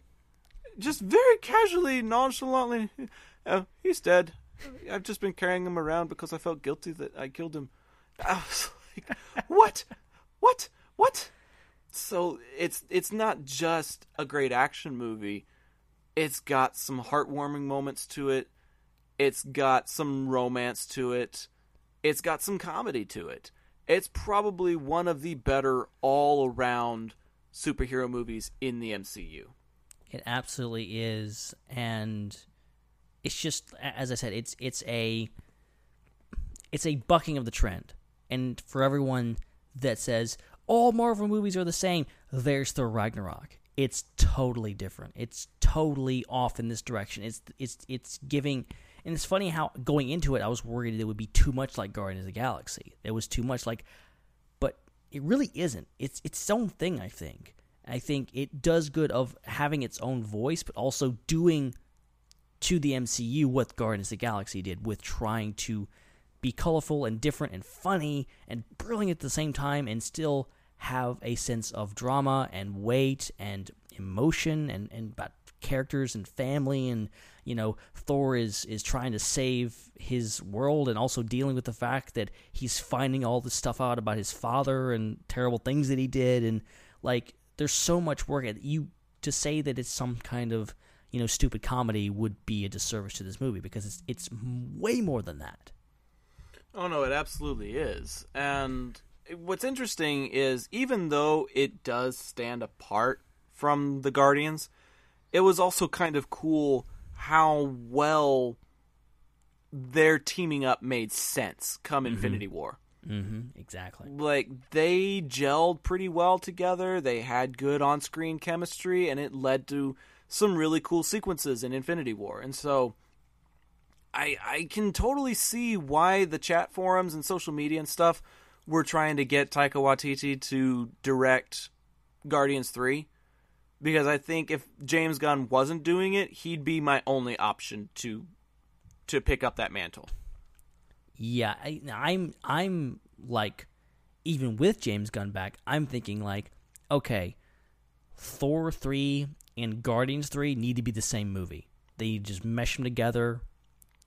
Just very casually nonchalantly oh he's dead I've just been carrying him around because I felt guilty that I killed him. I was like, what? What? What? So it's it's not just a great action movie. It's got some heartwarming moments to it. It's got some romance to it. It's got some comedy to it. It's probably one of the better all-around superhero movies in the MCU. It absolutely is, and it's just as I said, it's it's a it's a bucking of the trend. And for everyone that says all Marvel movies are the same, there's Thor Ragnarok. It's totally different. It's totally off in this direction. It's it's it's giving and it's funny how going into it I was worried it would be too much like Guardians of the Galaxy. It was too much like but it really isn't. It's it's its own thing, I think. I think it does good of having its own voice, but also doing to the MCU what Guardians of the Galaxy did with trying to be colorful and different and funny and brilliant at the same time and still have a sense of drama and weight and emotion and, and about characters and family and you know Thor is is trying to save his world and also dealing with the fact that he's finding all this stuff out about his father and terrible things that he did and like there's so much work at you to say that it's some kind of you know stupid comedy would be a disservice to this movie because it's it's way more than that. Oh no, it absolutely is. And what's interesting is even though it does stand apart from the Guardians, it was also kind of cool how well their teaming up made sense come Infinity War. Mm-hmm. Exactly. Like they gelled pretty well together. They had good on-screen chemistry and it led to some really cool sequences in Infinity War. And so I I can totally see why the chat forums and social media and stuff were trying to get Taika Waititi to direct Guardians 3 because I think if James Gunn wasn't doing it, he'd be my only option to to pick up that mantle. Yeah, I, I'm I'm like even with James Gunn back, I'm thinking like, okay, Thor three and Guardians three need to be the same movie. They just mesh them together.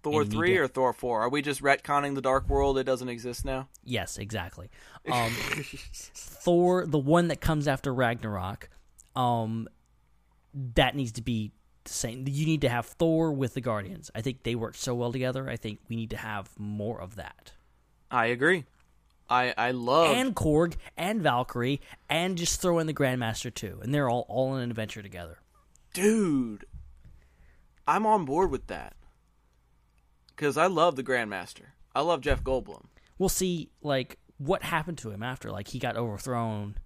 Thor 3 to- or Thor 4? Are we just retconning the Dark World? It doesn't exist now? Yes, exactly. Um, Thor, the one that comes after Ragnarok, um, that needs to be the same. You need to have Thor with the Guardians. I think they work so well together. I think we need to have more of that. I agree. I I love and Korg and Valkyrie and just throw in the Grandmaster too, and they're all all in an adventure together. dude. I'm on board with that. Cuz I love the Grandmaster. I love Jeff Goldblum. We'll see like what happened to him after like he got overthrown,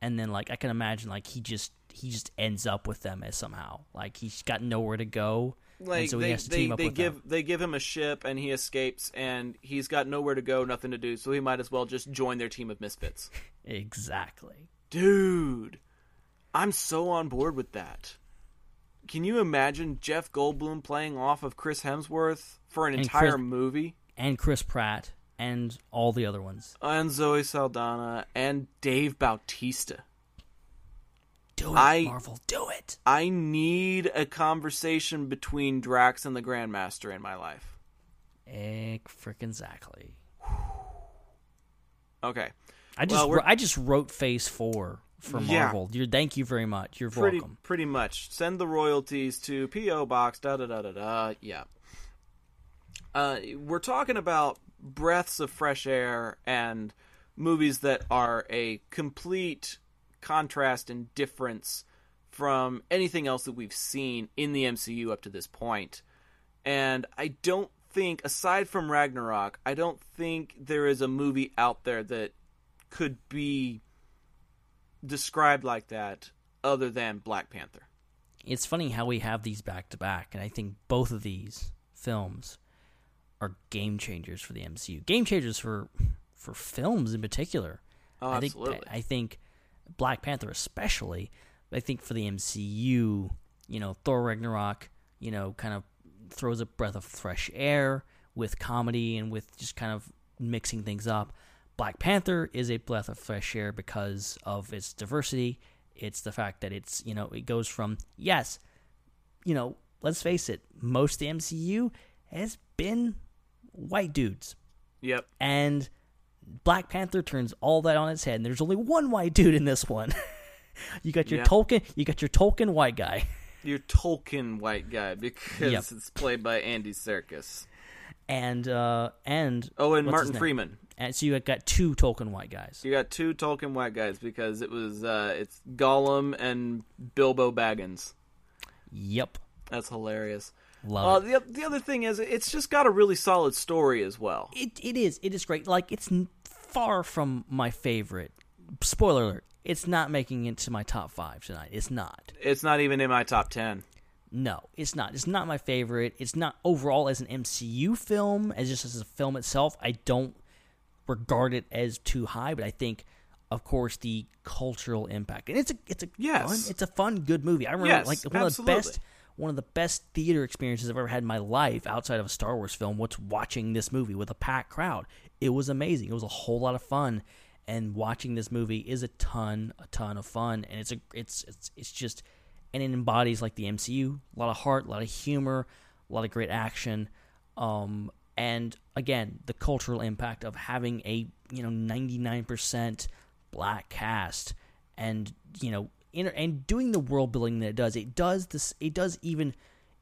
and then like I can imagine like he just he just ends up with them as somehow like he's got nowhere to go, Like and so they they, they give them. they give him a ship and he escapes and he's got nowhere to go, nothing to do, so he might as well just join their team of misfits. Exactly. Dude, I'm so on board with that. Can you imagine Jeff Goldblum playing off of Chris Hemsworth for an And entire Chris- movie? And Chris Pratt. and all the other ones. and Zoe Saldana and Dave Bautista. Do it, I- Marvel. Do it. I need a conversation between Drax and the Grandmaster in my life. Freaking exactly. Okay. I just Well, I just wrote Phase Four for Yeah. Marvel. You're, thank you very much. You're Pretty welcome. pretty much. Send the royalties to PO Box da da da da da. Yeah. Uh, we're talking about breaths of fresh air and movies that are a complete contrast and difference from anything else that we've seen in the MCU up to this point. And I don't think, aside from Ragnarok, I don't think there is a movie out there that could be described like that other than Black Panther. It's funny how we have these back to back, and I think both of these films are game changers for the MCU. Game changers for for films in particular. Oh, I think absolutely. I think Black Panther especially. But I think for the MCU, you know, Thor Ragnarok, you know, kind of throws a breath of fresh air with comedy and with just kind of mixing things up. Black Panther is a breath of fresh air because of its diversity. It's the fact that it's, you know, it goes from yes, you know, let's face it, most of the MCU has been white dudes. Yep. And Black Panther turns all that on its head, and there's only one white dude in this one. you got your Yeah. Tolkien, you got your Tolkien white guy, Your Tolkien white guy because Yep. it's played by Andy Serkis. and uh and Oh, and Martin? Freeman. And so you got two Tolkien white guys. You got two Tolkien white guys because it was uh, it's Gollum and Bilbo Baggins. Yep, That's hilarious. love Uh, it. the the other thing is, it's just got a really solid story as well. It it is it is great. Like it's far from my favorite. Spoiler alert: it's not making it to my top five tonight. It's not. It's not even in my top ten. No, it's not. It's not my favorite. It's not overall as an MCU film, as just as a film itself. I don't regard it as too high, but I think, of course, the cultural impact, and it's a it's a Yes. fun, it's a fun, good movie. I remember Yes, like one absolutely. of the best one of the best theater experiences I've ever had in my life outside of a Star Wars film. What's watching this movie with a packed crowd? It was amazing. It was a whole lot of fun, and watching this movie is a ton, a ton of fun, and it's a it's it's it's just and it embodies like the MCU, a lot of heart, a lot of humor, a lot of great action, um, and again the cultural impact of having a you know ninety nine percent black cast, and you know inter- and doing the world building that it does. It does this. It does even.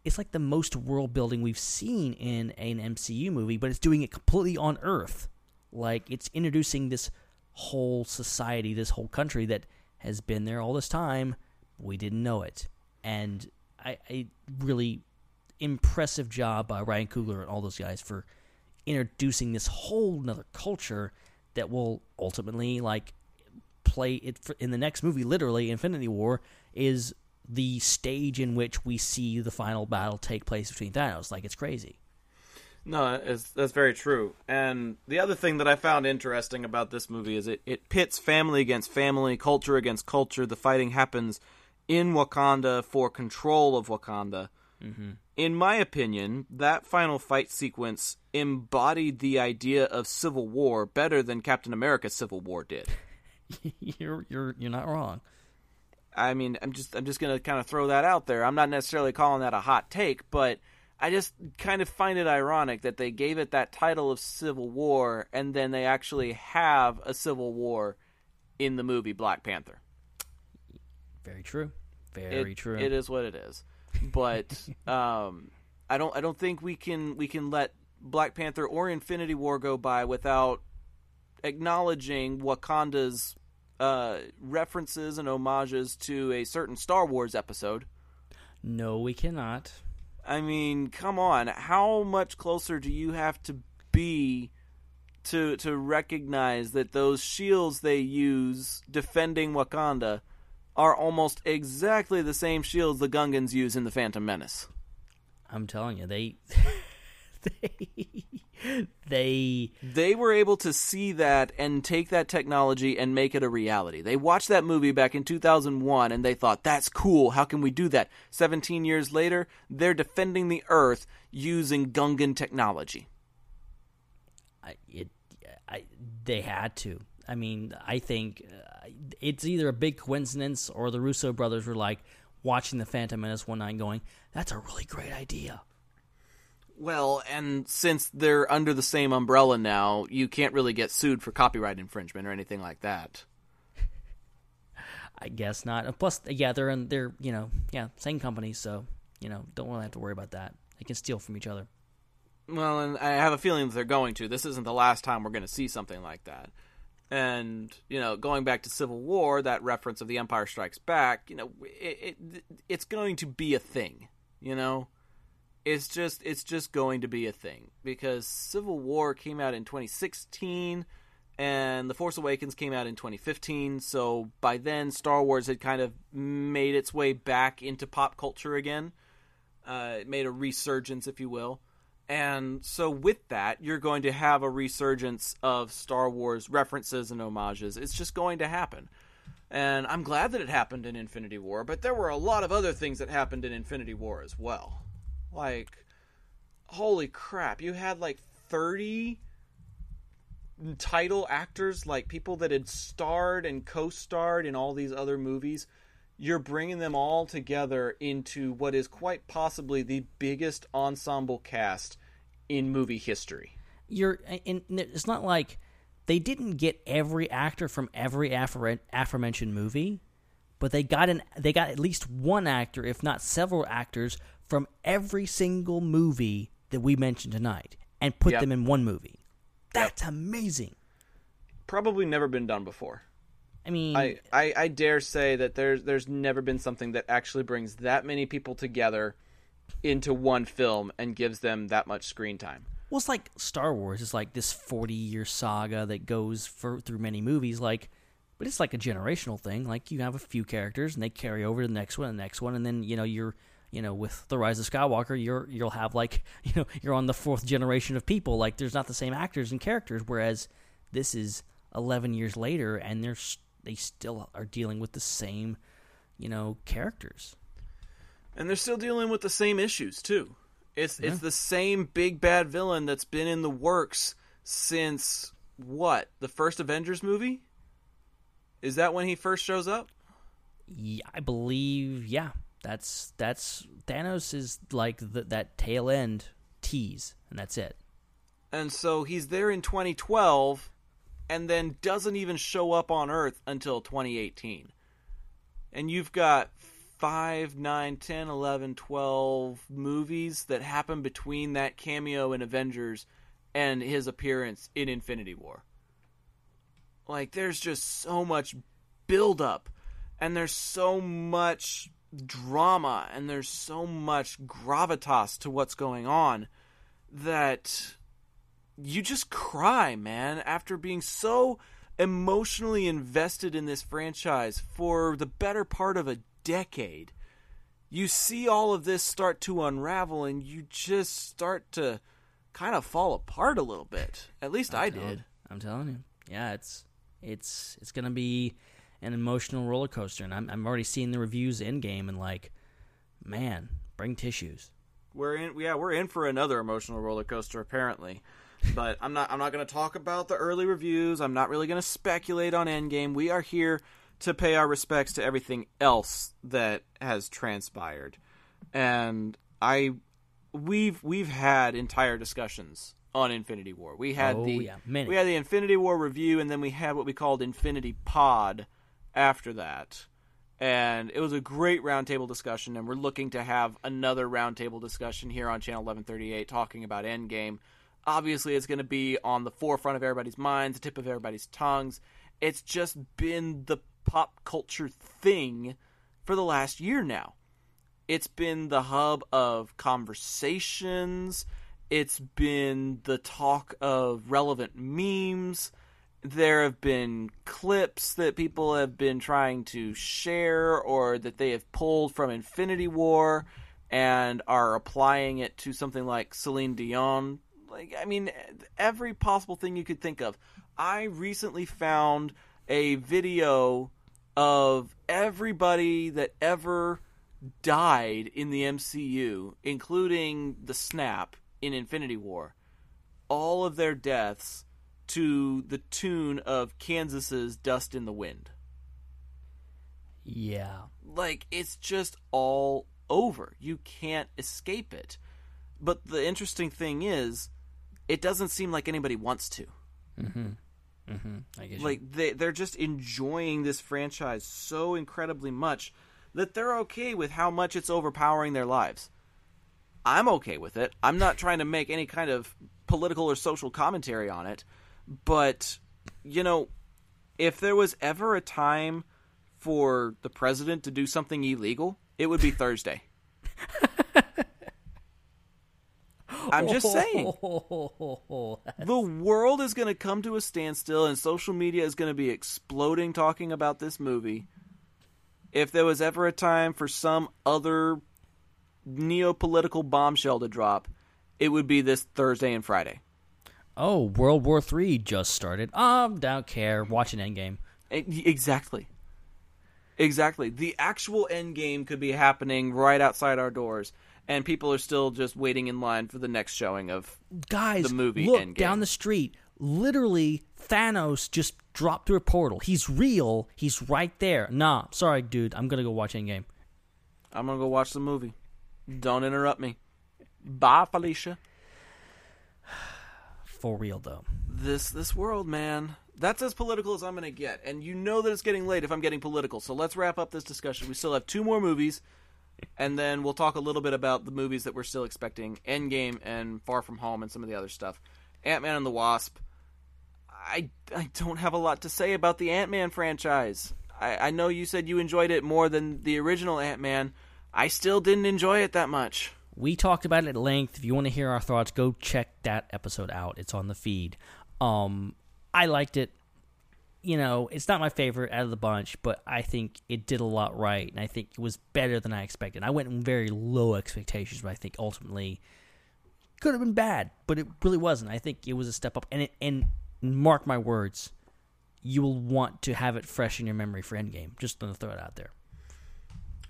It's like the most world building we've seen in an MCU movie, but it's doing it completely on Earth. Like it's introducing this whole society, this whole country that has been there all this time. We didn't know it, and I, I really impressive job by Ryan Coogler and all those guys for introducing this whole another culture that will ultimately like play it in the next movie. Literally, Infinity War is the stage in which we see the final battle take place between Thanos. Like it's crazy. No, it's, that's very true. And the other thing that I found interesting about this movie is it, it pits family against family, culture against culture. The fighting happens in Wakanda for control of Wakanda. Mm-hmm. In my opinion, that final fight sequence embodied the idea of civil war better than Captain America's Civil War did. you're you're you're not wrong. I mean, I'm just I'm just gonna kind of throw that out there. I'm not necessarily calling that a hot take, but I just kind of find it ironic that they gave it that title of Civil War, and then they actually have a Civil War in the movie Black Panther. Very true. Very It- true. It is what it is, but um, I don't I don't think we can we can let Black Panther or Infinity War go by without acknowledging Wakanda's uh, references and homages to a certain Star Wars episode. No, we cannot. I mean, come on. How much closer do you have to be to to recognize that those shields they use defending Wakanda are almost exactly the same shields the Gungans use in the Phantom Menace? I'm telling you, they they they They were able to see that and take that technology and make it a reality. They watched that movie back in 2001 and they thought, that's cool. How can we do that? 17 years later, they're defending the Earth using Gungan technology. I, it I, they had to. I mean, I think uh, it's either a big coincidence or the Russo brothers were like watching the Phantom Menace one night, going, "That's a really great idea." Well, and since they're under the same umbrella now, you can't really get sued for copyright infringement or anything like that. I guess not. Plus, yeah, they're in, they're you know, yeah, same company, so you know, don't really have to worry about that. They can steal from each other. Well, and I have a feeling that they're going to. This isn't the last time we're going to see something like that. And you know, going back to Civil War, that reference of the Empire Strikes Back, you know, it, it it's going to be a thing. You know, it's just it's just going to be a thing because Civil War came out in 2016 and The Force Awakens came out in 2015. So by then, Star Wars had kind of made its way back into pop culture again. Uh, it made a resurgence, if you will. And so, with that, you're going to have a resurgence of Star Wars references and homages. It's just going to happen. And I'm glad that it happened in Infinity War, but there were a lot of other things that happened in Infinity War as well. Like, holy crap, you had like 30 title actors, like people that had starred and co starred in all these other movies. You're bringing them all together into what is quite possibly the biggest ensemble cast in movie history. You're and it's not like they didn't get every actor from every afore- aforementioned movie, but they got an they got at least one actor, if not several actors, from every single movie that we mentioned tonight, and put Yep. them in one movie. That's amazing. Probably never been done before. I mean, I, I, I dare say that there's there's never been something that actually brings that many people together into one film and gives them that much screen time. well, it's like Star Wars. It's like this forty-year saga that goes for through many movies. Like, but it's like a generational thing. Like you have a few characters and they carry over to the next one, and the next one, and then you know you're you know with the Rise of Skywalker, you're you'll have like you know you're on the fourth generation of people. Like there's not the same actors and characters, whereas this is eleven years later, and they're they still are dealing with the same you know characters. And they're still dealing with the same issues too. It's it's the same big bad villain that's been in the works since what? The first Avengers movie? Is that when he first shows up? Yeah, I believe, yeah, that's that's Thanos is like the, that tail end tease, and that's it. And so he's there in 2012 and then doesn't even show up on Earth until 2018. And you've got 5, 9, 10, 11, 12 movies that happen between that cameo in Avengers and his appearance in Infinity War. Like, there's just so much buildup, and there's so much drama, and there's so much gravitas to what's going on that you just cry, man, after being so emotionally invested in this franchise for the better part of a decade. You see all of this start to unravel and you just start to kind of fall apart a little bit. At least I telling- did. I'm telling you, yeah, it's it's it's gonna be an emotional roller coaster, and I'm I'm already seeing the reviews Endgame, and like, man, bring tissues. We're in yeah, we're in for another emotional roller coaster apparently. But I'm not I'm not going to talk about the early reviews. I'm not really going to speculate on Endgame. We are here to pay our respects to everything else that has transpired. And I we've we've had entire discussions on Infinity War. We had Oh, the yeah, we had the Infinity War review and then we had what we called Infinity Pod after that. And it was a great roundtable discussion, and we're looking to have another roundtable discussion here on Channel 1138 talking about Endgame. Obviously, it's going to be on the forefront of everybody's minds, the tip of everybody's tongues. It's just been the pop culture thing for the last year now. It's been the hub of conversations. It's been the talk of relevant memes. There have been clips that people have been trying to share or that they have pulled from Infinity War and are applying it to something like Celine Dion. Like, I mean, every possible thing you could think of. I recently found a video of everybody that ever died in the MCU, including the Snap in Infinity War, all of their deaths to the tune of Kansas's Dust in the Wind. Yeah. Like it's just all over. You can't escape it. But the interesting thing is it doesn't seem like anybody wants to. Mm-hmm. Mm-hmm. I guess. Like they they're just enjoying this franchise so incredibly much that they're okay with how much it's overpowering their lives. I'm okay with it. I'm not trying to make any kind of political or social commentary on it, but you know, if there was ever a time for the president to do something illegal, it would be Thursday. I'm just saying. The world is going to come to a standstill and social media is going to be exploding talking about this movie. If there was ever a time for some other neo political bombshell to drop, it would be this Thursday and Friday. Oh, World War Three just started. Um, don't care. Watch an Endgame. Exactly. Exactly. The actual end game could be happening right outside our doors, and people are still just waiting in line for the next showing of. Guys, The movie look Endgame. down the street. Literally, Thanos just dropped through a portal. He's real. He's right there. Nah, sorry, dude. I'm gonna go watch Endgame. I'm gonna go watch the movie. Don't interrupt me. Bye, Felicia. For real though. This this world, man. That's as political as I'm gonna get, and you know that it's getting late if I'm getting political. So let's wrap up this discussion. We still have two more movies, and then we'll talk a little bit about the movies that we're still expecting: Endgame and Far From Home, and some of the other stuff. Ant Man and the Wasp. I I don't have a lot to say about the Ant Man franchise. I, I know you said you enjoyed it more than the original Ant Man. I still didn't enjoy it that much. We talked about it at length. If you want to hear our thoughts, go check that episode out. It's on the feed. Um, I liked it. You know, it's not my favorite out of the bunch, but I think it did a lot right, and I think it was better than I expected. I went in very low expectations, but I think ultimately could have been bad, but it really wasn't. I think it was a step up, and it, and mark my words, you will want to have it fresh in your memory for Endgame. Just gonna throw it out there.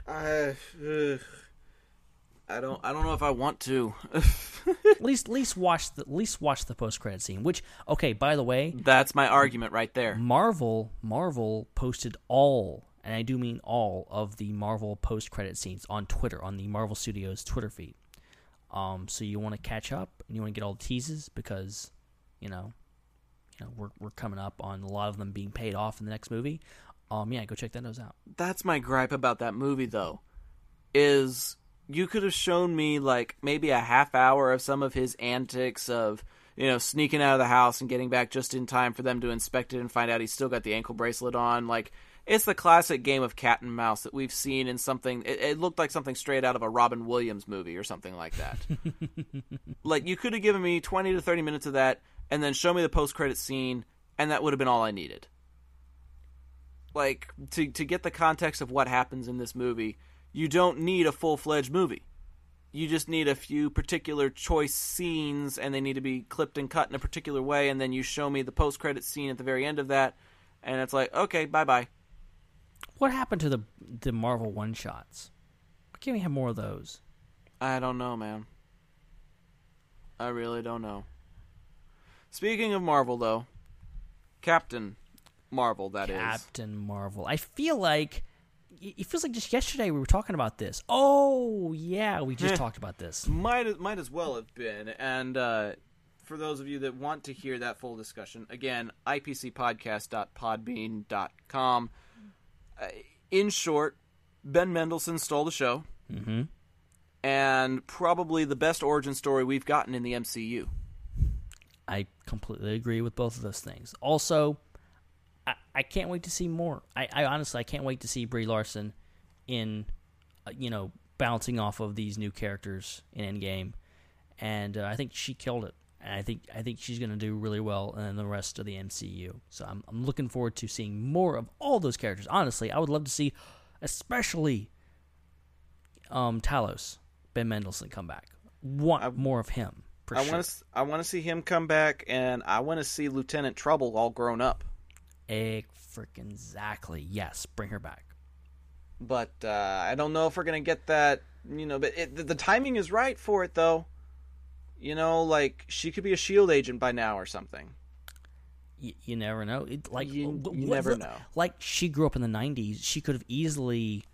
I uh, I don't I don't know if I want to. at least, at least watch the at least watch the post credit scene. Which, okay, by the way, That's my argument right there. Marvel Marvel posted all, and I do mean all of the Marvel post credit scenes on Twitter on the Marvel Studios Twitter feed. Um, so you want to catch up and you want to get all the teases because, you know, you know we're we're coming up on a lot of them being paid off in the next movie. Um, yeah, go check those out. That's my gripe about that movie though. Is you could have shown me like maybe a half hour of some of his antics of you know sneaking out of the house and getting back just in time for them to inspect it and find out he's still got the ankle bracelet on. Like it's the classic game of cat and mouse that we've seen in something it, it looked like something straight out of a robin williams movie or something like that. Like you could have given me 20 to 30 minutes of that and then show me the post-credit scene and that would have been all i needed. Like to to get the context of what happens in this movie, you don't need a full fledged movie. You just need a few particular choice scenes, and they need to be clipped and cut in a particular way. And then you show me the post credit scene at the very end of that, and it's like, okay, bye bye. What happened to the the Marvel one shots? Why can't we have more of those? I don't know, man. I really don't know. Speaking of Marvel, though, Captain Marvel, that is. Captain Marvel. I feel like it feels like just yesterday we were talking about this. Oh yeah, we just Eh. talked about this. Might might as well have been. And uh, for those of you that want to hear that full discussion, again, ipcpodcast.podbean.com. Uh, in short, Ben Mendelsohn stole the show, Mm-hmm. and probably the best origin story we've gotten in the MCU. I completely agree with both of those things. Also, I, I can't wait to see more. I, I honestly I can't wait to see Brie Larson in, uh, you know, bouncing off of these new characters in Endgame, and uh, I think she killed it. And I think I think she's going to do really well in the rest of the MCU. So I'm I'm looking forward to seeing more of all those characters. Honestly, I would love to see, especially, um, Talos, Ben Mendelsohn come back. Want more of him. I sure. want to I want to see him come back, and I want to see Lieutenant Trouble all grown up. Egg freaking exactly. Yes, bring her back. But uh, I don't know if we're gonna get that. You know, but it, the, the timing is right for it, though. You know, like she could be a shield agent by now or something. y- you never know. It, like You- wh- you what- never know. Like she grew up in the '90s. She could have easily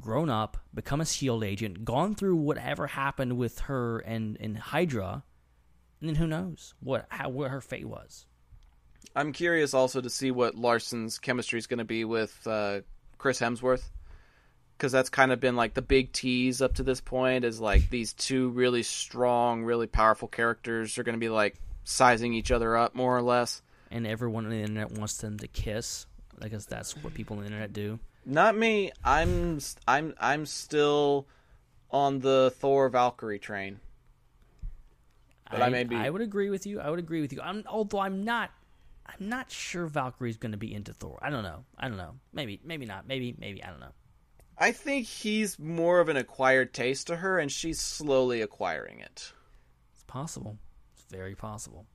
grown up, become a Shield agent, gone through whatever happened with her and and Hydra, and then who knows what how what her fate was. I'm curious also to see what Larson's chemistry is going to be with uh, Chris Hemsworth, because that's kind of been like the big tease up to this point. Is like these two really strong, really powerful characters are going to be like sizing each other up more or less. And everyone on the internet wants them to kiss. I guess that's what people on the internet do. Not me. I'm I'm I'm still on the Thor Valkyrie train. But I may be- I would agree with you. I would agree with you. I'm, although I'm not. I'm not sure Valkyrie's going to be into Thor. I don't know. I don't know. Maybe. Maybe not. Maybe. Maybe. I don't know. I think he's more of an acquired taste to her, and she's slowly acquiring it. It's possible. It's very possible.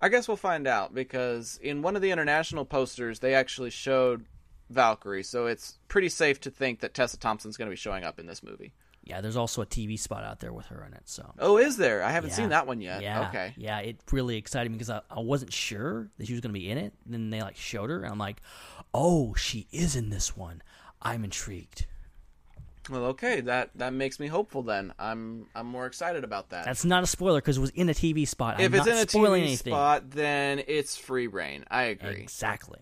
I guess we'll find out because in one of the international posters they actually showed Valkyrie, so it's pretty safe to think that Tessa Thompson's going to be showing up in this movie. Yeah, there's also a TV spot out there with her in it. So Oh, is there? I haven't Yeah. seen that one yet. Yeah, Okay. Yeah, it really excited me because I, I wasn't sure that she was going to be in it. Then they like showed her, and I'm like, oh, she is in this one. I'm intrigued. Well, okay, that that makes me hopeful. Then I'm I'm more excited about that. That's not a spoiler because it was in a TV spot. if I'm it's not in a TV anything. spot, then it's free reign. I agree. Exactly.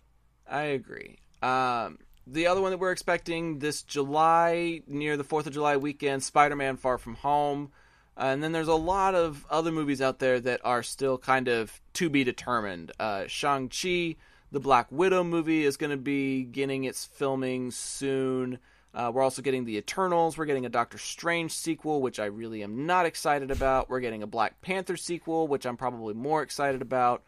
I agree. Um, the other one that we're expecting this July, near the Fourth of July weekend, Spider-Man: Far From Home, uh, and then there's a lot of other movies out there that are still kind of to be determined. Uh, Shang Chi, the Black Widow movie, is going to be getting its filming soon. Uh, we're also getting the Eternals. We're getting a Doctor Strange sequel, which I really am not excited about. We're getting a Black Panther sequel, which I'm probably more excited about.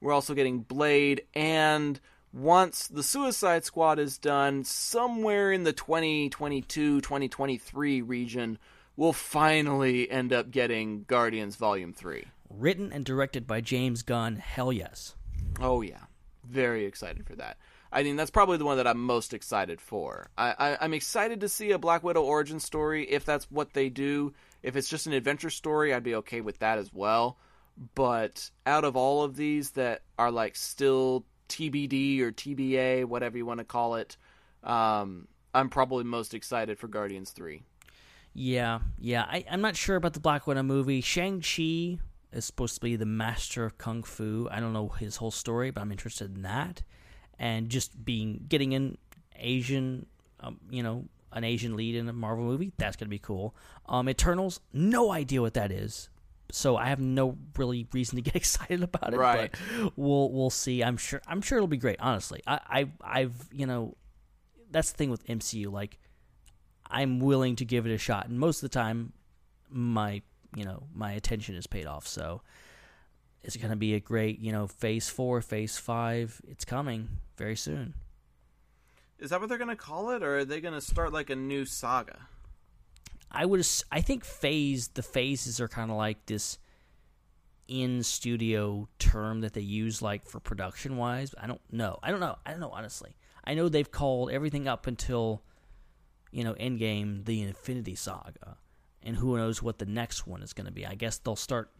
We're also getting Blade, and once the Suicide Squad is done, somewhere in the 2022 2023 region, we'll finally end up getting Guardians Volume 3. Written and directed by James Gunn. Hell yes. Oh, yeah. Very excited for that. I mean, that's probably the one that I'm most excited for. I, I, I'm excited to see a Black Widow origin story if that's what they do. If it's just an adventure story, I'd be okay with that as well. But out of all of these that are like still TBD or TBA, whatever you want to call it, um, I'm probably most excited for Guardians 3. Yeah, yeah. I, I'm not sure about the Black Widow movie. Shang-Chi is supposed to be the master of kung fu. I don't know his whole story, but I'm interested in that. And just being getting an Asian, um, you know, an Asian lead in a Marvel movie, that's going to be cool. Um, Eternals, no idea what that is. So I have no really reason to get excited about it. Right. But we'll we'll see. I'm sure I'm sure it'll be great. Honestly, I, I I've you know, that's the thing with MCU. Like I'm willing to give it a shot, and most of the time, my you know my attention is paid off. So it's going to be a great you know phase four, phase five. It's coming very soon. Is that what they're going to call it, or are they going to start like a new saga? I would I think phase the phases are kind of like this in studio term that they use like for production wise. I don't know. I don't know. I don't know honestly. I know they've called everything up until you know Endgame the Infinity Saga, and who knows what the next one is going to be. I guess they'll start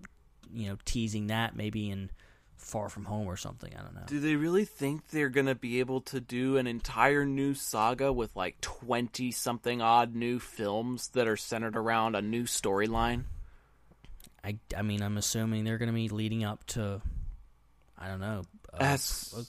you know teasing that maybe in Far From Home or something. I don't know. Do they really think they're going to be able to do an entire new saga with like 20 something odd new films that are centered around a new storyline? I I mean I'm assuming they're going to be leading up to I don't know. uh, That's don't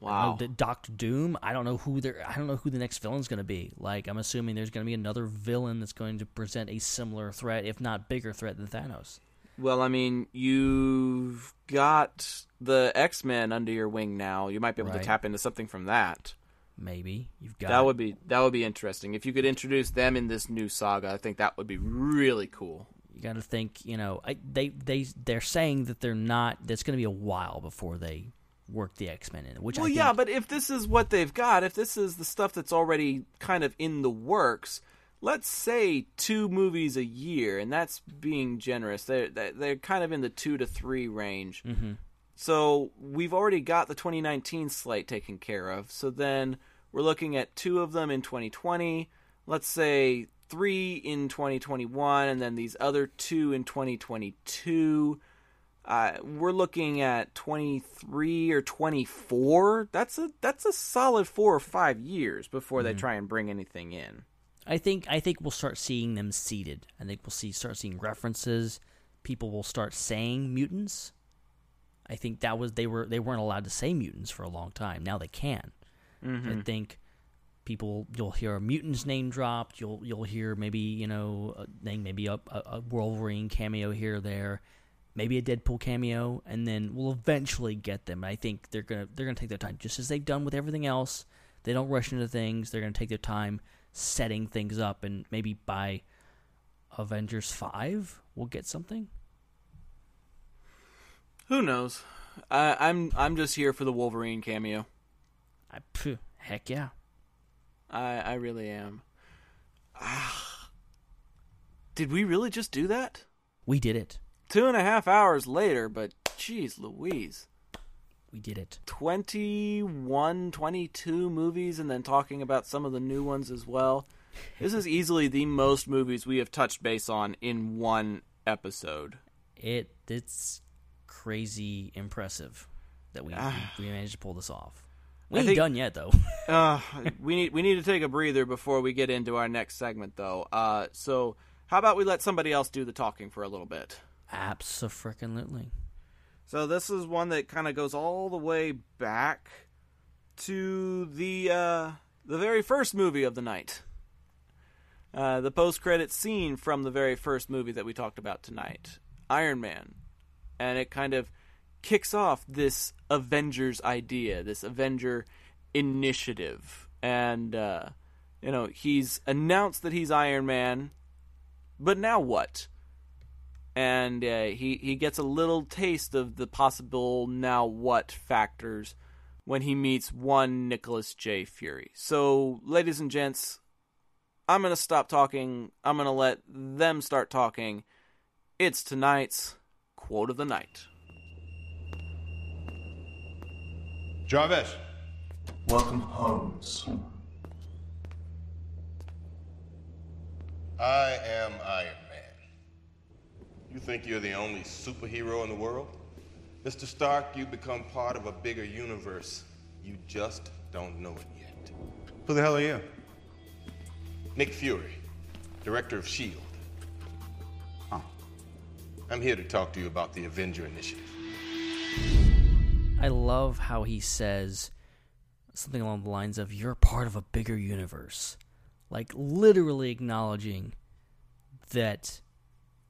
wow. know, Doctor Doom. I don't know who they're. I don't know who the next villain's going to be. Like I'm assuming there's going to be another villain that's going to present a similar threat, if not bigger threat than Thanos. Well, I mean, you've got the X-Men under your wing now. You might be able Right. to tap into something from that. Maybe you've got That would be that would be interesting. If you could introduce them in this new saga, I think that would be really cool. You got to think. You know, I, they they they're saying that they're not. That's going to be a while before they work the X Men in. Which Well, I think, yeah, but if this is what they've got, if this is the stuff that's already kind of in the works, let's say two movies a year, and that's being generous. They're they're they're kind of in the two to three range. Mm-hmm. So we've already got the 2019 slate taken care of. So then we're looking at two of them in 2020. Let's say three in 2021, and then these other two in 2022. uh, we're looking at 23 or 24. That's a that's a solid four or five years before they try and bring anything in. I think I think we'll start seeing them seeded. I think we'll see start seeing references. People will start saying mutants. I think that was they were they weren't allowed to say mutants for a long time. Now they can. I mm-hmm. think people you'll hear a mutant's name dropped. You'll you'll hear maybe you know a name maybe a, a, a Wolverine cameo here or there, maybe a Deadpool cameo, and then we'll eventually get them. I think they're gonna they're gonna take their time, just as they've done with everything else. They don't rush into things. They're gonna take their time setting things up, and maybe by Avengers five we'll get something. Who knows? I, I'm I'm just here for the Wolverine cameo. I, phew, heck yeah. I I really am. Ah. Did we really just do that? We did it. Two and a half hours later, but geez, Louise. We did it. 21, 22 movies, and then talking about some of the new ones as well. This is easily the most movies we have touched base on in one episode. It it's crazy impressive that we we managed to pull this off. We I ain't think- done yet though. Uh, we need we need to take a breather before we get into our next segment, though. Uh, so how about we let somebody else do the talking for a little bit? Absolutely. So this is one that kind of goes all the way back to the uh, the very first movie of the night. Uh, the post credit scene from the very first movie that we talked about tonight, Iron Man, and it kind of kicks off this Avengers idea, this Avenger initiative, and uh, you know he's announced that he's Iron Man, but now what? And uh, he he gets a little taste of the possible now what factors when he meets one Nicholas J. Fury. So, ladies and gents, I'm gonna stop talking. I'm gonna let them start talking. It's tonight's quote of the night. Jarvis. Welcome, Holmes. I am Iron Man. You think you're the only superhero in the world? Mr. Stark, you become part of a bigger universe. You just don't know it yet. Who the hell are you? Nick Fury, director of S.H.I.E.L.D. Huh. I'm here to talk to you about the Avenger Initiative. I love how he says something along the lines of "You're part of a bigger universe," like literally acknowledging that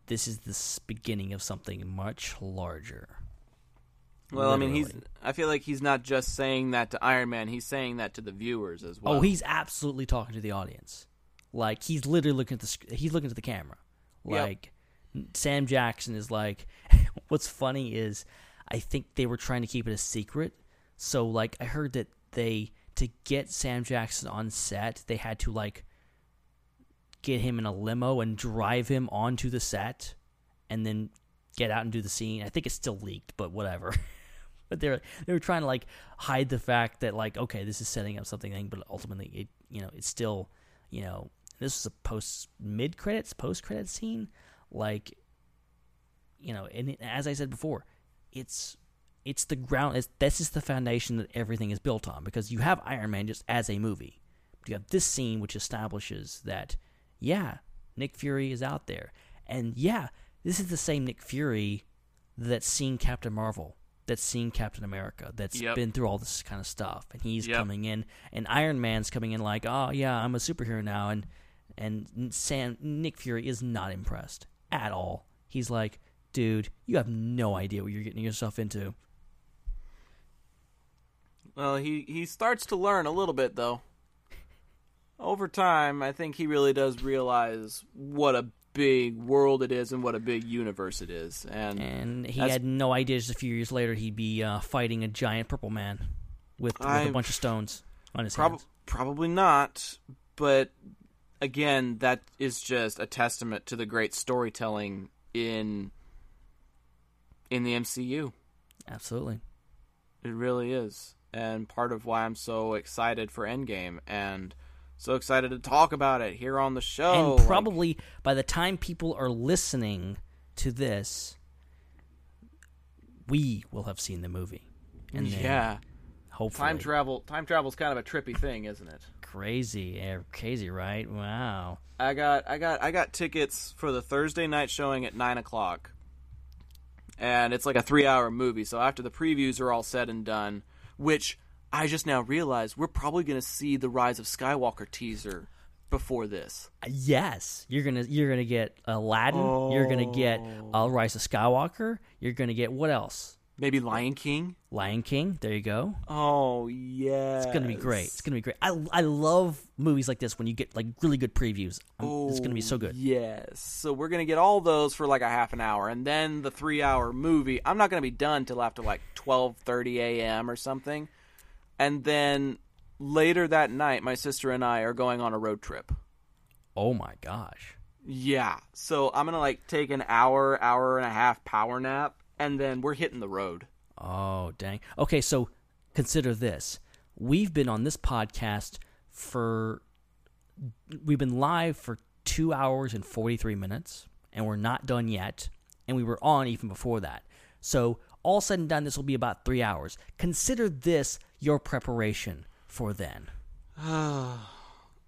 this is the beginning of something much larger. Well, I mean, he's. I feel like he's not just saying that to Iron Man. He's saying that to the viewers as oh, well. Oh, he's absolutely talking to the audience. Like he's literally looking at the. He's looking at the camera. Yep. Like Sam Jackson is like what's funny is I think they were trying to keep it a secret. So like I heard that they to get Sam Jackson on set, they had to like get him in a limo and drive him onto the set and then get out and do the scene. I think it's still leaked, but whatever. but they're they were trying to like hide the fact that like okay, this is setting up something, but ultimately it you know it's still you know this was a post mid credits post credit scene like you know and as I said before, it's it's the ground. It's, this is the foundation that everything is built on because you have Iron Man just as a movie. You have this scene which establishes that, yeah, Nick Fury is out there. And yeah, this is the same Nick Fury that's seen Captain Marvel, that's seen Captain America, that's Yep. been through all this kind of stuff. And he's Yep. coming in, and Iron Man's coming in like, oh, yeah, I'm a superhero now. And, and Sam, Nick Fury is not impressed at all. He's like, dude, you have no idea what you're getting yourself into. Well, he he starts to learn a little bit though. Over time, I think he really does realize what a big world it is and what a big universe it is. And And he had no idea just a few years later he'd be uh, fighting a giant purple man with, with a bunch of stones on his Prob- hands. probably not, but again, that is just a testament to the great storytelling in in the MCU. Absolutely. It really is. And part of why I'm so excited for Endgame and so excited to talk about it here on the show. and like- probably by the time people are listening to this, we will have seen the movie. And yeah. hopefully Time travel. Time travel is kind of a trippy thing, isn't it? crazy, eh, crazy, right? Wow. I got I got I got tickets for the Thursday night showing at nine o'clock, and it's like a three hour movie. So after the previews are all said and done, which I just now realized we're probably going to see the Rise of Skywalker teaser before this. Yes, you're gonna you're gonna get Aladdin. You're gonna get uh, Rise of Skywalker. You're gonna get what else? Maybe Lion King. Lion King. There you go. Oh yeah, It's gonna be great. It's gonna be great. I I love movies like this when you get like really good previews. Um, it's gonna be so good. Yes. So we're gonna get all those for like a half an hour, and then the three-hour movie. I'm not gonna be done till after like 12:30 a.m. or something, and then later that night, my sister and I are going on a road trip. Oh my gosh. Yeah. So I'm gonna like take an hour, hour and a half power nap, and then we're hitting the road. Oh dang. Okay, so consider this. We've been on this podcast for we've been live for two hours and forty three minutes, and we're not done yet. And we were on even before that. So all said and done, this will be about three hours. Consider this your preparation for then.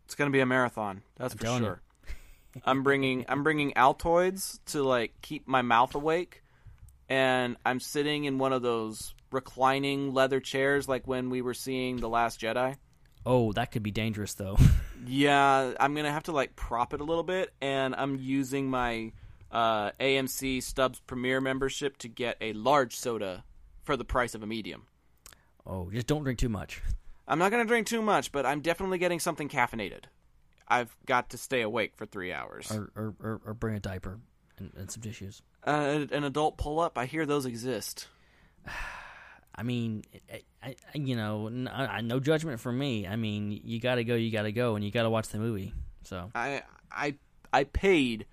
It's gonna be a marathon. That's I'm for sure. I'm bringing I'm bringing Altoids to like keep my mouth awake, and I'm sitting in one of those reclining leather chairs like when we were seeing the Last Jedi. Oh, that could be dangerous though. Yeah, I'm gonna have to like prop it a little bit, and I'm using my uh, AMC Stubs Premiere membership to get a large soda for the price of a medium. oh, just don't drink too much. I'm not gonna drink too much, but I'm definitely getting something caffeinated. I've got to stay awake for three hours. Or or, or, or bring a diaper and, and some tissues. Uh, an adult pull up, I hear those exist. I mean, I, I, you know, n- I- no judgment for me. I mean, you got to go, you got to go, and you got to watch the movie. So, I I I paid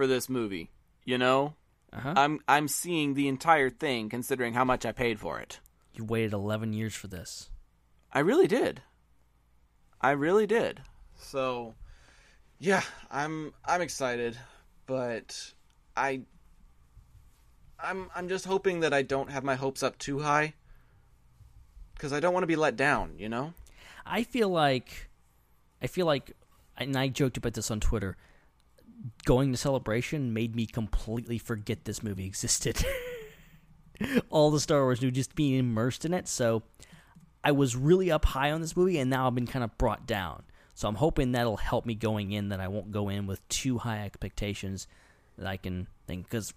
for this movie. You know, uh-huh. I'm I'm seeing the entire thing, considering how much I paid for it. you waited 11 years for this. I really did. I really did. So, yeah, I'm I'm excited, but I I'm I'm just hoping that I don't have my hopes up too high cuz I don't want to be let down, you know? I feel like, I feel like, and I joked about this on Twitter. Going to celebration made me completely forget this movie existed. All the Star Wars news, just being immersed in it. So, I was really up high on this movie, and now I've been kind of brought down. So I'm hoping that'll help me going in. That I won't go in with too high expectations. That I can think because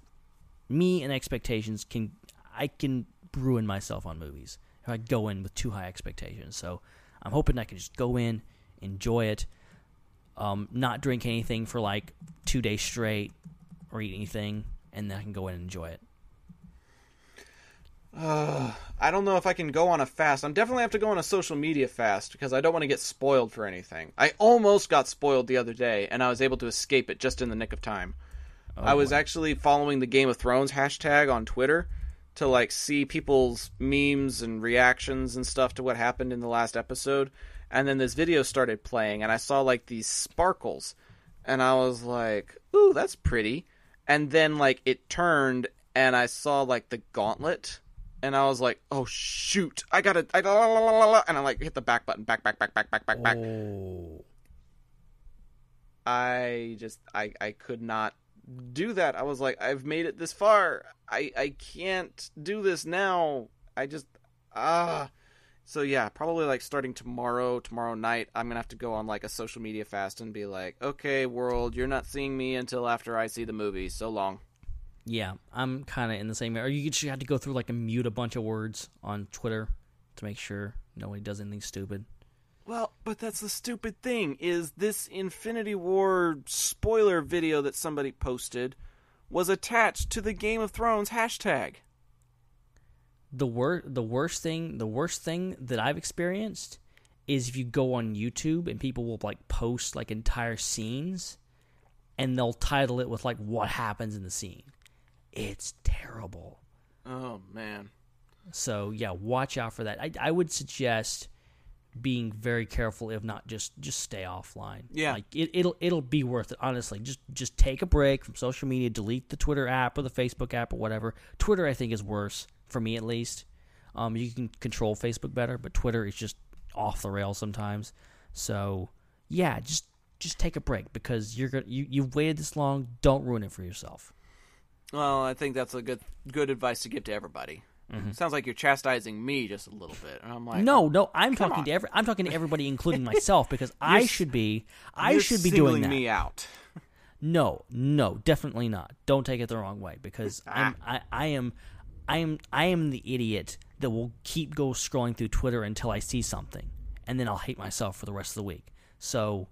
me and expectations can I can ruin myself on movies if I go in with too high expectations. So I'm hoping I can just go in, enjoy it, um, not drink anything for like two days straight or eat anything, and then I can go in and enjoy it. I don't know if I can go on a fast. I'm definitely have to go on a social media fast because I don't want to get spoiled for anything. I almost got spoiled the other day, and I was able to escape it just in the nick of time. I was actually following the Game of Thrones hashtag on Twitter to like see people's memes and reactions and stuff to what happened in the last episode. And then this video started playing, and I saw like these sparkles, and I was like, "Ooh, that's pretty." And then like it turned, and I saw like the gauntlet, and I was like, "Oh shoot, I gotta," I, la, la, la, la, la, and I like hit the back button, back, back, back, back, back, back, back. Oh, I just I I could not do that. I was like, I've made it this far. I I can't do this now. I just ah. So yeah, probably like starting tomorrow, tomorrow night, I'm gonna have to go on like a social media fast and be like, okay, world, you're not seeing me until after I see the movie. So long. yeah, I'm kind of in the same. Or you just had to go through like and mute a bunch of words on Twitter to make sure nobody does anything stupid. Well, but that's the stupid thing is this Infinity War spoiler video that somebody posted was attached to the Game of Thrones hashtag. The wor- the worst thing the worst thing that I've experienced is if you go on YouTube and people will like post like entire scenes and they'll title it with like what happens in the scene. It's terrible. Oh man. So yeah, watch out for that. I I would suggest being very careful if not just just stay offline. Yeah. Like it, it'll it'll be worth it, honestly. Just just take a break from social media, delete the Twitter app or the Facebook app or whatever. Twitter I think is worse, for me at least. Um you can control Facebook better, but Twitter is just off the rails sometimes. So yeah, just just take a break because you're gonna you, you've waited this long, don't ruin it for yourself. Well, I think that's a good good advice to give to everybody. Sounds like you're chastising me just a little bit, and I'm like, Mm-hmm. no, no, I'm talking on. to every I'm talking to everybody including myself because I should be I should be doing that. me out. No, no, definitely not. Don't take it the wrong way because I'm, I, I am, I am, I am the idiot that will keep go scrolling through Twitter until I see something, and then I'll hate myself for the rest of the week. So,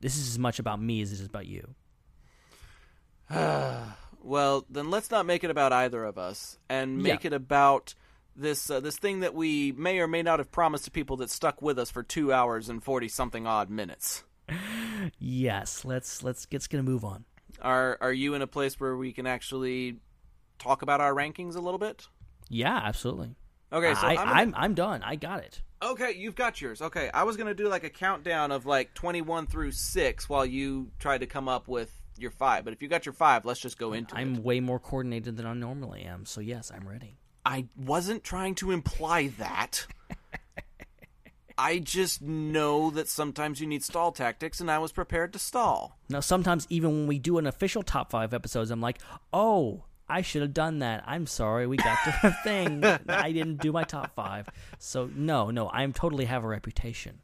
this is as much about me as it is about you. Well, then let's not make it about either of us, and make Yeah. it about this uh, this thing that we may or may not have promised to people that stuck with us for two hours and forty something odd minutes. Yes, let's let's let's gonna move on. Are are you in a place where we can actually talk about our rankings a little bit? Yeah, absolutely. Okay, so I, I'm gonna- I'm I'm done. I got it. Okay, you've got yours. Okay, I was gonna do like a countdown of like twenty-one through six while you tried to come up with your five. But if you got your five, let's just go into. I'm way more coordinated than I normally am. So yes, I'm ready. I wasn't trying to imply that. I just know that sometimes you need stall tactics, and I was prepared to stall. Now, sometimes even when we do an official top five episodes, I'm like, oh, I should have done that. I'm sorry, we got to a thing. I didn't do my top five. So no, no, I am totally have a reputation.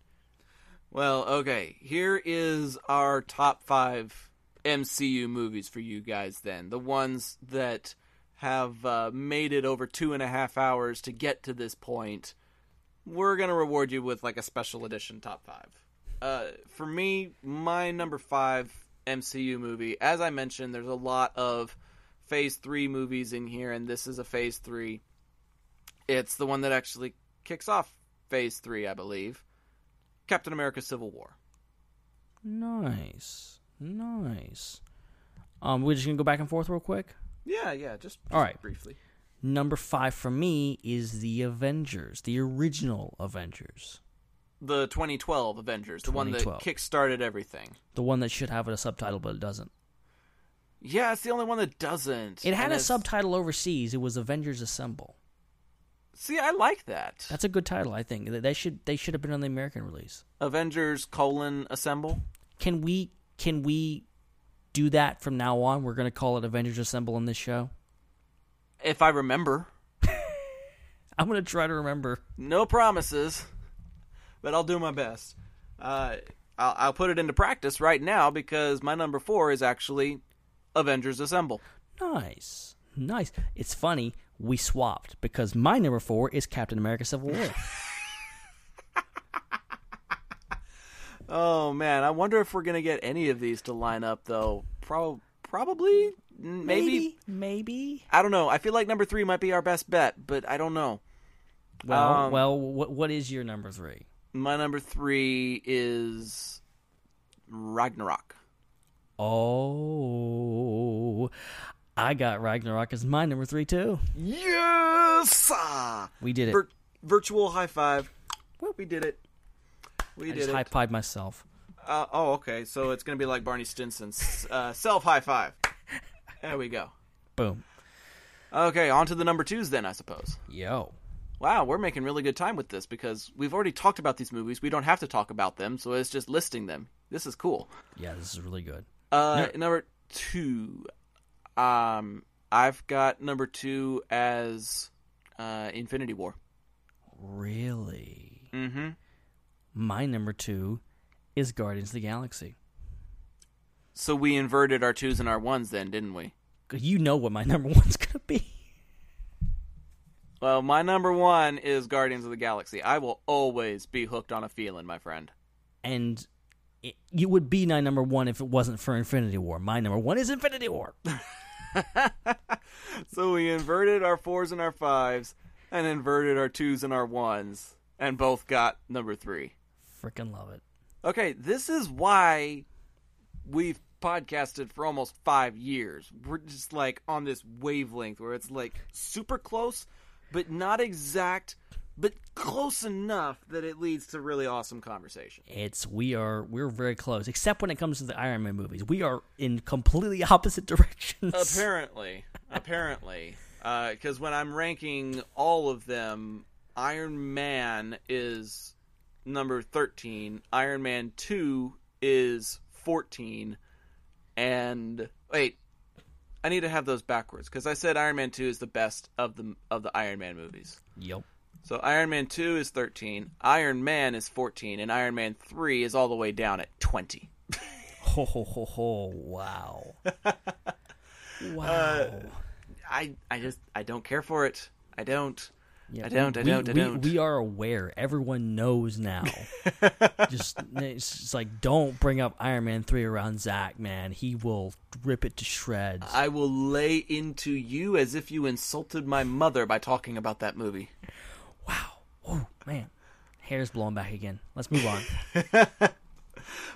Well, okay, here is our top five MCU movies for you guys then. The ones that have uh, made it over two and a half hours to get to this point. We're to reward you with like a special edition top five. Uh, for me, my number five MCU movie, as I mentioned, there's a lot of phase three movies in here, and this is a phase three. It's the one that actually kicks off phase three, I believe. Captain America Civil War. Nice, nice. Um, we're just gonna go back and forth real quick. Yeah, yeah, just, All right. briefly. Number five for me is the Avengers, the original Avengers, The 2012 Avengers, the one that 2012. kick-started everything. the one that should have a subtitle but it doesn't. Yeah, it's the only one that doesn't. It had And a it's- subtitle overseas. It was Avengers Assemble. See, I like that. That's a good title, I think. They should they should have been on the American release. Avengers colon Assemble. Can we can we do that from now on? We're going to call it Avengers Assemble in this show. If I remember, I'm going to try to remember. no promises, but I'll do my best. Uh, I'll, I'll put it into practice right now because my number four is actually Avengers Assemble. Nice, nice. It's funny we swapped because my number four is Captain America: Civil War. Oh man, I wonder if we're gonna get any of these to line up though. Pro- probably, Mm, maybe. maybe. I don't know. I feel like number three might be our best bet, but I don't know. Well, Um, well, what what is your number three? My number three is Ragnarok. Oh, I got Ragnarok as my number three too. Yes! We did it. Vir- virtual high five. We did it. We I did just it. high fived myself. Uh, oh, okay. So it's gonna be like Barney Stinson's uh, self high five. There we go. Boom. Okay, on to the number twos then, I suppose. Yo. Wow, we're making really good time with this because we've already talked about these movies. We don't have to talk about them, so it's just listing them. This is cool. Yeah, this is really good. Uh, number two, um, I've got number two as uh, Infinity War. Really? Mm-hmm. My number two is Guardians of the Galaxy. So we inverted our twos and our ones then, didn't we? You know what my number one's gonna be. Well, my number one is Guardians of the Galaxy. I will always be hooked on a feeling, my friend. and it, you would be my number one if it wasn't for Infinity War. My number one is Infinity War. So we inverted our fours and our fives, and inverted our twos and our ones, and both got number three. Freaking love it. Okay, this is why we've podcasted for almost five years. We're just like on this wavelength where it's like super close, but not exact, but close enough that it leads to really awesome conversation. It's we are we're very close, except when it comes to the Iron Man movies. We are in completely opposite directions. Apparently, apparently, uh, because when I'm ranking all of them, Iron Man is number thirteen. Iron Man Two is fourteen, and wait, I need to have those backwards because I said Iron Man Two is the best of the of the Iron Man movies. Yep. So Iron Man 2 is 13, Iron Man is 14, and Iron Man 3 is all the way down at 20. Ho ho ho ho! Wow. wow. Uh, I I just I don't care for it. I don't. Yeah, I don't. I we, don't. I we, don't. We are aware. Everyone knows now. just it's like don't bring up Iron Man three around Zac, man. He will rip it to shreds. I will lay into you as if you insulted my mother by talking about that movie. Wow. Oh man, hair's blowing back again. Let's move on.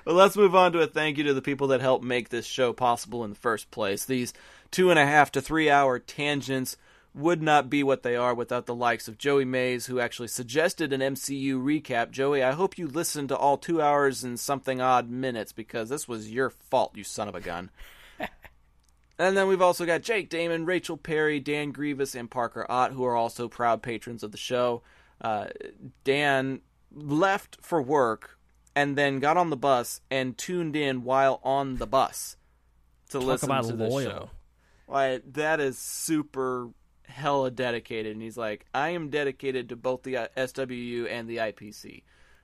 Well, let's move on to a thank you to the people that helped make this show possible in the first place. These two and a half to three hour tangents would not be what they are without the likes of Joey Mays, who actually suggested an MCU recap. Joey, I hope you listened to all two hours and something odd minutes because this was your fault, you son of a gun. and then we've also got Jake Damon, Rachel Perry, Dan Grievous, and Parker Ott, who are also proud patrons of the show. Uh, Dan left for work and then got on the bus and tuned in while on the bus to Talk listen about to the show. Like that is super hella dedicated, and he's like, I am dedicated to both the uh, SWU and the IPC,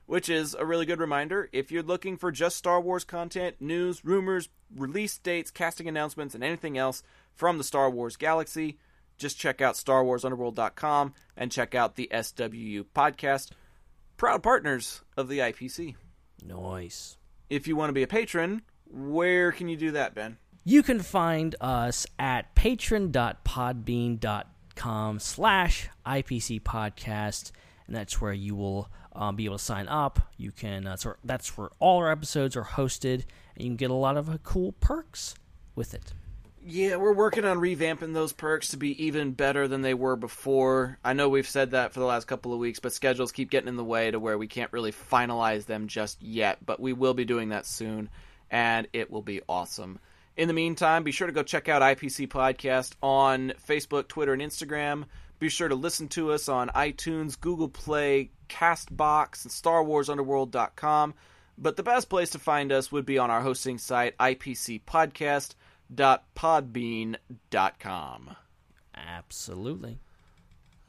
which is a really good reminder. If you're looking for just Star Wars content, news, rumors, release dates, casting announcements, and anything else from the Star Wars galaxy, just check out StarWarsUnderworld.com and check out the SWU podcast. Proud partners of the IPC. Nice. If you want to be a patron, where can you do that, Ben? You can find us at patron.podbean.com slash IPC podcast, and that's where you will um, be able to sign up. You can uh, so that's where all our episodes are hosted, and you can get a lot of uh, cool perks with it. Yeah, we're working on revamping those perks to be even better than they were before. I know we've said that for the last couple of weeks, but schedules keep getting in the way to where we can't really finalize them just yet. But we will be doing that soon, and it will be awesome. In the meantime, be sure to go check out IPC Podcast on Facebook, Twitter, and Instagram. Be sure to listen to us on iTunes, Google Play, Castbox, and StarWarsUnderworld.com. But the best place to find us would be on our hosting site, ipcpodcast.podbean.com. Absolutely.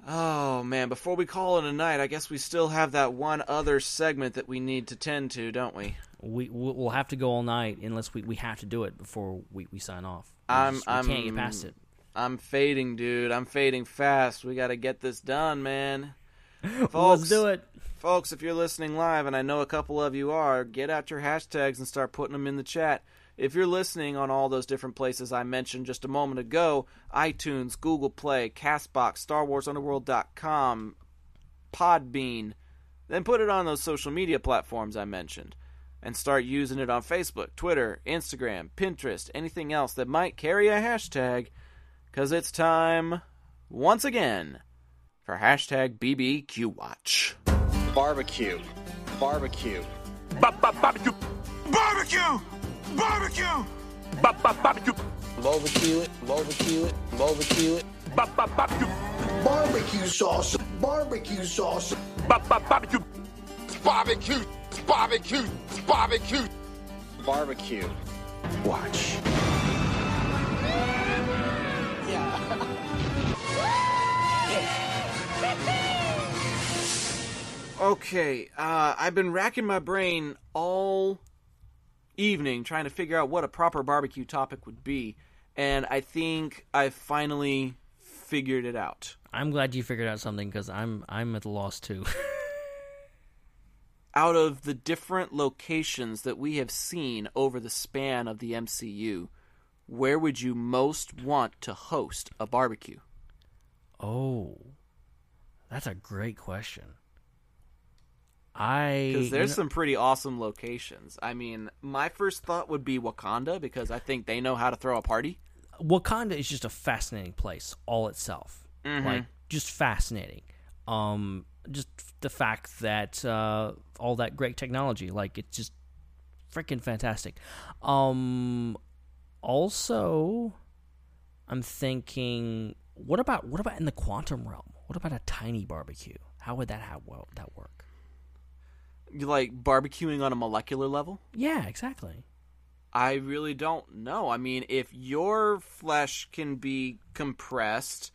Oh man, before we call it a night, I guess we still have that one other segment that we need to tend to, don't we? We we'll have to go all night unless we, we have to do it before we, we sign off. We I'm just- we I'm can't get past it. I'm fading, dude. I'm fading fast. We got to get this done, man. Folks, Let's do it. Folks, if you're listening live, and I know a couple of you are, get out your hashtags and start putting them in the chat. If you're listening on all those different places I mentioned just a moment ago iTunes, Google Play, Castbox, StarWarsUnderworld.com, Podbean then put it on those social media platforms I mentioned. And start using it on Facebook, Twitter, Instagram, Pinterest, anything else that might carry a hashtag. Because it's time, once again, for hashtag BBQ Watch. Barbecue. Barbecue. Barbecue! Barbecue! Barbecue! Barbecue! Barbecue it. Barbecue it. Barbecue it. Barbecue! Barbecue sauce. Barbecue sauce. Barbecue! Barbecue! Barbecue! Barbecue! Barbecue. Watch. Okay, uh, I've been racking my brain all evening trying to figure out what a proper barbecue topic would be, and I think I finally figured it out. I'm glad you figured out something because I'm I'm at a loss too. Out of the different locations that we have seen over the span of the MCU, where would you most want to host a barbecue? oh, that's a great question. I Because there's you know- some pretty awesome locations. I mean, my first thought would be Wakanda because I think they know how to throw a party. Wakanda is just a fascinating place all itself. Mhm. Like just fascinating. Um just the fact that uh, all that great technology, like it's just freaking fantastic. Um, also, I'm thinking, what about what about in the quantum realm? What about a tiny barbecue? How would that how well that work? You like barbecuing on a molecular level? Yeah, exactly. I really don't know. I mean, if your flesh can be compressed,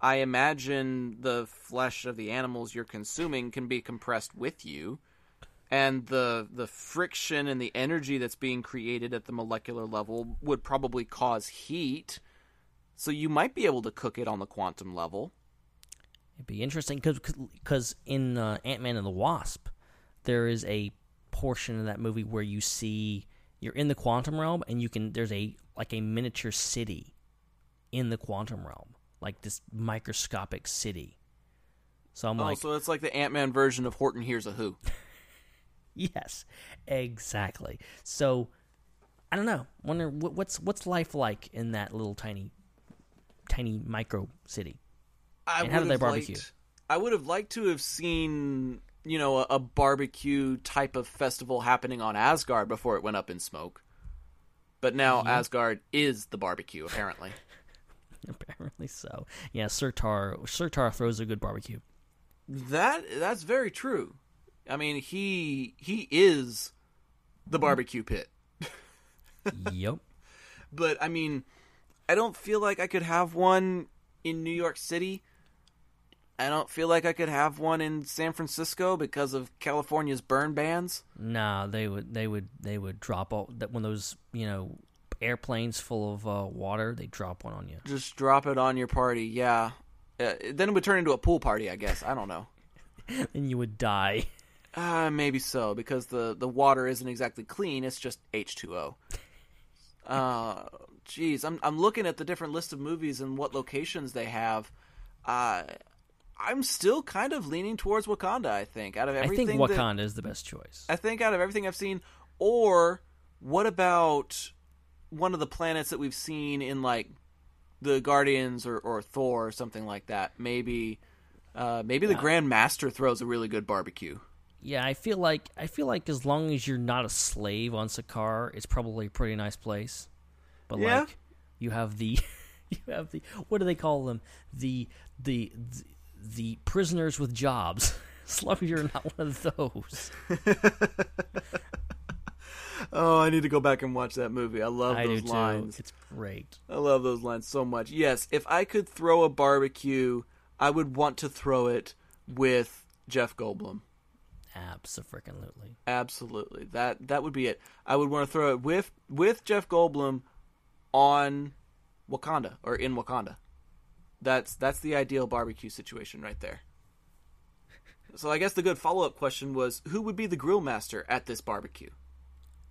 I imagine the flesh of the animals you're consuming can be compressed with you. And the the friction and the energy that's being created at the molecular level would probably cause heat. So you might be able to cook it on the quantum level. It'd be interesting because in uh, Ant Man and the Wasp, there is a portion of that movie where you see you're in the quantum realm and you can there's a like a miniature city in the quantum realm, like this microscopic city. So I'm oh, like, so it's like the Ant Man version of Horton Hears a Who. yes, exactly. So I don't know. Wonder what, what's what's life like in that little tiny, tiny micro city. I and how do they barbecue? liked- I would have liked to have seen, you know, a, a barbecue type of festival happening on Asgard before it went up in smoke. But now Mm-hmm. Asgard is the barbecue, apparently. Apparently so. Yeah, Surtur Surtur throws a good barbecue. that that's very true. I mean, he he is the barbecue pit. yep. But I mean, I don't feel like I could have one in New York City. I don't feel like I could have one in San Francisco because of California's burn bans. Nah, they would they would they would drop all that when those you know airplanes full of uh, water they drop one on you. Just drop it on your party, yeah. Uh, then it would turn into a pool party, I guess. I don't know. and you would die. Uh, maybe so because the the water isn't exactly clean. It's just H two O. Uh, jeez, I'm I'm looking at the different list of movies and what locations they have. Uh, I'm still kind of leaning towards Wakanda. I think out of everything, I think Wakanda is the best choice. I think out of everything I've seen, or what about one of the planets that we've seen in like the Guardians or, or Thor or something like that? Maybe, uh, maybe the Grand Master throws a really good barbecue. Yeah, I feel like I feel like as long as you're not a slave on Sakaar, it's probably a pretty nice place. But Yeah. like you have the you have the what do they call them? The the the, the prisoners with jobs. as you're not one of those. Oh, I need to go back and watch that movie. I love I those lines. It's great. I love those lines so much. Yes, if I could throw a barbecue, I would want to throw it with Jeff Goldblum. Absolutely. Absolutely. That that would be it. I would want to throw it with with Jeff Goldblum on Wakanda or in Wakanda. That's that's the ideal barbecue situation right there. So I guess the good follow-up question was who would be the grill master at this barbecue?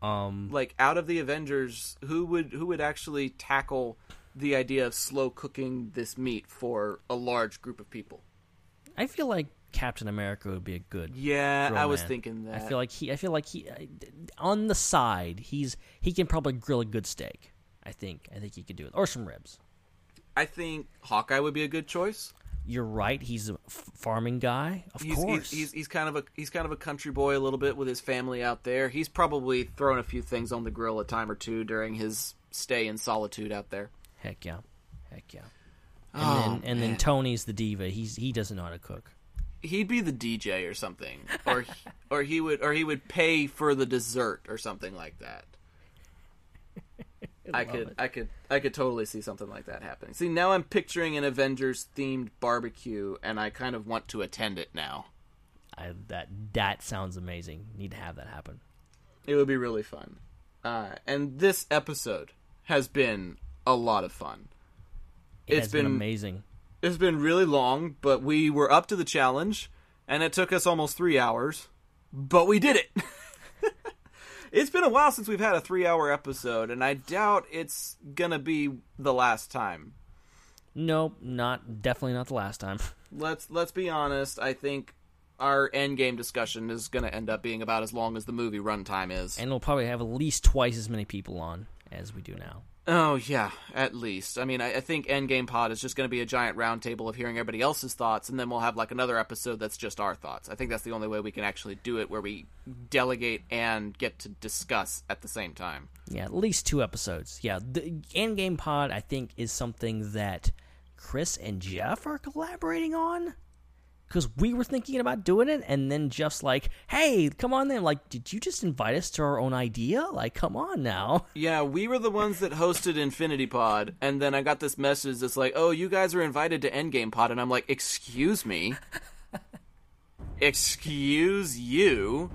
Um Like out of the Avengers, who would who would actually tackle the idea of slow cooking this meat for a large group of people? I feel like Captain America would be a good. Yeah, I was man. thinking that. I feel like he. I feel like he. I- On the side, he's he can probably grill a good steak. I think. I think he could do it, or some ribs. I think Hawkeye would be a good choice. You're right. He's a farming guy, of he's, course. He's, he's he's kind of a he's kind of a country boy a little bit with his family out there. He's probably thrown a few things on the grill a time or two during his stay in solitude out there. Heck yeah, heck yeah. And Oh, then and then. Tony's the diva. He's he doesn't know how to cook. He'd be the DJ or something, or or he would or he would pay for the dessert or something like that. I could it. I could I could totally see something like that happening. See, now I'm picturing an Avengers themed barbecue, and I kind of want to attend it now. I, that that sounds amazing. Need to have that happen. It would be really fun. Uh, and this episode has been a lot of fun. It It's has been, been- amazing. It's been really long, but we were up to the challenge, and it took us almost three hours, but we did it. it's been a while since we've had a three hour episode, and I doubt it's gonna be the last time. Nope, not definitely not the last time. Let's let's be honest. I think our end game discussion is gonna end up being about as long as the movie runtime is. And we'll probably have at least twice as many people on as we do now. Oh yeah, at least. I mean, I, I think Endgame Pod is just going to be a giant roundtable of hearing everybody else's thoughts, and then we'll have like another episode that's just our thoughts. I think that's the only way we can actually do it, where we delegate and get to discuss at the same time. Yeah, at least two episodes. Yeah, the Endgame Pod I think is something that Chris and Jeff are collaborating on. Because we were thinking about doing it, and then Jeff's like, "Hey, come on!" Then like, did you just invite us to our own idea? Like, come on now. Yeah, we were the ones that hosted Infinity Pod, and then I got this message that's like, "Oh, you guys are invited to Endgame Pod," and I'm like, "Excuse me, excuse you."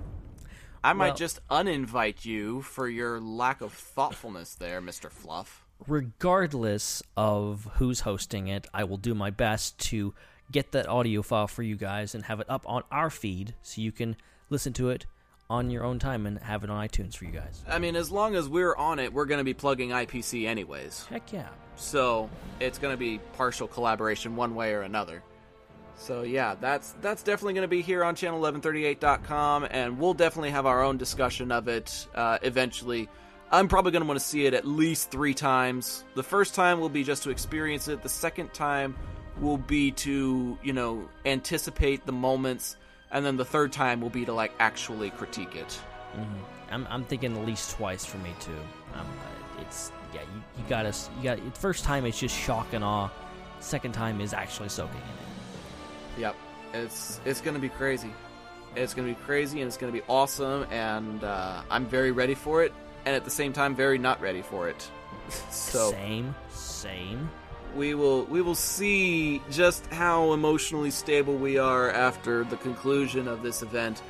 I might Well- just uninvite you for your lack of thoughtfulness there, Mister Fluff. regardless of who's hosting it, I will do my best to get that audio file for you guys and have it up on our feed so you can listen to it on your own time and have it on iTunes for you guys. I mean, as long as we're on it, we're going to be plugging IPC anyways. Heck yeah. So it's going to be partial collaboration one way or another. So yeah, that's that's definitely going to be here on channel1138.com, and we'll definitely have our own discussion of it uh, eventually. I'm probably going to want to see it at least three times. The first time will be just to experience it. The second time will be to you know anticipate the moments, and then the third time will be to like actually critique it. Mm-hmm. I'm, I'm thinking at least twice for me too. Um, uh, it's yeah, you, you got us. you got first time it's just shock and awe. Second time is actually soaking in it. Yep, it's it's gonna be crazy. It's gonna be crazy and it's gonna be awesome, and uh, I'm very ready for it, and at the same time, very not ready for it. so Same, same. We will we will see just how emotionally stable we are after the conclusion of this event.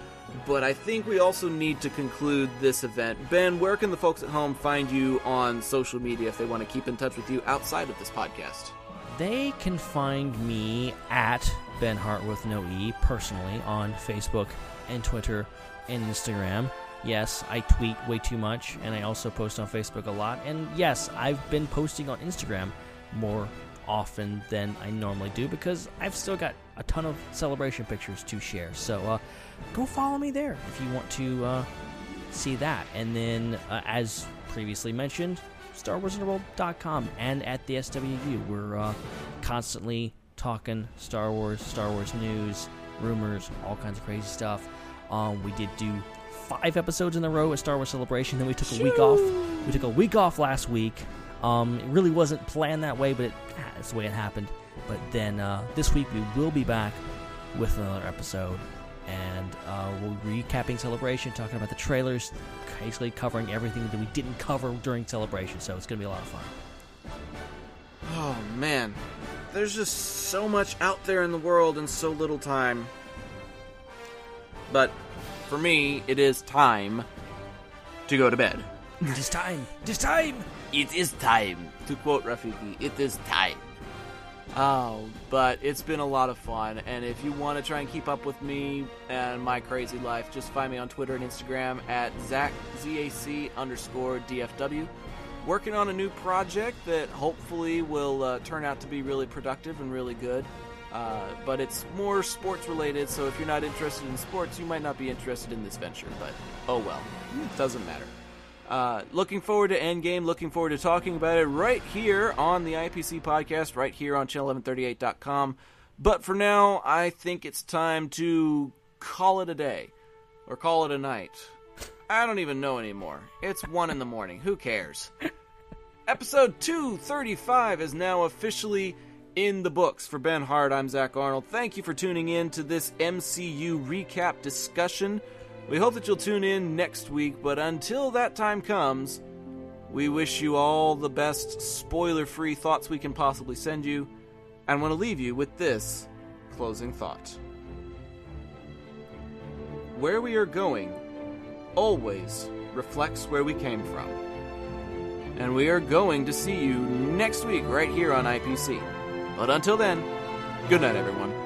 But I think we also need to conclude this event. Ben, where can the folks at home find you on social media if they want to keep in touch with you outside of this podcast? They can find me at Ben Hart with no E personally on Facebook and Twitter and Instagram. Yes, I tweet way too much and I also post on Facebook a lot. And yes, I've been posting on Instagram more often than I normally do because I've still got a ton of celebration pictures to share. So uh, go follow me there if you want to uh, see that. And then, uh, as previously mentioned, StarWarsUnderworld.com and at the SWU. We're uh, constantly talking Star Wars, Star Wars news, rumors, all kinds of crazy stuff. Um, we did do five episodes in a row at Star Wars Celebration. Then we took a week off. We took a week off last week. Um, it really wasn't planned that way, but it, that's the way it happened. But then uh, this week we will be back with another episode, and uh, we'll be recapping Celebration, talking about the trailers, basically covering everything that we didn't cover during Celebration. So it's going to be a lot of fun. Oh man, there's just so much out there in the world in so little time. But for me, it is time to go to bed. It is time. It is time. It is time. To quote Rafiki, it is time. Oh, but it's been a lot of fun, and if you want to try and keep up with me and my crazy life, just find me on Twitter and Instagram at Zac Z-A-C underscore DFW. Working on a new project that hopefully will uh, turn out to be really productive and really good. Uh, but it's more sports related, so if you're not interested in sports, you might not be interested in this venture. But oh well, it doesn't matter. Uh, looking forward to Endgame. Looking forward to talking about it right here on the IPC podcast, right here on channel1138.com. But for now, I think it's time to call it a day or call it a night. I don't even know anymore. It's one in the morning. Who cares? Episode 235 is now officially in the books. For Ben Hart, I'm Zac Arnold. Thank you for tuning in to this MCU recap discussion. We hope that you'll tune in next week, but until that time comes, we wish you all the best spoiler free thoughts we can possibly send you, and want to leave you with this closing thought. Where we are going always reflects where we came from. And we are going to see you next week right here on IPC. But until then, good night, everyone.